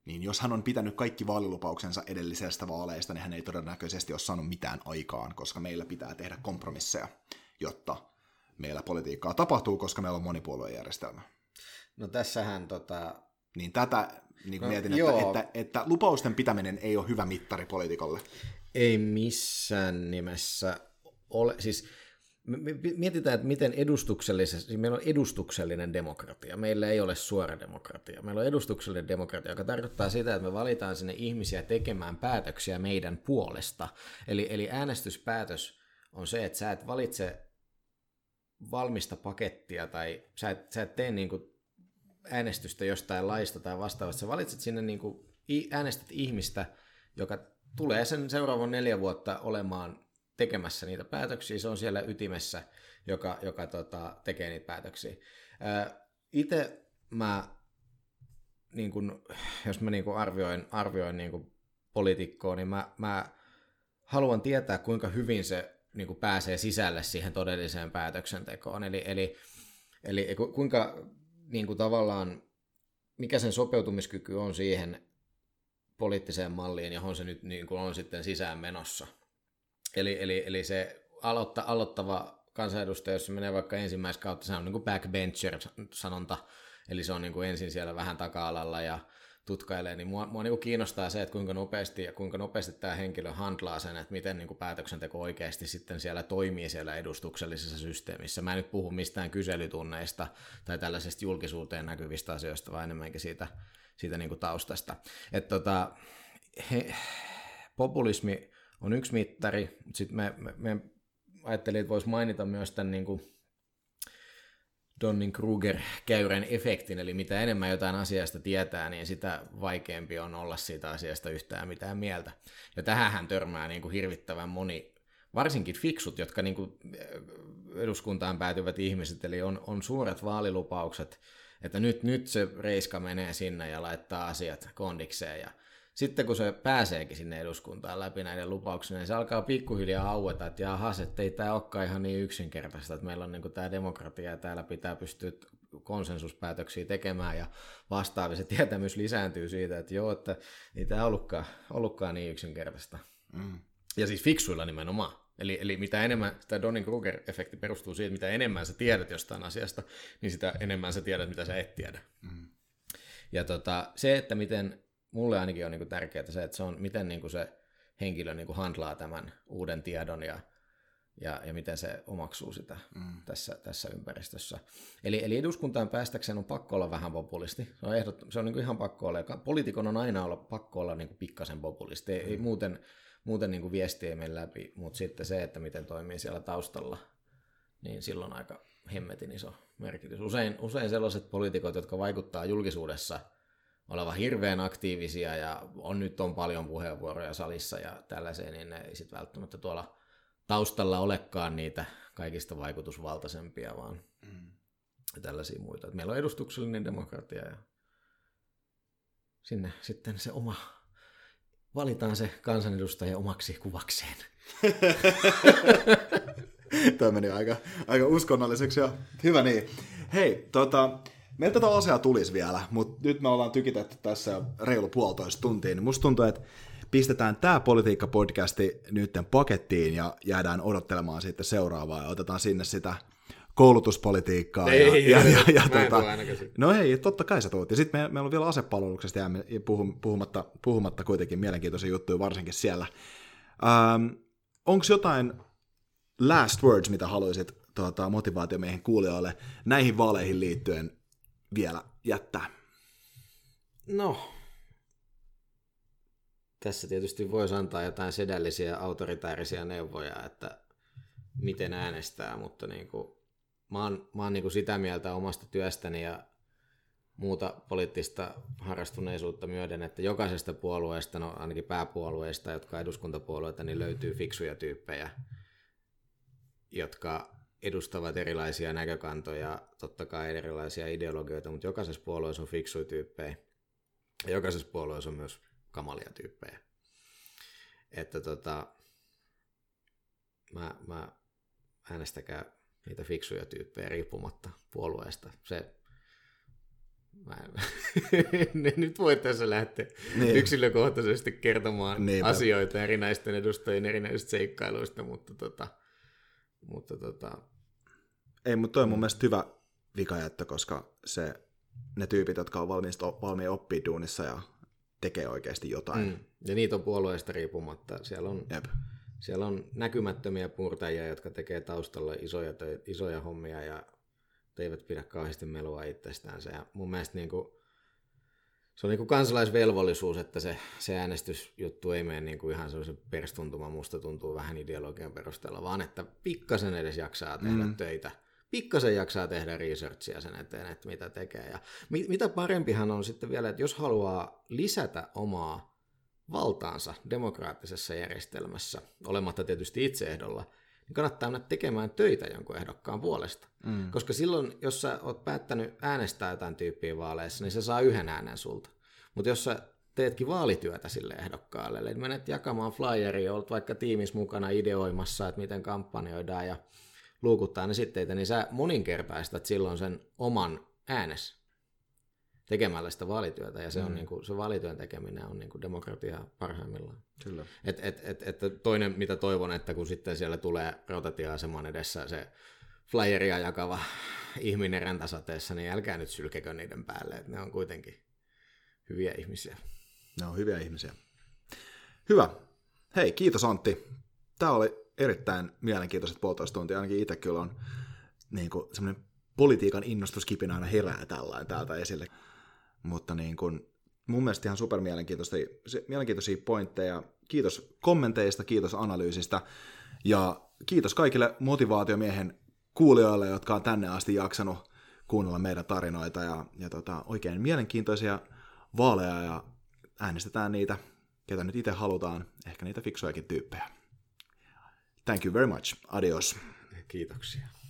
niin jos hän on pitänyt kaikki vaalilupauksensa edellisestä vaaleista, niin hän ei todennäköisesti ole saanut mitään aikaan, koska meillä pitää tehdä kompromisseja, jotta meillä politiikkaa tapahtuu, koska meillä on monipuoluejärjestelmä. No tässähän tota... Niin tätä niin no, mietin, että, että, että lupausten pitäminen ei ole hyvä mittari poliitikolle. Ei missään nimessä ole. Siis me mietitään, että miten edustuksellisesti, siis meillä on edustuksellinen demokratia, meillä ei ole suora demokratia. Meillä on edustuksellinen demokratia, joka tarkoittaa sitä, että me valitaan sinne ihmisiä tekemään päätöksiä meidän puolesta. Eli, eli äänestyspäätös on se, että sä et valitse valmista pakettia tai sä et, sä et tee niin kuin äänestystä jostain laista tai vastaavasta. Sä valitset sinne niin kuin, äänestät ihmistä, joka tulee sen seuraavan neljä vuotta olemaan tekemässä niitä päätöksiä, se on siellä ytimessä, joka, joka tota, tekee niitä päätöksiä. Itse mä, niin kun, jos mä niin kun arvioin, arvioin niin kun poliitikkoa, niin mä, mä haluan tietää, kuinka hyvin se niin kuin pääsee sisälle siihen todelliseen päätöksentekoon. Eli, eli, eli kuinka niin kuin tavallaan, mikä sen sopeutumiskyky on siihen poliittiseen malliin, johon se nyt niin kuin on sitten sisään menossa. Eli, eli, eli se aloitta, aloittava kansanedustaja, jos se menee vaikka ensimmäistä kautta, se on niin kuin backbencher-sanonta, eli se on niin kuin ensin siellä vähän taka-alalla ja tutkailee, niin mua, mua niin kuin kiinnostaa se, että kuinka nopeasti ja kuinka nopeasti tämä henkilö handlaa sen, että miten niin kuin päätöksenteko oikeasti sitten siellä toimii siellä edustuksellisessa systeemissä. Mä en nyt puhu mistään kyselytunneista tai tällaisesta julkisuuteen näkyvistä asioista, vaan enemmänkin siitä, siitä niin kuin taustasta. Että tota, he, populismi on yksi mittari, sitten me, me, me ajattelin, että voisi mainita myös tämän niin kuin Donning-Kruger-käyrän efektin, eli mitä enemmän jotain asiasta tietää, niin sitä vaikeampi on olla siitä asiasta yhtään mitään mieltä. Ja tähän törmää niin kuin hirvittävän moni, varsinkin fiksut, jotka niin kuin eduskuntaan päätyvät ihmiset, eli on, on suuret vaalilupaukset, että nyt, nyt se reiska menee sinne ja laittaa asiat kondikseen ja sitten kun se pääseekin sinne eduskuntaan läpi näiden lupauksien, niin se alkaa pikkuhiljaa aueta, että jahas, että ei tämä olekaan ihan niin yksinkertaista, että meillä on niin tämä demokratia ja täällä pitää pystyä konsensuspäätöksiä tekemään ja vastaavia. Se tietämys lisääntyy siitä, että joo, että ei tämä ollutkaan, ollutkaan niin yksinkertaista. Mm. Ja siis fiksuilla nimenomaan. Eli, eli mitä enemmän, tämä Donning-Kruger-efekti perustuu siihen, että mitä enemmän sä tiedät jostain asiasta, niin sitä enemmän sä tiedät, mitä sä et tiedä. Mm. Ja tota, se, että miten mulle ainakin on niin kuin tärkeää se, että se on, miten niin kuin se henkilö niin kuin handlaa tämän uuden tiedon ja, ja, ja miten se omaksuu sitä mm. tässä, tässä ympäristössä. Eli, eli eduskuntaan päästäkseen on pakko olla vähän populisti. Se on, ehdot, se on niin kuin ihan pakko olla. Poliitikon on aina olla, pakko olla niin kuin pikkasen populisti. Ei, mm. ei muuten, muuten niin kuin viesti ei mene läpi, mutta sitten se, että miten toimii siellä taustalla, niin silloin aika hemmetin iso merkitys. Usein, usein sellaiset poliitikot, jotka vaikuttaa julkisuudessa – olevan hirveän aktiivisia ja on nyt on paljon puheenvuoroja salissa ja tällaiseen, niin ne ei sitten välttämättä tuolla taustalla olekaan niitä kaikista vaikutusvaltaisempia, vaan mm. tällaisia muita. Et meillä on edustuksellinen demokratia ja sinne sitten se oma, valitaan se kansanedustaja omaksi kuvakseen. Tämä meni aika, aika uskonnolliseksi ja hyvä niin. Hei, tota, Meiltä tätä asiaa tulisi vielä, mutta nyt me ollaan tykitetty tässä reilu puolitoista tuntia, niin musta tuntuu, että pistetään tämä politiikka-podcasti nytten pakettiin ja jäädään odottelemaan sitten seuraavaa ja otetaan sinne sitä koulutuspolitiikkaa. Ei, ja, ja, ja, ja, ja tuota, No ei, totta kai sä tuut. Ja sitten me, meillä on vielä asepalveluksesta jäämme puhumatta, puhumatta kuitenkin mielenkiintoisia juttuja, varsinkin siellä. Ähm, Onko jotain last words, mitä haluaisit tuota, motivaatiomiehen kuulijoille näihin vaaleihin liittyen vielä jättää? No, tässä tietysti voisi antaa jotain sedällisiä autoritäärisiä neuvoja, että miten äänestää, mutta niin kuin, mä oon, mä oon niin kuin sitä mieltä omasta työstäni ja muuta poliittista harrastuneisuutta myöden, että jokaisesta puolueesta, no ainakin pääpuolueista, jotka eduskuntapuolueita, niin löytyy fiksuja tyyppejä, jotka edustavat erilaisia näkökantoja, totta kai erilaisia ideologioita, mutta jokaisessa puolueessa on fiksuja tyyppejä. Ja jokaisessa puolueessa on myös kamalia tyyppejä. Että tota, mä, mä äänestäkää niitä fiksuja tyyppejä riippumatta puolueesta. Se, mä en, nyt voi tässä lähteä niin. yksilökohtaisesti kertomaan Niinpä. asioita erinäisten edustajien erinäisistä seikkailuista, mutta, tota, mutta tota, ei, mutta toi on mun mielestä hyvä vikajättö, koska se, ne tyypit, jotka on valmiita, valmiin oppia duunissa ja tekee oikeasti jotain. Mm. Ja niitä on puolueesta riippumatta. Siellä on, Jep. siellä on näkymättömiä purtajia, jotka tekee taustalla isoja, tö- isoja hommia ja eivät pidä kauheasti melua itsestään. Ja mun mielestä niin kuin, se on niin kuin kansalaisvelvollisuus, että se, se äänestysjuttu ei mene niin kuin ihan sellaisen perstuntuma, musta tuntuu vähän ideologian perusteella, vaan että pikkasen edes jaksaa tehdä mm. töitä pikkasen jaksaa tehdä researchia sen eteen, että mitä tekee. Ja mit, mitä parempihan on sitten vielä, että jos haluaa lisätä omaa valtaansa demokraattisessa järjestelmässä, olematta tietysti itse ehdolla, niin kannattaa mennä tekemään töitä jonkun ehdokkaan puolesta. Mm. Koska silloin, jos sä oot päättänyt äänestää jotain tyyppiä vaaleissa, niin se saa yhden äänen sulta. Mutta jos sä teetkin vaalityötä sille ehdokkaalle, eli menet jakamaan flyeria, olet vaikka tiimissä mukana ideoimassa, että miten kampanjoidaan ja luukuttaa ne sitteitä, niin sä moninkertaistat silloin sen oman äänes tekemällä sitä vaalityötä, ja se, mm. on niin kuin, se vaalityön tekeminen on niin kuin demokratia parhaimmillaan. Kyllä. Et, et, et, et toinen, mitä toivon, että kun sitten siellä tulee rautatieaseman edessä se flyeria jakava ihminen räntäsateessa, niin älkää nyt sylkekö niiden päälle, että ne on kuitenkin hyviä ihmisiä. Ne on hyviä ihmisiä. Hyvä. Hei, kiitos Antti. Tämä oli erittäin mielenkiintoiset puolitoista tuntia. Ainakin itse kyllä on niin kuin, semmoinen politiikan innostuskipinä aina herää tällainen täältä esille. Mutta niin kuin, mun mielestä ihan super mielenkiintoisia, mielenkiintoisia pointteja. Kiitos kommenteista, kiitos analyysistä ja kiitos kaikille motivaatiomiehen kuulijoille, jotka on tänne asti jaksanut kuunnella meidän tarinoita ja, ja tota, oikein mielenkiintoisia vaaleja ja äänestetään niitä, ketä nyt itse halutaan, ehkä niitä fiksujakin tyyppejä. Thank you very much. Adios. Kiitoksia.